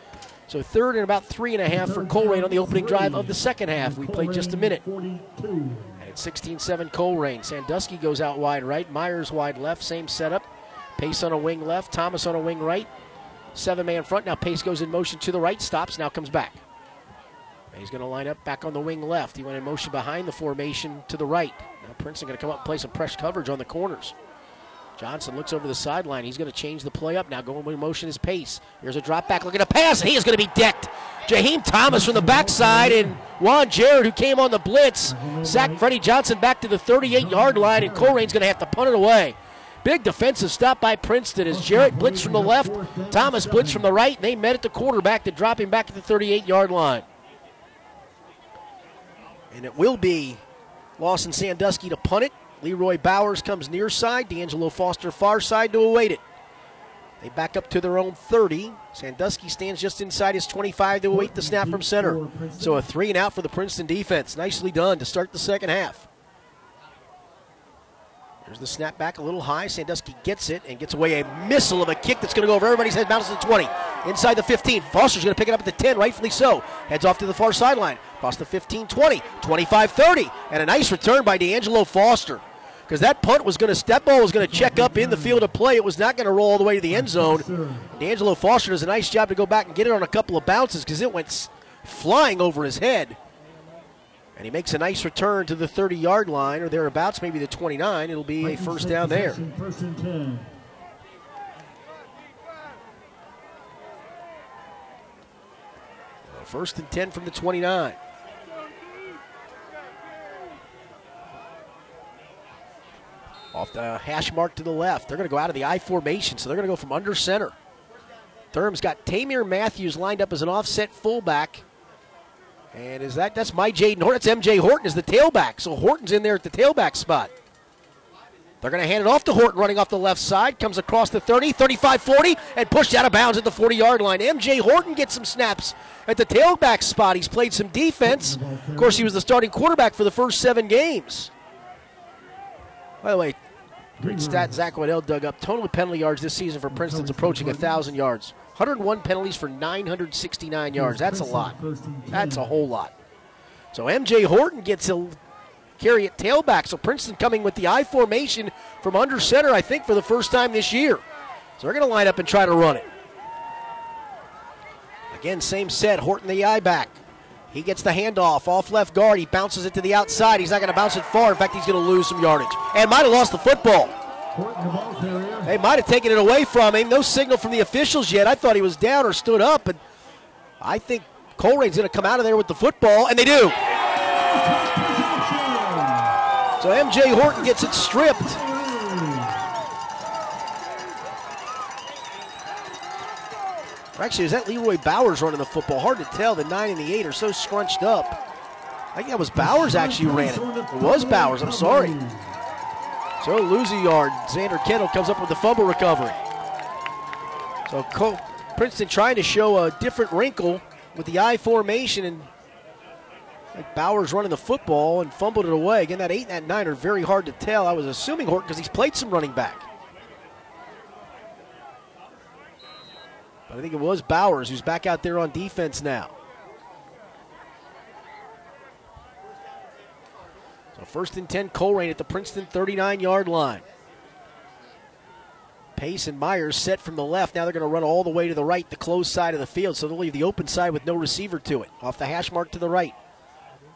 S1: So third and about three and a half for Colerain on the opening drive of the second half. We played just a minute. And at 16-7 Colerain. Sandusky goes out wide right. Myers wide left. Same setup. Pace on a wing left. Thomas on a wing right. Seven-man front. Now Pace goes in motion to the right. Stops. Now comes back. He's going to line up back on the wing left. He went in motion behind the formation to the right. Now Princeton going to come up and play some press coverage on the corners. Johnson looks over the sideline. He's going to change the play up now. Going in motion is pace. Here's a drop back looking to pass, and he is going to be decked. Jaheim Thomas from the backside, and Juan Jarrett, who came on the blitz, sacked Freddie Johnson back to the 38 yard line, and Colerain's going to have to punt it away. Big defensive stop by Princeton as Jarrett blitzed from the left, Thomas blitzed from the right, and they met at the quarterback to drop him back at the 38 yard line. And it will be Lawson Sandusky to punt it. Leroy Bowers comes near side. D'Angelo Foster far side to await it. They back up to their own 30. Sandusky stands just inside his 25 to await the snap from center. So a three and out for the Princeton defense. Nicely done to start the second half. There's the snap back a little high. Sandusky gets it and gets away a missile of a kick that's going to go over everybody's head. Bounces to the 20. Inside the 15. Foster's going to pick it up at the 10, rightfully so. Heads off to the far sideline. Across the 15 20, 25 30. And a nice return by D'Angelo Foster. Because that punt was going to, that ball was going to check up in the field of play. It was not going to roll all the way to the end zone. D'Angelo Foster does a nice job to go back and get it on a couple of bounces because it went flying over his head. And he makes a nice return to the 30 yard line or thereabouts, maybe the 29. It'll be a first down there.
S6: First and 10.
S1: First and 10 from the 29. Off the hash mark to the left. They're going to go out of the I formation, so they're going to go from under center. Durham's got Tamir Matthews lined up as an offset fullback. And is that that's my Jaden Horton? That's MJ Horton is the tailback. So Horton's in there at the tailback spot. They're going to hand it off to Horton running off the left side. Comes across the 30, 35 40, and pushed out of bounds at the 40 yard line. MJ Horton gets some snaps at the tailback spot. He's played some defense. Of course, he was the starting quarterback for the first seven games. By the way, great stat Zach Waddell dug up. Total penalty yards this season for Princeton's approaching 1,000 yards. 101 penalties for 969 yards. That's a lot. That's a whole lot. So MJ Horton gets a carry at tailback. So Princeton coming with the I formation from under center, I think, for the first time this year. So they're going to line up and try to run it. Again, same set. Horton the I back. He gets the handoff off left guard. He bounces it to the outside. He's not going to bounce it far. In fact, he's going to lose some yardage and might have lost the football. They might have taken it away from him. No signal from the officials yet. I thought he was down or stood up, and I think Colerain's going to come out of there with the football, and they do. So MJ Horton gets it stripped. Actually, is that Leroy Bowers running the football? Hard to tell. The 9 and the 8 are so scrunched up. I think that was Bowers actually ran it. It was Bowers, I'm sorry. So lose a yard. Xander Kendall comes up with the fumble recovery. So Princeton trying to show a different wrinkle with the I formation and like Bowers running the football and fumbled it away. Again, that 8 and that 9 are very hard to tell. I was assuming Horton because he's played some running back. I think it was Bowers who's back out there on defense now. So first and 10, Colerain at the Princeton 39 yard line. Pace and Myers set from the left. Now they're going to run all the way to the right, the close side of the field. So they'll leave the open side with no receiver to it. Off the hash mark to the right.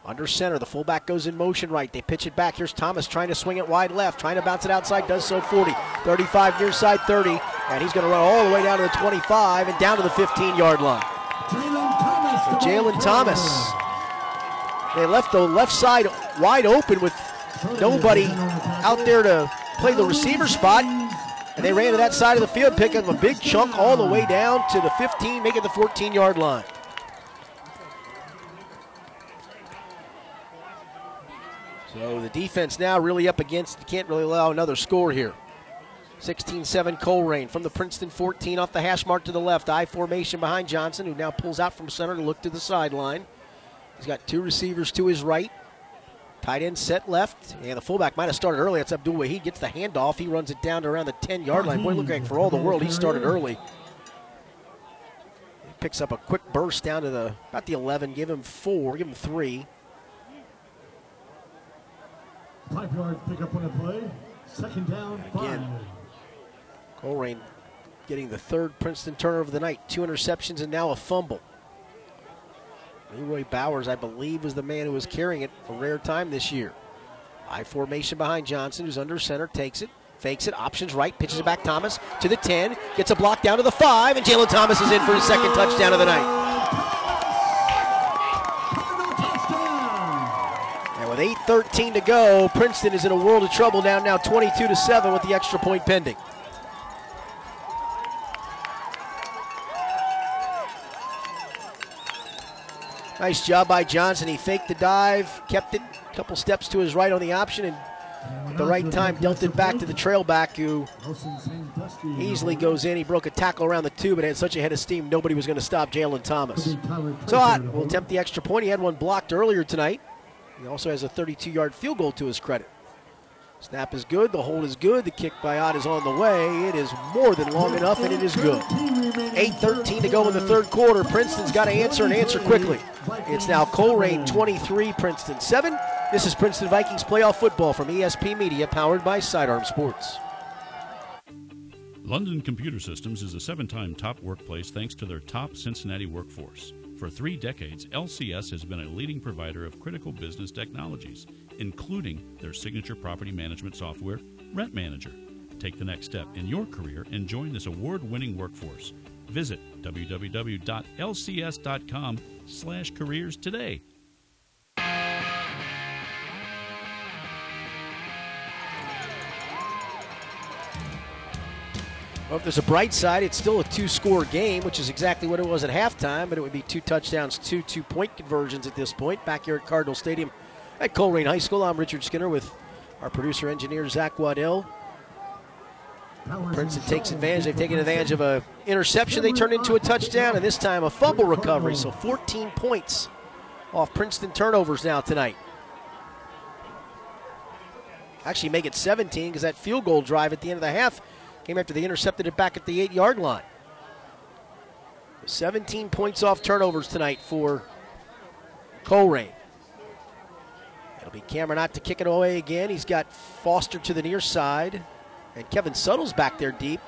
S1: Under center, the fullback goes in motion right. They pitch it back. Here's Thomas trying to swing it wide left, trying to bounce it outside. Does so 40, 35 near side 30, and he's going to run all the way down to the 25 and down to the 15 yard line. Jalen Thomas. They left the left side wide open with nobody out there to play the receiver spot. And they ran to that side of the field, picking up a big chunk all the way down to the 15, making the 14 yard line. So the defense now really up against, can't really allow another score here. 16 7 Colerain from the Princeton 14 off the hash mark to the left. I formation behind Johnson, who now pulls out from center to look to the sideline. He's got two receivers to his right. Tight end set left, and the fullback might have started early. That's Abdul Wahid. Gets the handoff. He runs it down to around the 10 yard line. Boy, look like for all the world, he started early. He picks up a quick burst down to the about the 11. Give him four, give him three.
S6: Five yard pickup on the play. Second down, five.
S1: Colerain getting the third Princeton turnover of the night. Two interceptions and now a fumble. Leroy Bowers, I believe, was the man who was carrying it a rare time this year. I formation behind Johnson, who's under center, takes it, fakes it, options right, pitches it back Thomas to the 10, gets a block down to the 5, and Jalen Thomas is in for his second touchdown of the night. And with 8.13 to go, Princeton is in a world of trouble down now 22 to 7 with the extra point pending. Nice job by Johnson. He faked the dive, kept it a couple steps to his right on the option, and at the right time, dealt it back to the trailback who easily goes in. He broke a tackle around the two, but had such a head of steam, nobody was going to stop Jalen Thomas. So uh, Ott will attempt the extra point. He had one blocked earlier tonight. He also has a 32 yard field goal to his credit. Snap is good. The hold is good. The kick by Ott is on the way. It is more than long enough, and it is good. 8.13 to go in the third quarter. Princeton's got to answer and answer quickly. It's now Colerain 23, Princeton 7. This is Princeton Vikings playoff football from ESP Media, powered by Sidearm Sports.
S4: London Computer Systems is a seven time top workplace thanks to their top Cincinnati workforce. For three decades, LCS has been a leading provider of critical business technologies, including their signature property management software, Rent Manager. Take the next step in your career and join this award-winning workforce. Visit www.lcs.com/careers today.
S1: Well, if there's a bright side, it's still a two score game, which is exactly what it was at halftime, but it would be two touchdowns, two two point conversions at this point. Back here at Cardinal Stadium at Colerain High School, I'm Richard Skinner with our producer engineer, Zach Waddell. Princeton takes advantage. They've taken advantage of a interception. They turned into a touchdown, and this time a fumble recovery. So 14 points off Princeton turnovers now tonight. Actually, make it 17 because that field goal drive at the end of the half came after they intercepted it back at the eight yard line. 17 points off turnovers tonight for Colerain. It'll be Cameron Ott to kick it away again. He's got Foster to the near side. And Kevin Suttles back there deep.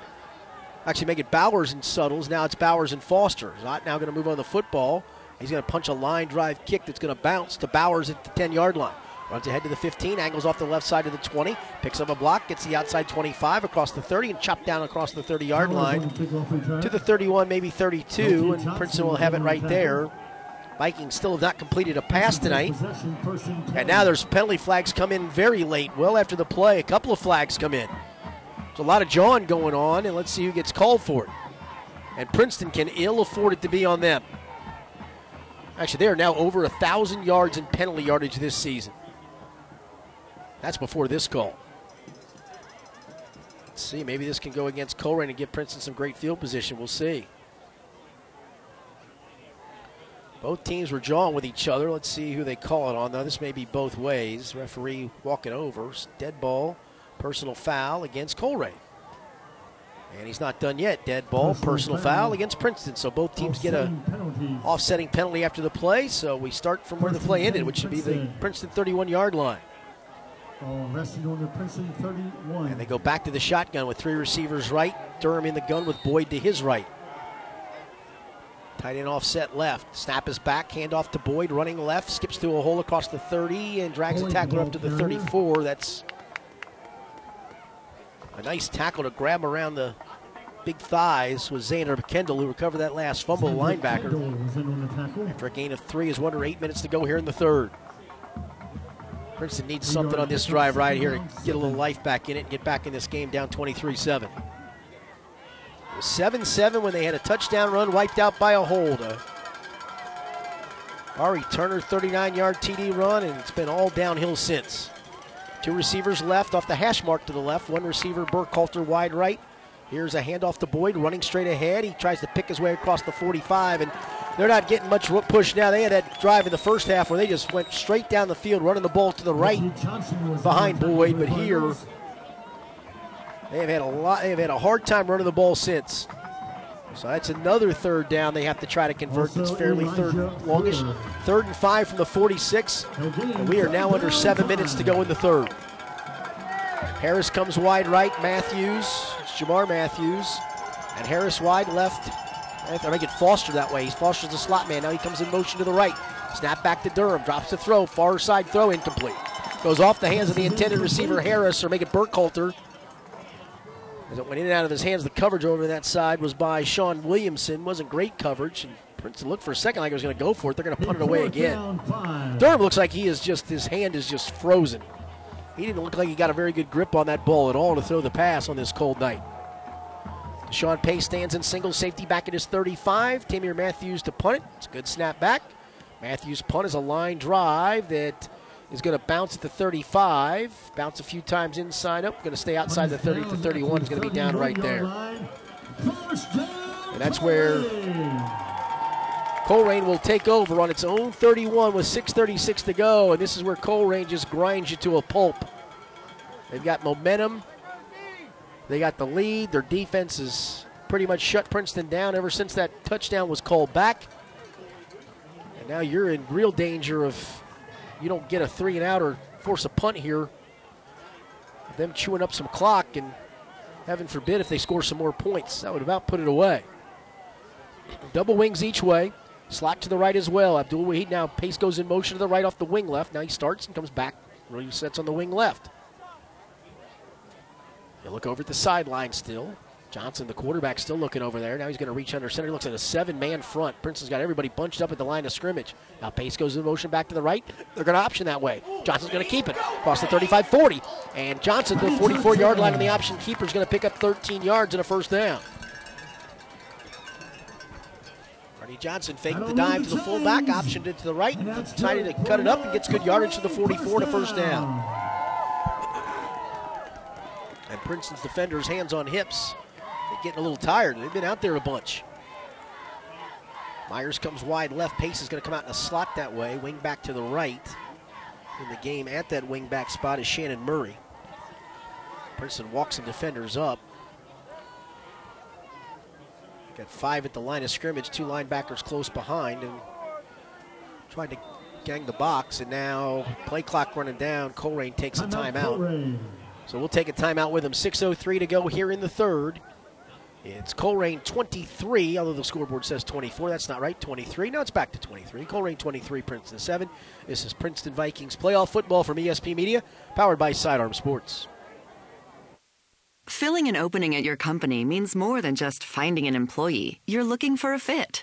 S1: Actually, make it Bowers and Suttles. Now it's Bowers and Foster. Ott now going to move on the football. He's going to punch a line drive kick that's going to bounce to Bowers at the 10 yard line. Runs ahead to the 15, angles off the left side of the 20, picks up a block, gets the outside 25 across the 30, and chopped down across the 30 yard line to the 31, maybe 32, and Princeton will have it right there. Vikings still have not completed a pass tonight. And now there's penalty flags come in very late, well after the play. A couple of flags come in. There's a lot of jawing going on, and let's see who gets called for it. And Princeton can ill afford it to be on them. Actually, they are now over a thousand yards in penalty yardage this season. That's before this call. Let's see. Maybe this can go against Colerain and give Princeton some great field position. We'll see. Both teams were jawing with each other. Let's see who they call it on. Now, this may be both ways. Referee walking over. Dead ball, personal foul against Colerain. And he's not done yet. Dead ball, personal, personal foul. against Princeton. So both teams get a penalty. offsetting penalty after the play. So we start from where the play ended, which should be the Princeton 31 yard line.
S6: Oh, resting on the Princeton 31.
S1: And they go back to the shotgun with three receivers right. Durham in the gun with Boyd to his right. Tight end offset left. Snap is back. Hand off to Boyd. Running left. Skips through a hole across the 30 and drags Boyd a tackler up to the 34. That's a nice tackle to grab around the big thighs was Xander Kendall, who recovered that last fumble linebacker. After a gain of three, is one or eight minutes to go here in the third. Princeton needs something on this drive right here to get a little life back in it and get back in this game down 23 7. 7 7 when they had a touchdown run wiped out by a hold. Ari Turner, 39 yard TD run, and it's been all downhill since. Two receivers left off the hash mark to the left. One receiver, Burkhalter, wide right. Here's a handoff to Boyd, running straight ahead. He tries to pick his way across the 45, and they're not getting much push now. They had that drive in the first half where they just went straight down the field, running the ball to the right behind Boyd. But here, they've had a lot. They've had a hard time running the ball since. So that's another third down they have to try to convert. That's fairly third longish. Third and five from the 46. And we are now under seven minutes to go in the third. Harris comes wide right. Matthews. It's Jamar Matthews. And Harris wide left. I make it Foster that way. He's Foster's the slot man. Now he comes in motion to the right. Snap back to Durham. Drops the throw. Far side throw incomplete. Goes off the hands of the intended receiver Harris or make it Burkhalter. As it went in and out of his hands, the coverage over that side was by Sean Williamson. Wasn't great coverage. And Princeton looked for a second like he was going to go for it. They're going to punt it away again. Durham looks like he is just, his hand is just frozen. He didn't look like he got a very good grip on that ball at all to throw the pass on this cold night. Sean Pace stands in single safety back at his 35. Tamir Matthews to punt it. It's a good snap back. Matthews' punt is a line drive that is going to bounce at the 35, bounce a few times inside up, going to stay outside the 30 to 31, is going to be down right there. And that's where Colerain will take over on its own 31 with 6.36 to go, and this is where Colerain just grinds you to a pulp. They've got momentum. They got the lead. Their defense has pretty much shut Princeton down ever since that touchdown was called back. And now you're in real danger of you don't get a three and out or force a punt here. Them chewing up some clock and heaven forbid if they score some more points. That would about put it away. Double wings each way. Slot to the right as well. Abdul Wahid now pace goes in motion to the right off the wing left. Now he starts and comes back. Resets on the wing left. You look over at the sideline still. Johnson, the quarterback, still looking over there. Now he's going to reach under center. He looks at a seven man front. Princeton's got everybody bunched up at the line of scrimmage. Now Pace goes in motion back to the right. They're going to option that way. Johnson's going to keep it. Across the 35 40. And Johnson, the 44 yard line on the option keeper, is going to pick up 13 yards and a first down. Artie Johnson faked the dive to the fullback, optioned it to the right, decided to cut it up and gets good yardage to the 44 to first down. And Princeton's defenders hands on hips. They're getting a little tired. They've been out there a bunch. Myers comes wide left. Pace is going to come out in a slot that way. Wing back to the right. In the game at that wing back spot is Shannon Murray. Princeton walks some defenders up. Got five at the line of scrimmage, two linebackers close behind, and trying to gang the box. And now play clock running down. Colerain takes a timeout. So we'll take a timeout with him. 6.03 to go here in the third. It's Colerain 23, although the scoreboard says 24. That's not right. 23. No, it's back to 23. Colerain 23, Princeton 7. This is Princeton Vikings playoff football from ESP Media, powered by Sidearm Sports.
S7: Filling an opening at your company means more than just finding an employee. You're looking for a fit,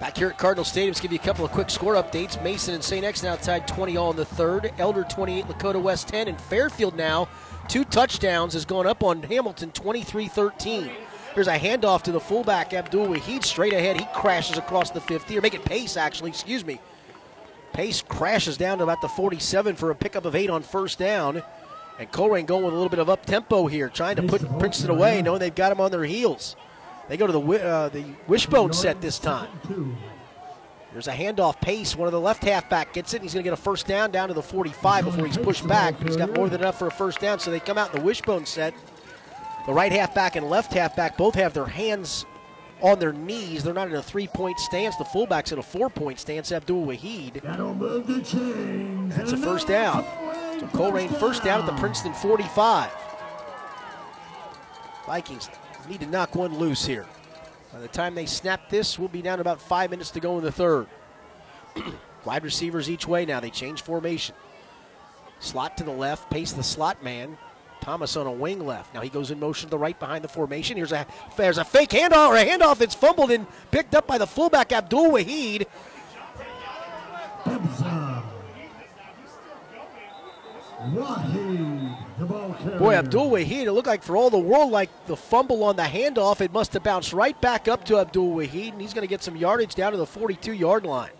S1: Back here at Cardinal Stadium, let's give you a couple of quick score updates. Mason and St. X now tied 20 all in the third. Elder 28, Lakota West 10, and Fairfield now two touchdowns has gone up on Hamilton 23-13. There's a handoff to the fullback Abdul Wahid straight ahead. He crashes across the 50, or make it pace actually. Excuse me. Pace crashes down to about the 47 for a pickup of eight on first down. And Colerain going with a little bit of up tempo here, trying to put Princeton away, knowing they've got him on their heels. They go to the uh, the wishbone set this time. There's a handoff pace. One of the left halfback gets it. He's going to get a first down down to the 45 before he's pushed back. He's got more than enough for a first down, so they come out in the wishbone set. The right halfback and left halfback both have their hands on their knees. They're not in a three-point stance. The fullback's in a four-point stance. Abdul Wahid. That's a first down. So Colerain first down at the Princeton 45. Vikings need to knock one loose here. By the time they snap this, we'll be down about five minutes to go in the third. Wide receivers each way now. They change formation. Slot to the left, pace the slot man. Thomas on a wing left. Now he goes in motion to the right behind the formation. Here's a there's a fake handoff or a handoff that's fumbled and picked up by the fullback Abdul Wahid. Boy, Abdul Wahid, it looked like for all the world like the fumble on the handoff, it must have bounced right back up to Abdul Wahid, and he's going to get some yardage down to the 42 yard line.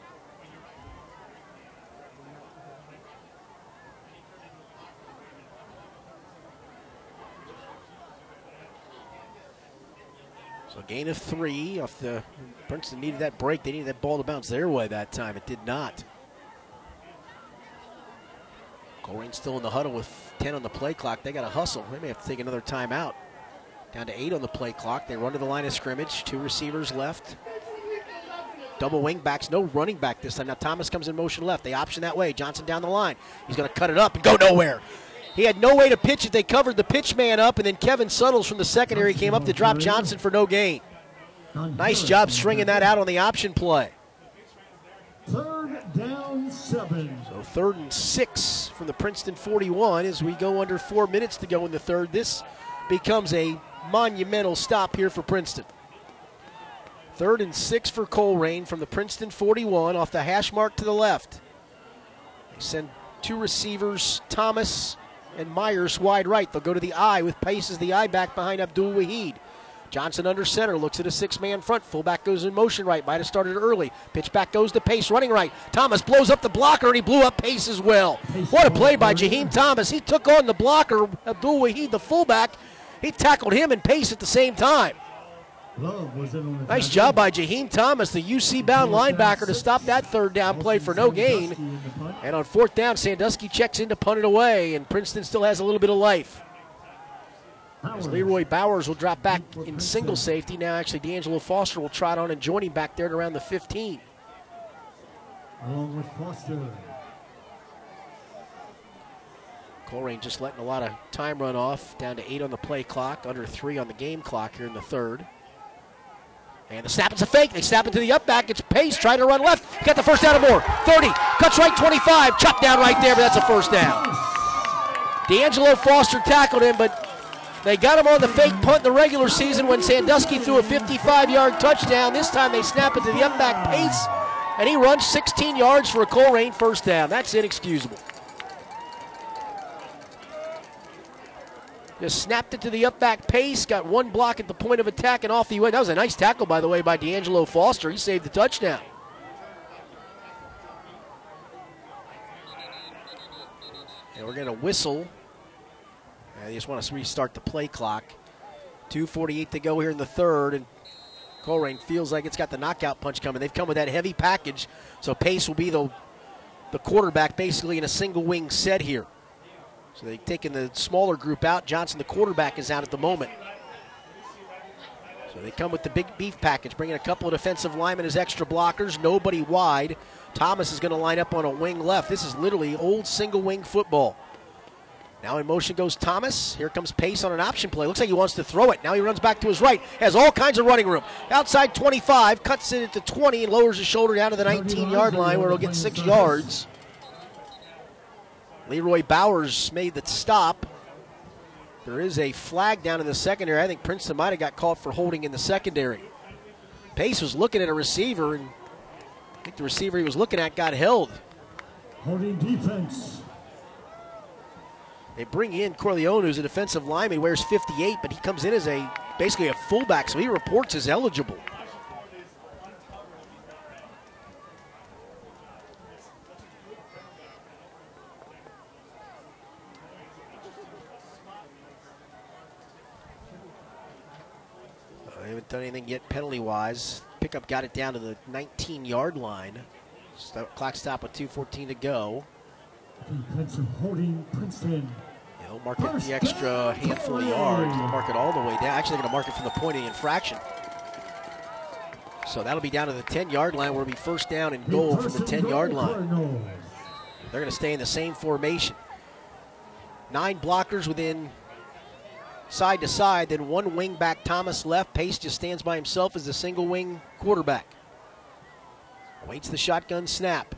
S1: So gain of three off the Princeton needed that break. They needed that ball to bounce their way that time. It did not. Colerain still in the huddle with 10 on the play clock. They got to hustle. They may have to take another timeout. Down to eight on the play clock. They run to the line of scrimmage. Two receivers left. Double wing backs, no running back this time. Now Thomas comes in motion left. They option that way. Johnson down the line. He's going to cut it up and go nowhere. He had no way to pitch it. They covered the pitch man up, and then Kevin Suttles from the secondary came up to drop Johnson for no gain. Nice job stringing that out on the option play.
S6: Down, seven.
S1: So third and six from the Princeton 41 as we go under four minutes to go in the third. This becomes a monumental stop here for Princeton. Third and six for Colerain from the Princeton 41 off the hash mark to the left. They send two receivers, Thomas and Myers wide right. They'll go to the I with Pace as the I back behind Abdul Wahid. Johnson under center looks at a six man front. Fullback goes in motion right. Might have started early. Pitch back goes to Pace running right. Thomas blows up the blocker and he blew up Pace as well. What a play by Jaheim Thomas. He took on the blocker, Abdul Wahid, the fullback. He tackled him and Pace at the same time.
S6: Love was in on the
S1: Nice job by Jaheim Thomas, the UC bound linebacker, to stop that third down play for no gain. And on fourth down, Sandusky checks in to punt it away, and Princeton still has a little bit of life. As Leroy Bowers will drop back in single safety. Now, actually, D'Angelo Foster will trot on and join him back there at around the 15.
S6: Along with Foster.
S1: Colerain just letting a lot of time run off, down to eight on the play clock, under three on the game clock here in the third. And the snap is a fake. They snap it to the up back. It's Pace trying to run left. Got the first down and more. 30. Cuts right 25. Chop down right there, but that's a first down. D'Angelo Foster tackled him, but they got him on the fake punt in the regular season when Sandusky threw a 55 yard touchdown. This time they snap it to the up back Pace, and he runs 16 yards for a Colerain first down. That's inexcusable. Just snapped it to the up back pace, got one block at the point of attack, and off he went. That was a nice tackle, by the way, by D'Angelo Foster. He saved the touchdown. And we're going to whistle. I just want to restart the play clock. 2.48 to go here in the third, and Colerain feels like it's got the knockout punch coming. They've come with that heavy package, so Pace will be the, the quarterback basically in a single wing set here. So they've taken the smaller group out. Johnson, the quarterback, is out at the moment. So they come with the big beef package, bringing a couple of defensive linemen as extra blockers. Nobody wide. Thomas is going to line up on a wing left. This is literally old single wing football. Now in motion goes Thomas. Here comes Pace on an option play. Looks like he wants to throw it. Now he runs back to his right. Has all kinds of running room. Outside 25, cuts it at the 20 and lowers his shoulder down to the 19 yard line where he'll get six yards. Leroy Bowers made the stop. There is a flag down in the secondary. I think Princeton might have got caught for holding in the secondary. Pace was looking at a receiver, and I think the receiver he was looking at got held.
S6: Holding defense.
S1: They bring in Corleone, who's a defensive lineman, he wears 58, but he comes in as a basically a fullback, so he reports as eligible. I haven't done anything yet penalty wise. Pickup got it down to the 19 yard line. Stop, clock stop with 2.14 to go.
S6: Defensive holding Princeton.
S1: They'll mark it the extra handful of yards. They'll mark it all the way down. Actually, they're going to mark it from the point of the infraction. So that'll be down to the 10 yard line where it'll be first down and goal from the 10 yard line. They're going to stay in the same formation. Nine blockers within side to side, then one wing back, Thomas left. Pace just stands by himself as the single wing quarterback. Waits the shotgun snap.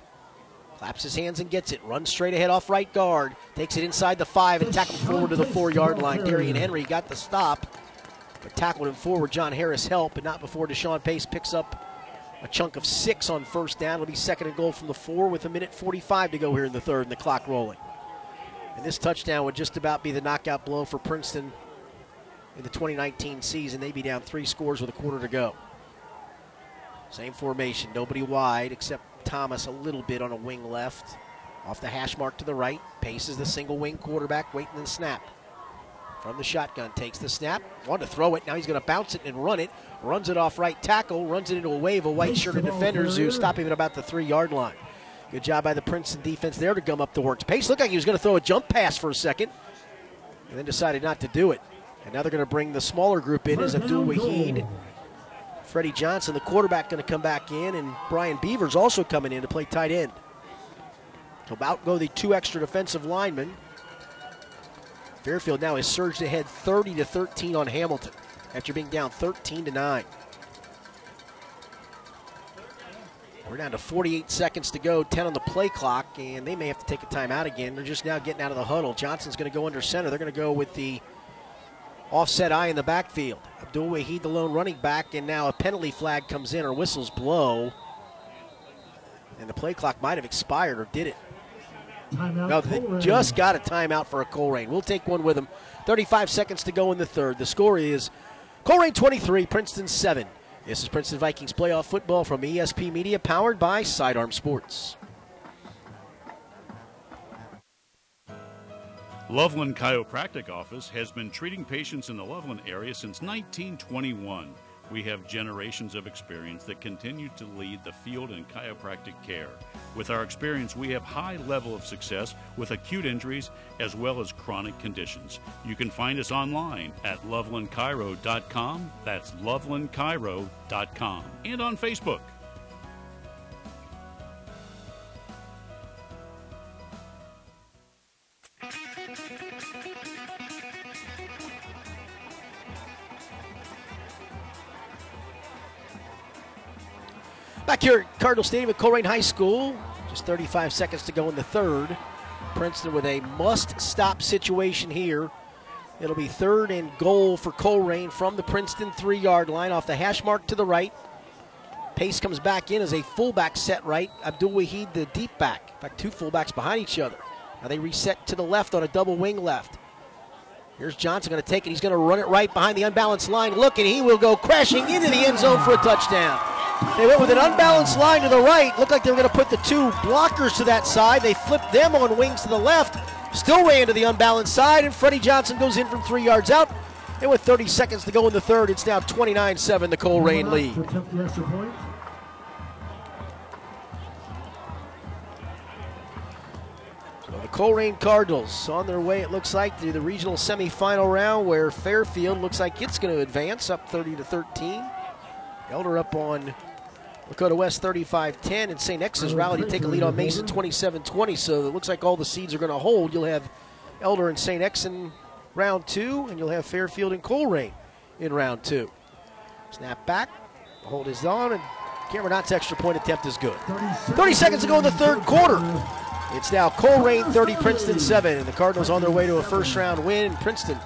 S1: Claps his hands and gets it. Runs straight ahead off right guard. Takes it inside the five and tackled forward to the four yard line. Darian Henry got the stop, but tackled him forward. John Harris helped, but not before Deshaun Pace picks up a chunk of six on first down. It'll be second and goal from the four with a minute 45 to go here in the third and the clock rolling. And this touchdown would just about be the knockout blow for Princeton in the 2019 season. They'd be down three scores with a quarter to go. Same formation, nobody wide except Thomas a little bit on a wing left. Off the hash mark to the right. Paces the single wing quarterback, waiting the snap. From the shotgun, takes the snap. Wanted to throw it. Now he's going to bounce it and run it. Runs it off right tackle. Runs it into a wave of white shirted defenders who stop him at about the three yard line. Good job by the Princeton defense there to gum up the works. Pace looked like he was going to throw a jump pass for a second and then decided not to do it. And now they're going to bring the smaller group in as Abdul Wahid. Freddie Johnson, the quarterback, going to come back in, and Brian Beavers also coming in to play tight end. About go the two extra defensive linemen. Fairfield now has surged ahead 30 to 13 on Hamilton after being down 13 to 9. We're down to 48 seconds to go, 10 on the play clock, and they may have to take a timeout again. They're just now getting out of the huddle. Johnson's going to go under center. They're going to go with the offset eye in the backfield. Abdul Wahid, the lone running back, and now a penalty flag comes in or whistles blow. And the play clock might have expired, or did it?
S6: Timeout.
S1: No, they just got a timeout for a Colerain. We'll take one with them. 35 seconds to go in the third. The score is Colerain 23, Princeton 7. This is Princeton Vikings playoff football from ESP Media, powered by Sidearm Sports.
S4: Loveland Chiropractic Office has been treating patients in the Loveland area since 1921. We have generations of experience that continue to lead the field in chiropractic care. With our experience, we have high level of success with acute injuries as well as chronic conditions. You can find us online at lovelandchiro.com. That's lovelandchiro.com. And on Facebook.
S1: Back here at Cardinal Stadium at Colerain High School, just 35 seconds to go in the third. Princeton with a must stop situation here. It'll be third and goal for Colerain from the Princeton three yard line off the hash mark to the right. Pace comes back in as a fullback set right. Abdul Wahid, the deep back. In fact, two fullbacks behind each other. Now they reset to the left on a double wing left. Here's Johnson going to take it. He's going to run it right behind the unbalanced line. Look, and he will go crashing into the end zone for a touchdown. They went with an unbalanced line to the right. Looked like they were going to put the two blockers to that side. They flipped them on wings to the left. Still ran to the unbalanced side, and Freddie Johnson goes in from three yards out. And with 30 seconds to go in the third, it's now 29 7, the Colerain lead.
S6: To the extra.
S1: So the Colerain Cardinals on their way, it looks like, to the regional semifinal round where Fairfield looks like it's going to advance up 30 to 13. Elder up on Lakota West 35 10, and St. X rally to take a lead on Mason 27 20. So it looks like all the seeds are going to hold. You'll have Elder and St. X in round two, and you'll have Fairfield and Colerain in round two. Snap back, hold is on, and Cameron Knott's extra point attempt is good. 30 seconds to go in the third quarter. It's now Colerain 30, Princeton 7, and the Cardinals on their way to a first round win. Princeton,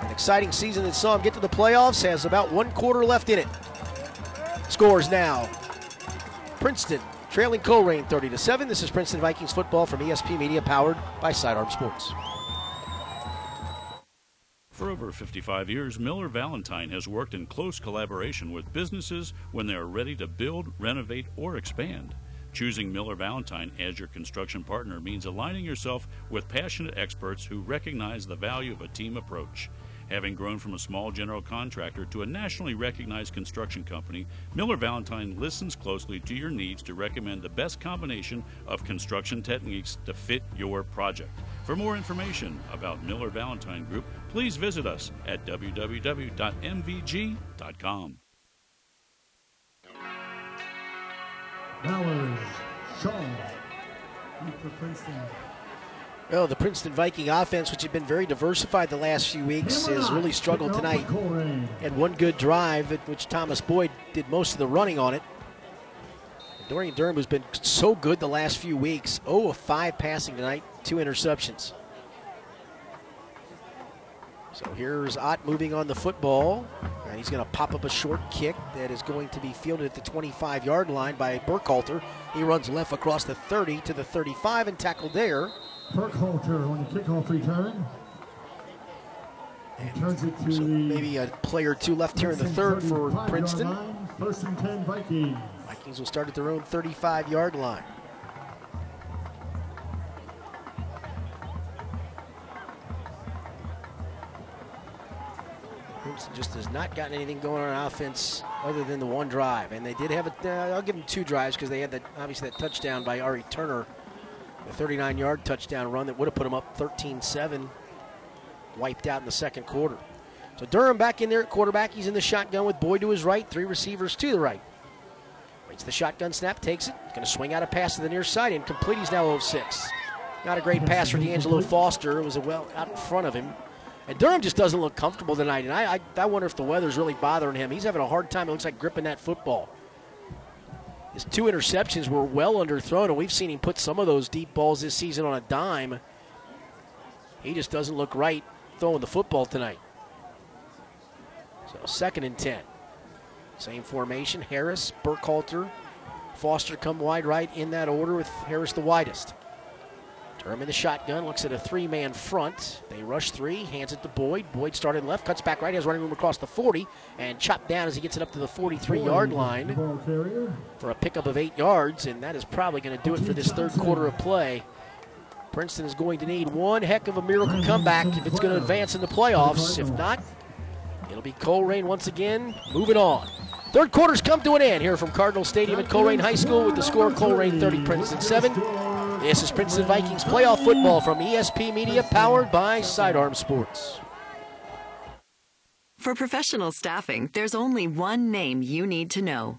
S1: an exciting season that saw them get to the playoffs, has about one quarter left in it. Scores now Princeton trailing Colerain 30 to 7. This is Princeton Vikings football from ESP Media, powered by Sidearm Sports.
S4: For over 55 years, Miller Valentine has worked in close collaboration with businesses when they are ready to build, renovate, or expand. Choosing Miller Valentine as your construction partner means aligning yourself with passionate experts who recognize the value of a team approach. Having grown from a small general contractor to a nationally recognized construction company, Miller Valentine listens closely to your needs to recommend the best combination of construction techniques to fit your project. For more information about Miller Valentine Group, please visit us at www.mvg.com.
S6: Bowers, Shaw. Princeton.
S1: Well, the Princeton Viking offense, which had been very diversified the last few weeks, has really struggled tonight. Had one good drive, at which Thomas Boyd did most of the running on it. Dorian Durham, who's been so good the last few weeks, 0 of 5 passing tonight, two interceptions. So here's Ott moving on the football. And he's going to pop up a short kick that is going to be fielded at the 25 yard line by Burkhalter. He runs left across the 30 to the 35 and tackled there.
S6: Burkhalter on the kickoff return. And turns it to
S1: So maybe a player or two left here in the third for Princeton.
S6: line. First and 10 Vikings.
S1: Vikings will start at their own 35 yard line. Princeton just has not gotten anything going on offense other than the one drive. And they did have a, uh, I'll give them two drives because they had that, obviously that touchdown by Ari Turner, the 39 yard touchdown run that would have put them up 13 7, wiped out in the second quarter. So Durham back in there at quarterback. He's in the shotgun with Boyd to his right, three receivers to the right. Waits the shotgun snap, takes it. Going to swing out a pass to the near side, incomplete. He's now 0-6. Not a great pass for D'Angelo Foster. It was a well out in front of him. And Durham just doesn't look comfortable tonight. And I, I, I wonder if the weather's really bothering him. He's having a hard time, it looks like, gripping that football. His two interceptions were well underthrown, and we've seen him put some of those deep balls this season on a dime. He just doesn't look right throwing the football tonight. So second and 10. Same formation. Harris, Burkhalter, Foster come wide right in that order with Harris the widest. Durham in the shotgun, looks at a three man front. They rush three, hands it to Boyd. Boyd started left, cuts back right, has running room across the 40, and chopped down as he gets it up to the 43 yard line for a pickup of eight yards, and that is probably going to do it for this third quarter of play. Princeton is going to need one heck of a miracle comeback if it's going to advance in the playoffs. If not, it'll be Colerain once again moving on. Third quarter's come to an end here from Cardinal Stadium at Colerain High School with the score Colerain 30, Princeton 7. This is Princeton Vikings playoff football from ESP Media, powered by Sidearm Sports.
S7: For professional staffing, there's only one name you need to know.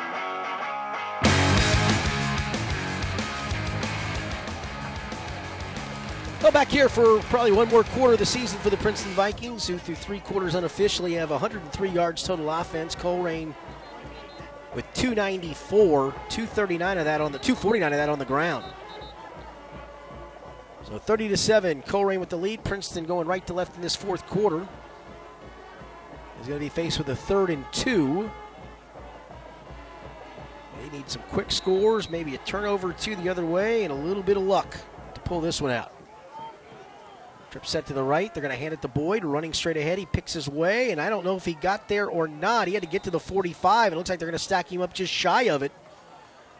S1: Well, back here for probably one more quarter of the season for the Princeton Vikings, who through three quarters unofficially have 103 yards total offense. Colerain with 294, 239 of that on the 249 of that on the ground. So 30 to seven, Colerain with the lead. Princeton going right to left in this fourth quarter. Is going to be faced with a third and two. They need some quick scores, maybe a turnover two the other way, and a little bit of luck to pull this one out. Trip set to the right. They're going to hand it to Boyd, running straight ahead. He picks his way, and I don't know if he got there or not. He had to get to the 45. It looks like they're going to stack him up just shy of it.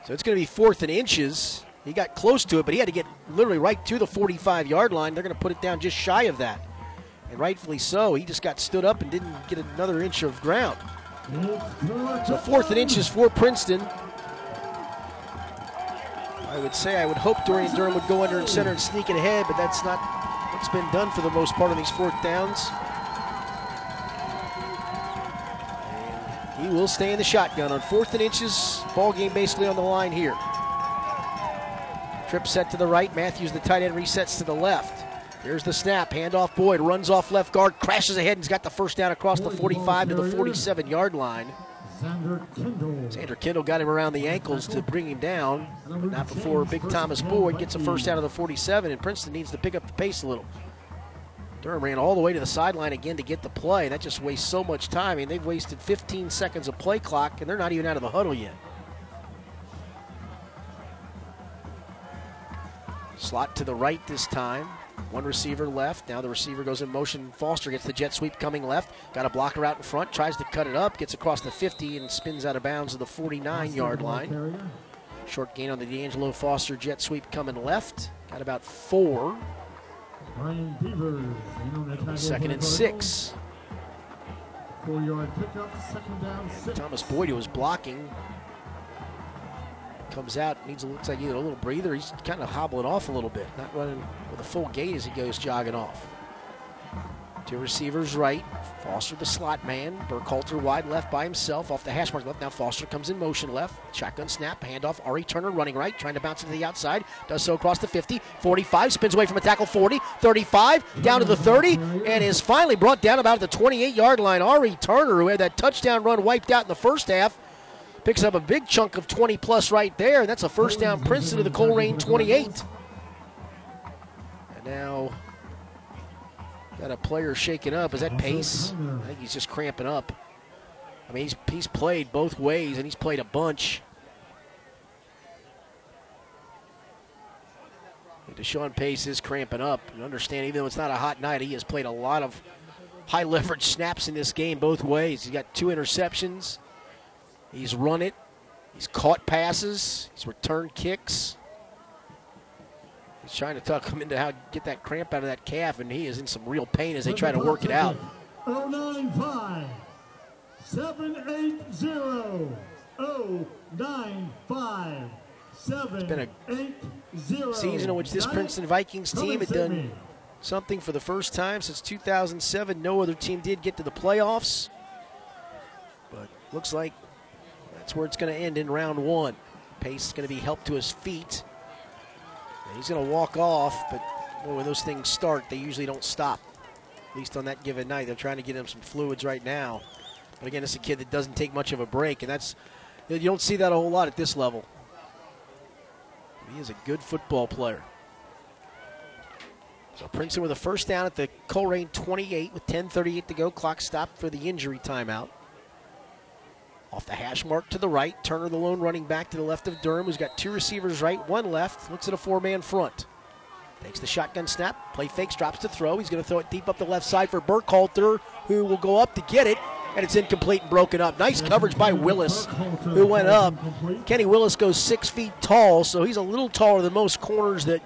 S1: So it's going to be fourth and inches. He got close to it, but he had to get literally right to the 45 yard line. They're going to put it down just shy of that. And rightfully so. He just got stood up and didn't get another inch of ground. So fourth and inches for Princeton. I would say I would hope Dorian Durham would go under and center and sneak it ahead, but that's not what's been done for the most part on these fourth downs. And he will stay in the shotgun on fourth and inches. Ball game basically on the line here. Trip set to the right. Matthews, the tight end, resets to the left. Here's the snap. Handoff Boyd runs off left guard, crashes ahead, and he's got the first down across the 45 to the 47 yard line. Xander Kendall got him around the ankles to bring him down, but not before Big Thomas Boyd gets a first out of the 47, and Princeton needs to pick up the pace a little. Durham ran all the way to the sideline again to get the play. That just wastes so much time. I mean, they've wasted 15 seconds of play clock, and they're not even out of the huddle yet. Slot to the right this time. One receiver left. Now the receiver goes in motion. Foster gets the jet sweep coming left. Got a blocker out in front. Tries to cut it up. Gets across the 50 and spins out of bounds to the 49 yard line. Short gain on the D'Angelo Foster jet sweep coming left. Got about four. Second and six.
S6: Four yard pickup, second down, six.
S1: Thomas Boyd, who was blocking, comes out, needs looks like he needed a little breather. He's kind of hobbling off a little bit, not running with a full gait as he goes jogging off. Two receivers right. Foster the slot man. Burkhalter wide left by himself off the hash mark left. Now Foster comes in motion left. Shotgun snap. Handoff. Ari Turner running right. Trying to bounce it to the outside. Does so across the 50. 45. Spins away from a tackle. 40. 35. Down to the 30. And is finally brought down about the 28 yard line. Ari Turner, who had that touchdown run wiped out in the first half, picks up a big chunk of 20 plus right there. That's a first down Princeton to the Colerain 28. And now got a player shaking up. Is that Pace? I think he's just cramping up. I mean, he's, he's played both ways, and he's played a bunch. Deshaun Pace is cramping up. You understand, even though it's not a hot night, he has played a lot of high leverage snaps in this game both ways. He's got two interceptions. He's run it. He's caught passes. He's returned kicks. He's trying to tuck him into how get that cramp out of that calf, and he is in some real pain as they try to work it out.
S6: 095 780 095 Seven,
S1: been a season in which this Princeton Vikings team had done something for the first time since 2007. No other team did get to the playoffs. But looks like that's where it's going to end in round one. Pace is going to be helped to his feet. And he's going to walk off, but boy, when those things start, they usually don't stop. At least on that given night. They're trying to get him some fluids right now. But again, it's a kid that doesn't take much of a break, and that's you don't see that a whole lot at this level. He is a good football player. So Princeton with a first down at the Colerain 28 with 10:38 to go. Clock stopped for the injury timeout. Off the hash mark to the right. Turner, the lone running back to the left of Durham, who's got two receivers right, one left. Looks at a four-man front. Takes the shotgun snap, play fakes, drops to throw. He's going to throw it deep up the left side for Burkhalter, who will go up to get it, and it's incomplete and broken up. Nice coverage by Willis, who went up. Kenny Willis goes six feet tall, so he's a little taller than most corners that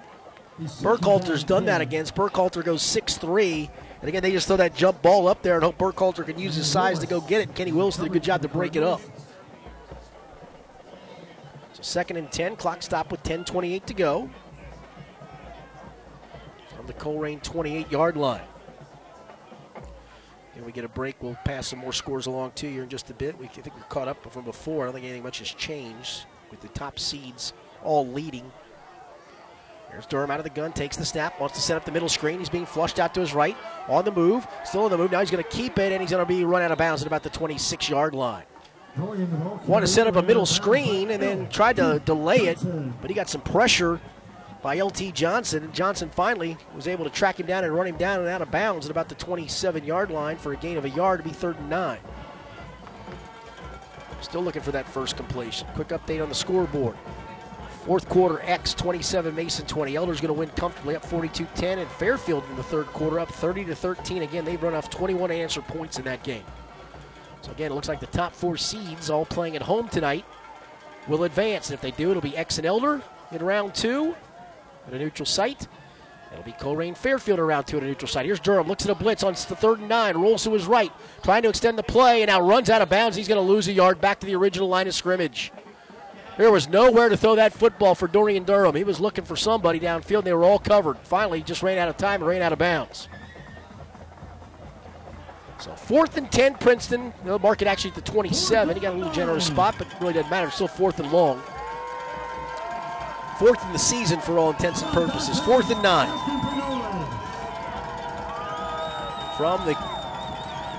S1: Burkhalter's done that against. Burkhalter goes 6'3. And again, they just throw that jump ball up there and hope Burkhalter can use his size to go get it. Kenny Willis did a good job to break it up. So second and 10, clock stop with 10.28 to go. From the Colerain 28 yard line. If we get a break, we'll pass some more scores along to you in just a bit. We I think we're caught up from before. I don't think anything much has changed with the top seeds all leading. Here's Durham out of the gun, takes the snap, wants to set up the middle screen. He's being flushed out to his right, on the move, still on the move. Now he's going to keep it, and he's going to be run out of bounds at about the 26 yard line. Want to set up a middle screen and then tried to delay it, but he got some pressure by LT Johnson, and Johnson finally was able to track him down and run him down and out of bounds at about the 27 yard line for a gain of a yard to be third and nine. Still looking for that first completion. Quick update on the scoreboard. Fourth quarter, X 27, Mason 20. Elder's going to win comfortably up 42 10, and Fairfield in the third quarter up 30 to 13. Again, they've run off 21 answer points in that game. So, again, it looks like the top four seeds, all playing at home tonight, will advance. And if they do, it'll be X and Elder in round two at a neutral site. It'll be Colerain Fairfield around two at a neutral site. Here's Durham, looks at a blitz on the third and nine, rolls to his right, trying to extend the play, and now runs out of bounds. He's going to lose a yard back to the original line of scrimmage. There was nowhere to throw that football for Dorian Durham. He was looking for somebody downfield, they were all covered. Finally, he just ran out of time and ran out of bounds. So fourth and 10, Princeton. They'll mark it actually at the 27. He got a little generous spot, but really doesn't matter. Still fourth and long. Fourth in the season for all intents and purposes. Fourth and nine. From the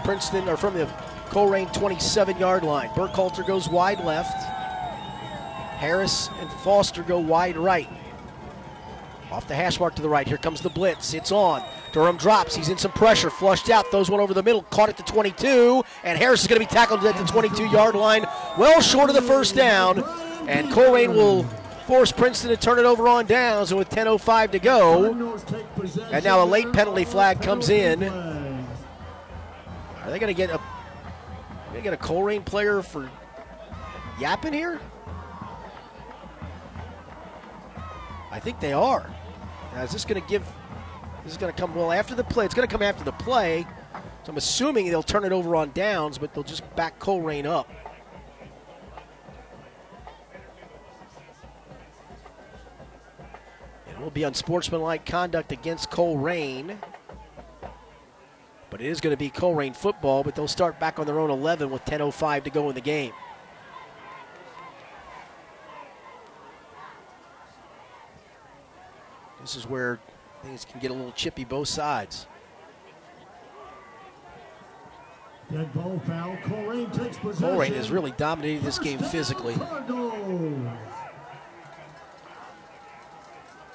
S1: Princeton, or from the Colerain 27 yard line. Burkhalter goes wide left. Harris and Foster go wide right. Off the hash mark to the right. Here comes the blitz. It's on. Durham drops. He's in some pressure. Flushed out. Throws one over the middle. Caught at the 22. And Harris is going to be tackled at the 22 yard line. Well short of the first down. And Colerain will force Princeton to turn it over on downs. And with 10.05 to go. And now a late penalty flag comes in. Are they going to get a, going to get a Colerain player for yapping here? I think they are. Now, is this going to give? This is going to come well after the play. It's going to come after the play. So I'm assuming they'll turn it over on downs, but they'll just back Colerain up. It will be unsportsmanlike conduct against Colerain. But it is going to be Colerain football, but they'll start back on their own 11 with 10.05 to go in the game. This is where things can get a little chippy both sides.
S6: Dead ball foul. Colerain takes possession.
S1: Colerain has really dominated this game physically.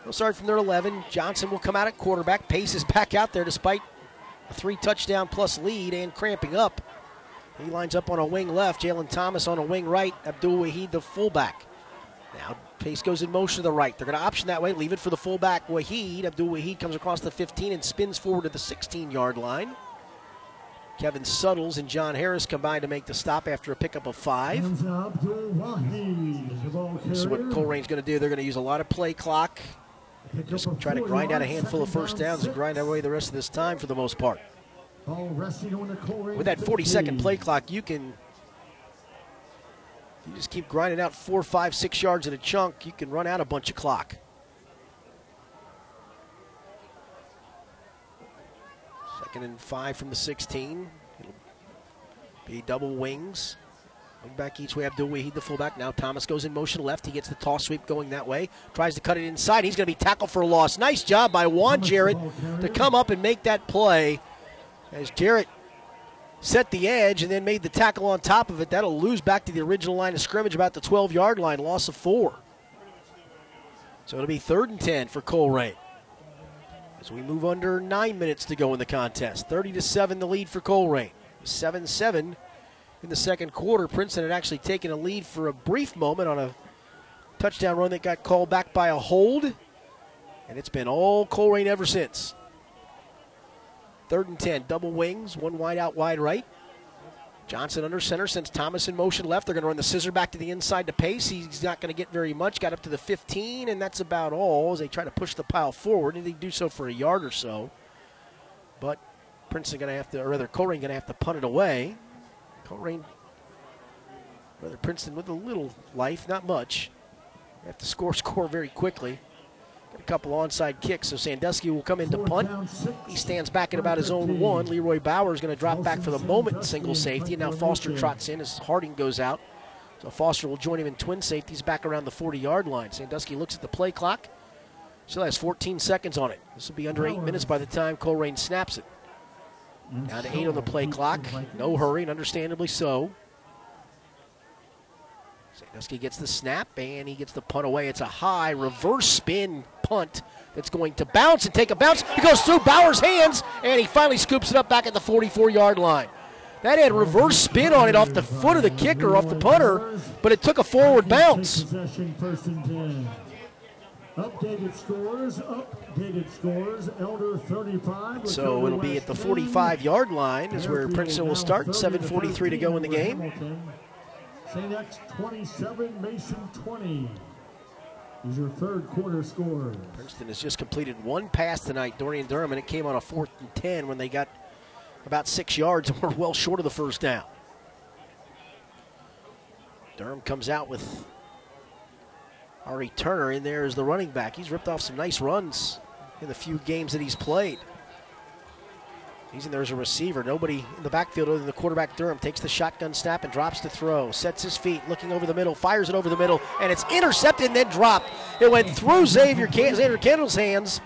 S1: They'll start from their 11. Johnson will come out at quarterback. Pace is back out there despite a three touchdown plus lead and cramping up. He lines up on a wing left. Jalen Thomas on a wing right. Abdul Wahid, the fullback. Now Pace goes in motion to the right. They're going to option that way, leave it for the fullback Wahid. Abdul Wahid comes across the 15 and spins forward to the 16 yard line. Kevin Suttles and John Harris combined to make the stop after a pickup of five. This is what Colerain's going to do. They're going to use a lot of play clock. Just try to grind out a handful of first downs and grind away the rest of this time for the most part. With that 40 second play clock, you can You just keep grinding out four, five, six yards in a chunk, you can run out a bunch of clock. Second and five from the 16. It'll be double wings. Wing back each way. Abdul Wahid, the fullback. Now Thomas goes in motion left. He gets the toss sweep going that way. Tries to cut it inside. He's going to be tackled for a loss. Nice job by Juan Jarrett to come up and make that play. As Jarrett set the edge and then made the tackle on top of it. That'll lose back to the original line of scrimmage about the 12 yard line, loss of four. So it'll be third and 10 for Colerain. As we move under nine minutes to go in the contest. 30 to 7 the lead for Colerain. 7 7 in the second quarter. Princeton had actually taken a lead for a brief moment on a touchdown run that got called back by a hold. And it's been all Colerain ever since. Third and 10, double wings, one wide out, wide right. Johnson under center sends Thomas in motion left. They're going to run the scissor back to the inside to Pace. He's not going to get very much. Got up to the 15, and that's about all as they try to push the pile forward. And they do so for a yard or so. But Princeton going to have to, or rather, Colerain going to have to punt it away. Colerain, rather Princeton with a little life, not much. They have to score, score very quickly. A couple onside kicks, so Sandusky will come in to punt. He stands back at about his own one. Leroy Bauer is going to drop back for the moment single safety, and now Foster trots in as Harding goes out. So Foster will join him in twin safeties back around the 40 yard line. Sandusky looks at the play clock. Still has 14 seconds on it. This will be under eight minutes by the time Colerain snaps it. Down to eight on the play clock. No hurry, and understandably so. Sandusky gets the snap and he gets the punt away. It's a high reverse spin punt that's going to bounce and take a bounce. It goes through Bauer's hands and he finally scoops it up back at the 44 yard line. That had reverse spin on it off the foot of the kicker, off the punter, but it took a forward bounce.
S6: Updated scores, updated scores, Elder 35.
S1: So it'll be at the 45 yard line is where Princeton will start. 7.43 to go in the game.
S6: St. X 27, Mason 20 is your third quarter score.
S1: Princeton has just completed one pass tonight, Dorian Durham, and it came on a fourth and 10 when they got about six yards and were well short of the first down. Durham comes out with Ari Turner in there as the running back. He's ripped off some nice runs in the few games that he's played. He's in there as a receiver. Nobody in the backfield other than the quarterback Durham takes the shotgun snap and drops to throw. Sets his feet, looking over the middle, fires it over the middle, and it's intercepted and then dropped. It went through Xavier, Xavier Kendall's hands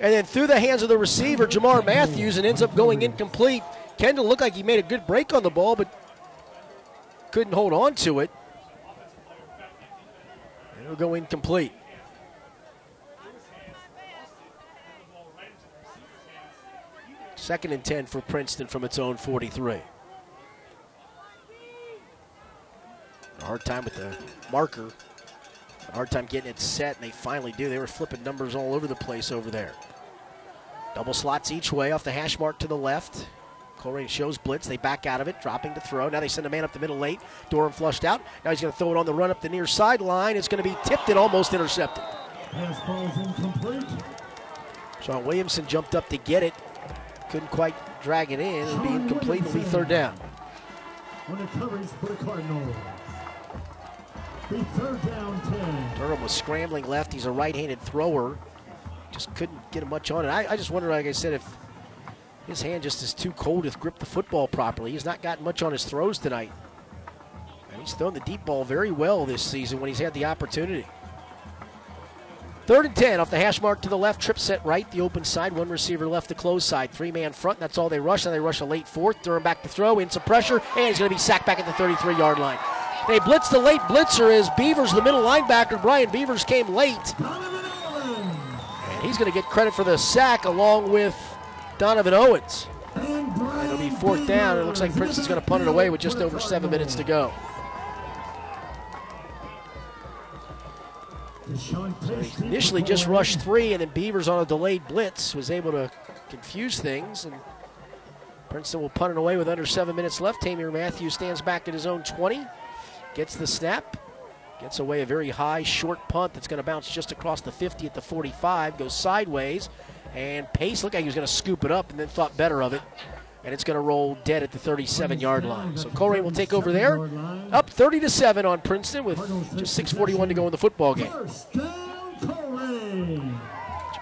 S1: and then through the hands of the receiver, Jamar Matthews, and ends up going incomplete. Kendall looked like he made a good break on the ball, but couldn't hold on to it. It'll go incomplete. Second and 10 for Princeton from its own 43. A hard time with the marker. A hard time getting it set, and they finally do. They were flipping numbers all over the place over there. Double slots each way off the hash mark to the left. Colerain shows blitz. They back out of it, dropping to throw. Now they send a man up the middle late. Durham flushed out. Now he's going to throw it on the run up the near sideline. It's going to be tipped and almost intercepted.
S6: Pass.
S1: Sean Williamson jumped up to get it. Couldn't quite drag it in. It'll be incomplete. It'll be third down.
S6: On the carries for the Cardinals. Be third down 10.
S1: Durham was scrambling left. He's a right-handed thrower. Just couldn't get much on it. I, I just wonder, like I said, if his hand just is too cold to grip the football properly. He's not gotten much on his throws tonight. And he's thrown the deep ball very well this season when he's had the opportunity. Third and 10 off the hash mark to the left. Trip set right, the open side. One receiver left, the close side. Three man front. That's all they rush. And they rush a late fourth. Durham back to throw. In some pressure. And he's going to be sacked back at the 33 yard line. They blitz the late blitzer as Beavers, the middle linebacker. Brian Beavers came late. And he's going to get credit for the sack along with Donovan Owens. It'll be fourth down. It looks like Princeton's going to punt it away with just over seven minutes to go. Initially just rushed three, and then Beavers on a delayed blitz was able to confuse things. And Princeton will punt it away with under seven minutes left. Tamir Matthews stands back at his own 20, gets the snap, gets away a very high, short punt that's going to bounce just across the 50 at the 45, goes sideways, and Pace looked like he was going to scoop it up and then thought better of it. And it's going to roll dead at the 37 yard line. So Colerain will take over there, up 30 to 7 on Princeton with just 6:41 to go in the football game.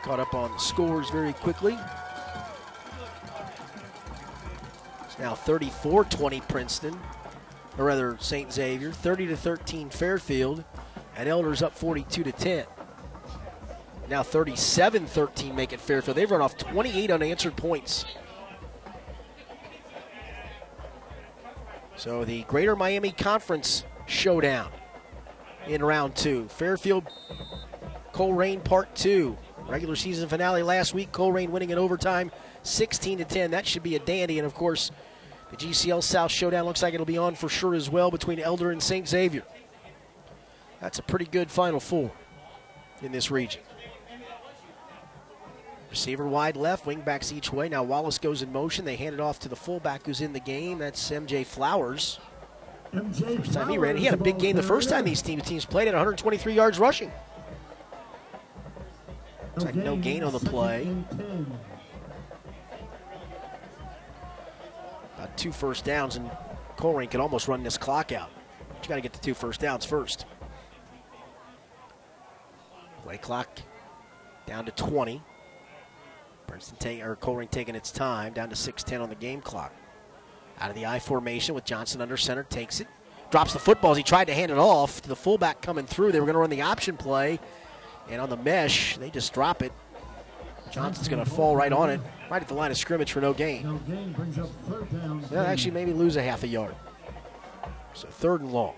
S1: Caught up on the scores very quickly. It's now 34-20 Princeton, or rather St. Xavier, 30 to 13 Fairfield, and Elders up 42 to 10. Now 37-13 make it Fairfield. They've run off 28 unanswered points. So the Greater Miami Conference showdown in round two. Fairfield, Colerain Part Two. Regular season finale last week. Colerain winning in overtime, 16 to 10. That should be a dandy. And of course, the GCL South showdown looks like it'll be on for sure as well between Elder and St. Xavier. That's a pretty good Final Four in this region. Receiver wide left, wingbacks each way. Now Wallace goes in motion. They hand it off to the fullback who's in the game. That's MJ Flowers.
S6: MJ
S1: First time he ran, he had a big game the first time these team, teams played at 123 yards rushing. Looks like no gain on the play. About two first downs, and Colerain can almost run this clock out. But you got to get the two first downs first. Play clock down to 20. Princeton take, or Colerain taking its time, down to 6:10 on the game clock. Out of the I formation with Johnson under center, takes it, drops the football as he tried to hand it off to the fullback coming through. They were going to run the option play, and on the mesh, they just drop it. Johnson's going to fall right on it, right at the line of scrimmage for no gain.
S6: No gain brings up third down.
S1: They'll actually maybe lose a half a yard. So third and long.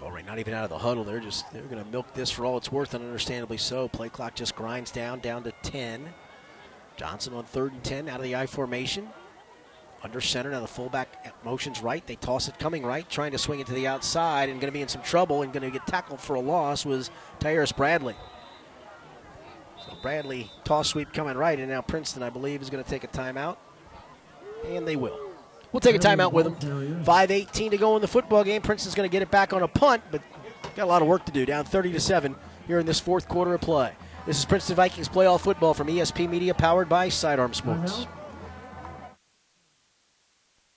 S1: Colerain not even out of the huddle. They're just they're going to milk this for all it's worth, and understandably so. Play clock just grinds down, down to 10. Johnson on third and 10 out of the I formation. Under center, now the fullback motions right. They toss it coming right, trying to swing it to the outside, and going to be in some trouble and going to get tackled for a loss was Tyrus Bradley. So Bradley toss sweep coming right, and now Princeton, I believe, is going to take a timeout, and they will. We'll take a timeout with them. 5:18 to go in the football game. Princeton's going to get it back on a punt, but got a lot of work to do. Down 30 to seven here in this fourth quarter of play. This is Princeton Vikings playoff football from ESP Media, powered by Sidearm Sports.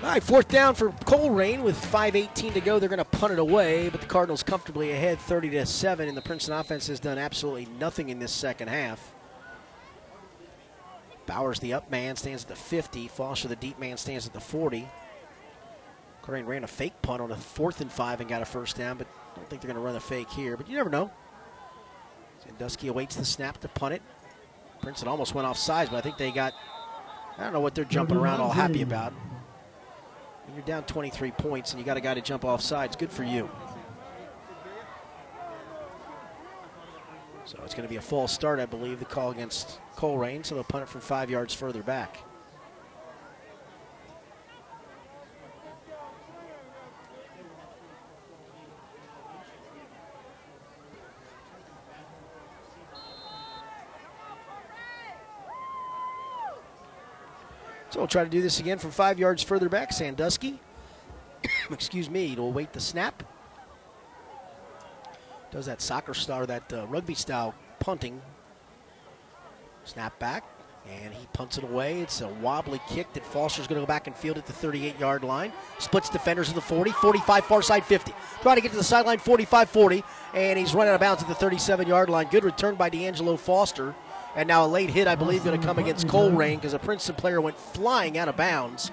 S1: All right, fourth down for Colerain with 5:18 to go. They're going to punt it away, but the Cardinals comfortably ahead, 30 to seven, and the Princeton offense has done absolutely nothing in this second half. Bowers, the up man, stands at the 50. Foster, the deep man, stands at the 40. Colerain ran a fake punt on a fourth and five and got a first down, but I don't think they're going to run a fake here. But you never know. Sandusky awaits the snap to punt it. Princeton almost went off sides, but I think they got. I don't know what they're jumping around all happy about. You're down 23 points and you got a guy to jump off sides, good for you. So it's going to be a false start, I believe, the call against Colerain, so they'll punt it from five yards further back. So we'll try to do this again from five yards further back. Sandusky, excuse me, will wait the snap. Does that soccer star, that uh, rugby style punting. Snap back, and he punts it away. It's a wobbly kick that Foster's going to go back and field at the 38 yard line. Splits defenders at the 40, 45, far side 50. Trying to get to the sideline 45 40, and he's run out of bounds at the 37 yard line. Good return by D'Angelo Foster. And now a late hit, I believe, going to come against Colerain because a Princeton player went flying out of bounds.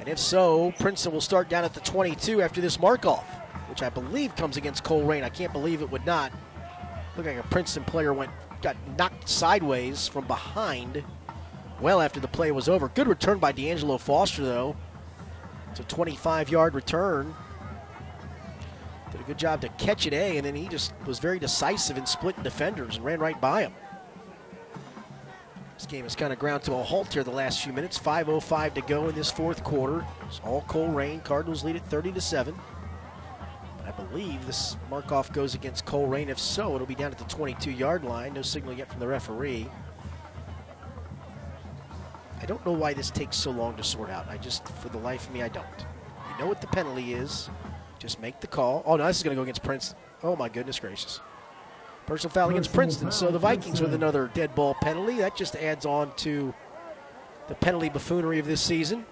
S1: And if so, Princeton will start down at the 22 after this mark-off, which I believe comes against Colerain. I can't believe it would not. Look like a Princeton player went got knocked sideways from behind well after the play was over. Good return by D'Angelo Foster, though. It's a 25 yard return. Did a good job to catch it, A, and then he just was very decisive in splitting defenders and ran right by him. This game has kind of ground to a halt here the last few minutes. 5.05 to go in this fourth quarter. It's all Colerain. Cardinals lead at 30 to 7. I believe this mark-off goes against Colerain. If so, it'll be down at the 22-yard line. No signal yet from the referee. I don't know why this takes so long to sort out. I just, for the life of me, I don't. You know what the penalty is. Just make the call. Oh, no, this is going to go against Princeton. Oh, my goodness gracious. Personal foul against Princeton. So the Vikings with another dead ball penalty. That just adds on to the penalty buffoonery of this season.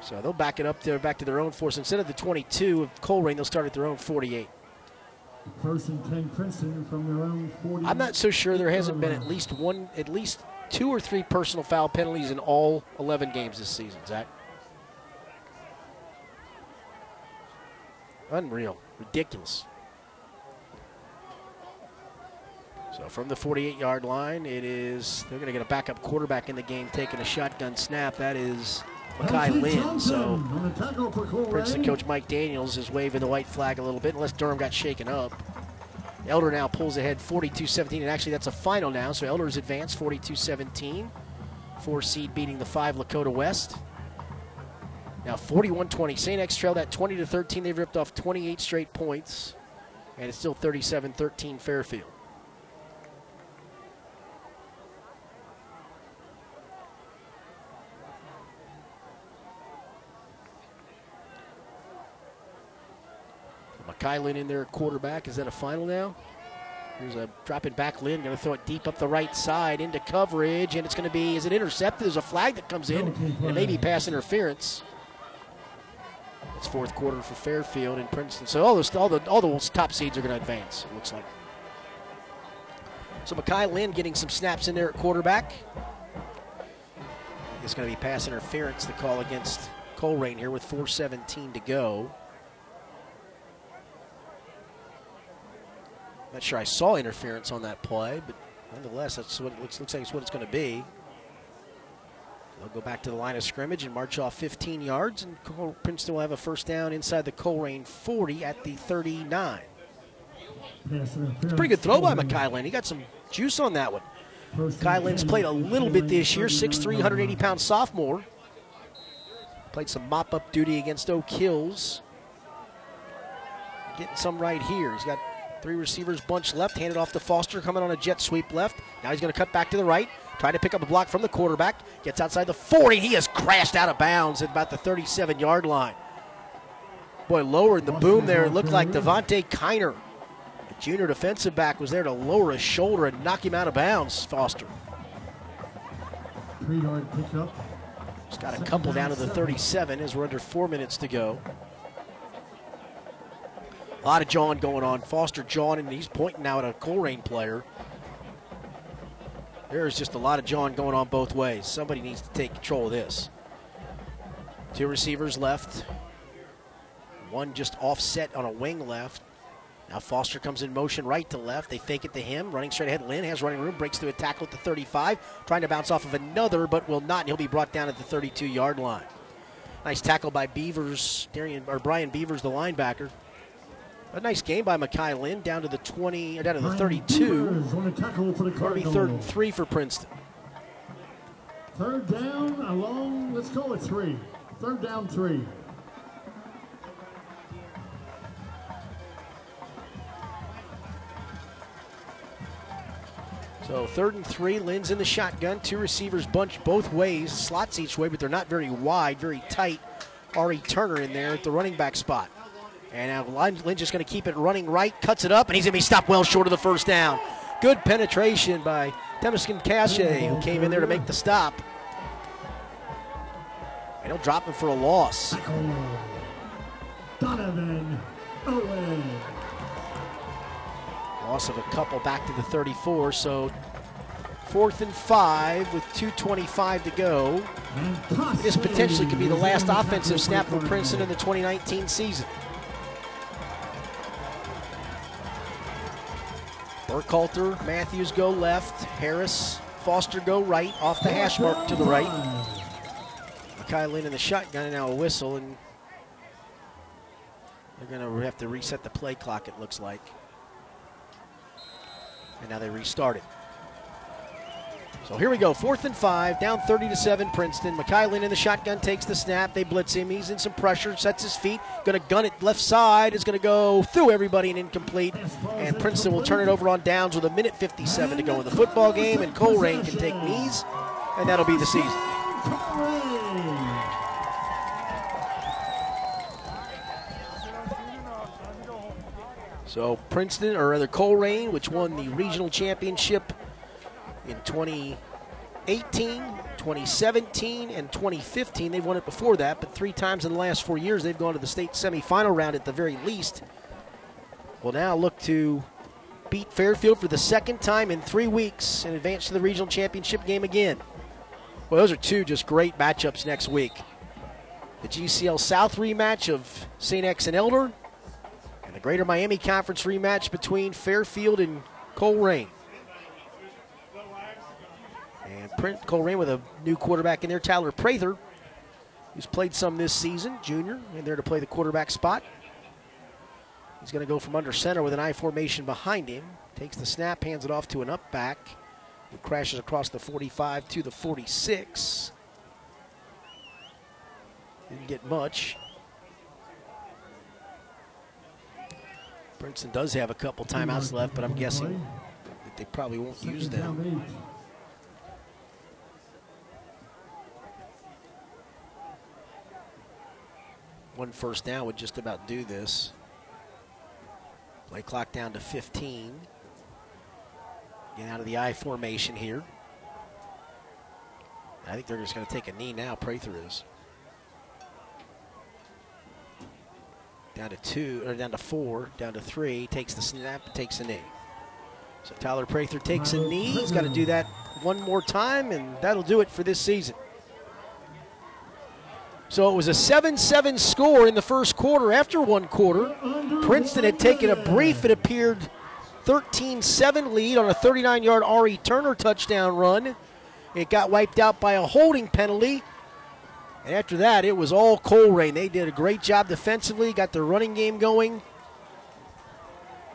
S1: So they'll back it up there, back to their own force. Instead of the 22 of Colerain, they'll start at their own 48.
S6: First and 10 Princeton from their own 40.
S1: I'm not so sure there hasn't been at least one, at least two or three personal foul penalties in all 11 games this season, Zach. Unreal. Ridiculous. So from the 48 yard line, it is, they're going to get a backup quarterback in the game taking a shotgun snap. That is Makai Lynn. So Princeton coach Mike Daniels is waving the white flag a little bit, unless Durham got shaken up. Elder now pulls ahead 42 17, and actually that's a final now. So Elder's advanced 42 17. Four seed beating the five Lakota West. Now 41 20. St. X trailed that 20 to 13. They've ripped off 28 straight points, and it's still 37 13 Fairfield. Lynn in there, quarterback. Is that a final now? Here's a dropping back Lynn, going to throw it deep up the right side into coverage, and it's going to be, is it intercepted? There's a flag that comes in, and it may be pass interference. It's fourth quarter for Fairfield and Princeton. So all, all, the, all the top seeds are going to advance, it looks like. So Makai Lynn getting some snaps in there at quarterback. It's going to be pass interference, the call against Colerain here with 4.17 to go. Not sure I saw interference on that play, but nonetheless, that's what it looks, looks like it's what it's going to be. They'll go back to the line of scrimmage and march off 15 yards, and Princeton will have a first down inside the Colerain 40 at the 39. It's a pretty good throw by Makai Lynn. He got some juice on that one. Kylan's played a little bit this year, 6'3", 180 pound sophomore. Played some mop up duty against Oak Hills. Getting some right here. He's got Three receivers bunch left, handed off to Foster, coming on a jet sweep left. Now he's going to cut back to the right, trying to pick up a block from the quarterback. Gets outside the 40. He has crashed out of bounds at about the 37 yard line. Boy, lowered the boom there. It looked like Devontae Kiner, the junior defensive back, was there to lower his shoulder and knock him out of bounds, Foster.
S6: Three yard pickup.
S1: He's got a couple down to the 37 as we're under four minutes to go. A lot of John going on. Foster John, and he's pointing now at a Colerain player. There's just a lot of John going on both ways. Somebody needs to take control of this. Two receivers left. One just offset on a wing left. Now Foster comes in motion right to left. They fake it to him. Running straight ahead. Lynn has running room. Breaks through a tackle at the 35. Trying to bounce off of another, but will not. And he'll be brought down at the 32 yard line. Nice tackle by Beavers. Darian, or Brian Beavers, the linebacker. A nice game by Makai Lynn down to the 20, uh, down to the 32.
S6: On the tackle for the
S1: Going to be third and three for Princeton.
S6: Third down along, let's call it three. Third down three.
S1: So third and three, Lynn's in the shotgun. Two receivers bunched both ways, slots each way, but they're not very wide, very tight. Ari Turner in there at the running back spot. And now Lynn just going to keep it running right, cuts it up, and he's going to be stopped well short of the first down. Good penetration by Temiskin Cache, who came in there to make the stop. And he'll drop him for a loss.
S6: Donovan Owen.
S1: Loss of a couple back to the 34, so fourth and five with 2.25 to go. This potentially could be the last offensive snap for Princeton in the 2019 season. Burkhalter, Matthews go left, Harris, Foster go right, off the hash mark to the right. Makai Lynn in the shotgun, and now a whistle, and they're going to have to reset the play clock, it looks like. And now they restart it. So here we go, fourth and five, down 30 to 7 Princeton. Makai Lynn in the shotgun takes the snap. They blitz him. He's in some pressure, sets his feet, going to gun it left side, is going to go through everybody and incomplete. And Princeton will turn it over on downs with a minute 57 to go in the football game. And Colerain can take knees, and that'll be the season. So Princeton, or rather Colerain, which won the regional championship in 2018, 2017, and 2015. They've won it before that, but three times in the last four years they've gone to the state semifinal round at the very least. Will now look to beat Fairfield for the second time in three weeks and advance to the regional championship game again. Well, those are two just great matchups next week. The GCL South rematch of St. X and Elder, and the Greater Miami Conference rematch between Fairfield and Colerain. And Print Colerain with a new quarterback in there, Tyler Prather, who's played some this season, junior, in there to play the quarterback spot. He's going to go from under center with an I formation behind him. Takes the snap, hands it off to an up back. Who crashes across the 45 to the 46. Didn't get much. Princeton does have a couple timeouts left, but I'm guessing that they probably won't use them. One first down would just about do this. Play clock down to 15. Get out of the I formation here. I think they're just going to take a knee now. Prather is. Down to two, or down to four, down to three. Takes the snap, takes a knee. So Tyler Prather takes a knee. He's got to do that one more time, and that'll do it for this season. So it was a 7 7 score in the first quarter after one quarter. Princeton had taken a brief, it appeared, 13 7 lead on a 39 yard Ari Turner touchdown run. It got wiped out by a holding penalty. And after that, it was all Colerain. They did a great job defensively, got their running game going.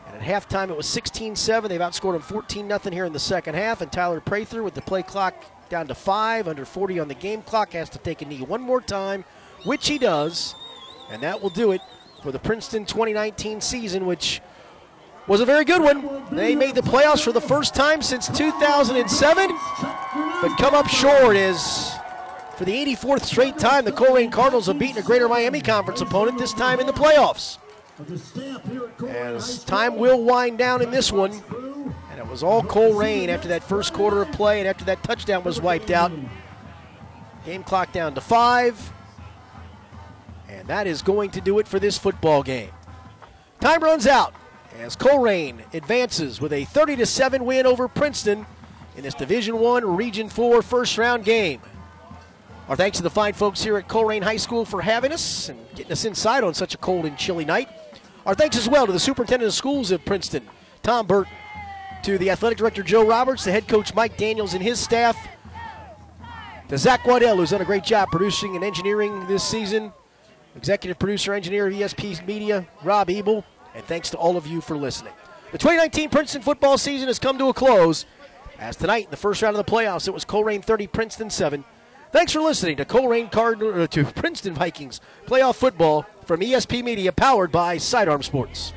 S1: And at halftime, it was 16 7. They've outscored them 14 0 here in the second half. And Tyler Prather with the play clock down to five, under 40 on the game clock, has to take a knee one more time, which he does. And that will do it for the Princeton 2019 season, which was a very good one. They made the playoffs for the first time since 2007, but come up short as for the 84th straight time, the Colerain Cardinals have beaten a Greater Miami Conference opponent, this time in the playoffs. As time will wind down in this one, it was all Colerain after that first quarter of play and after that touchdown was wiped out. Game clock down to five. And that is going to do it for this football game. Time runs out as Colerain advances with a 30 7 win over Princeton in this Division One Region 4 first round game. Our thanks to the fine folks here at Colerain High School for having us and getting us inside on such a cold and chilly night. Our thanks as well to the superintendent of schools at Princeton, Tom Burt, to the athletic director Joe Roberts, the head coach Mike Daniels and his staff, to Zach Waddell, who's done a great job producing and engineering this season, executive producer, engineer of ESP Media, Rob Ebel, and thanks to all of you for listening. The 2019 Princeton football season has come to a close. As tonight, in the first round of the playoffs, it was Colerain 30, Princeton 7. Thanks for listening to Colerain Cardinal uh, to Princeton Vikings playoff football from ESP Media, powered by Sidearm Sports.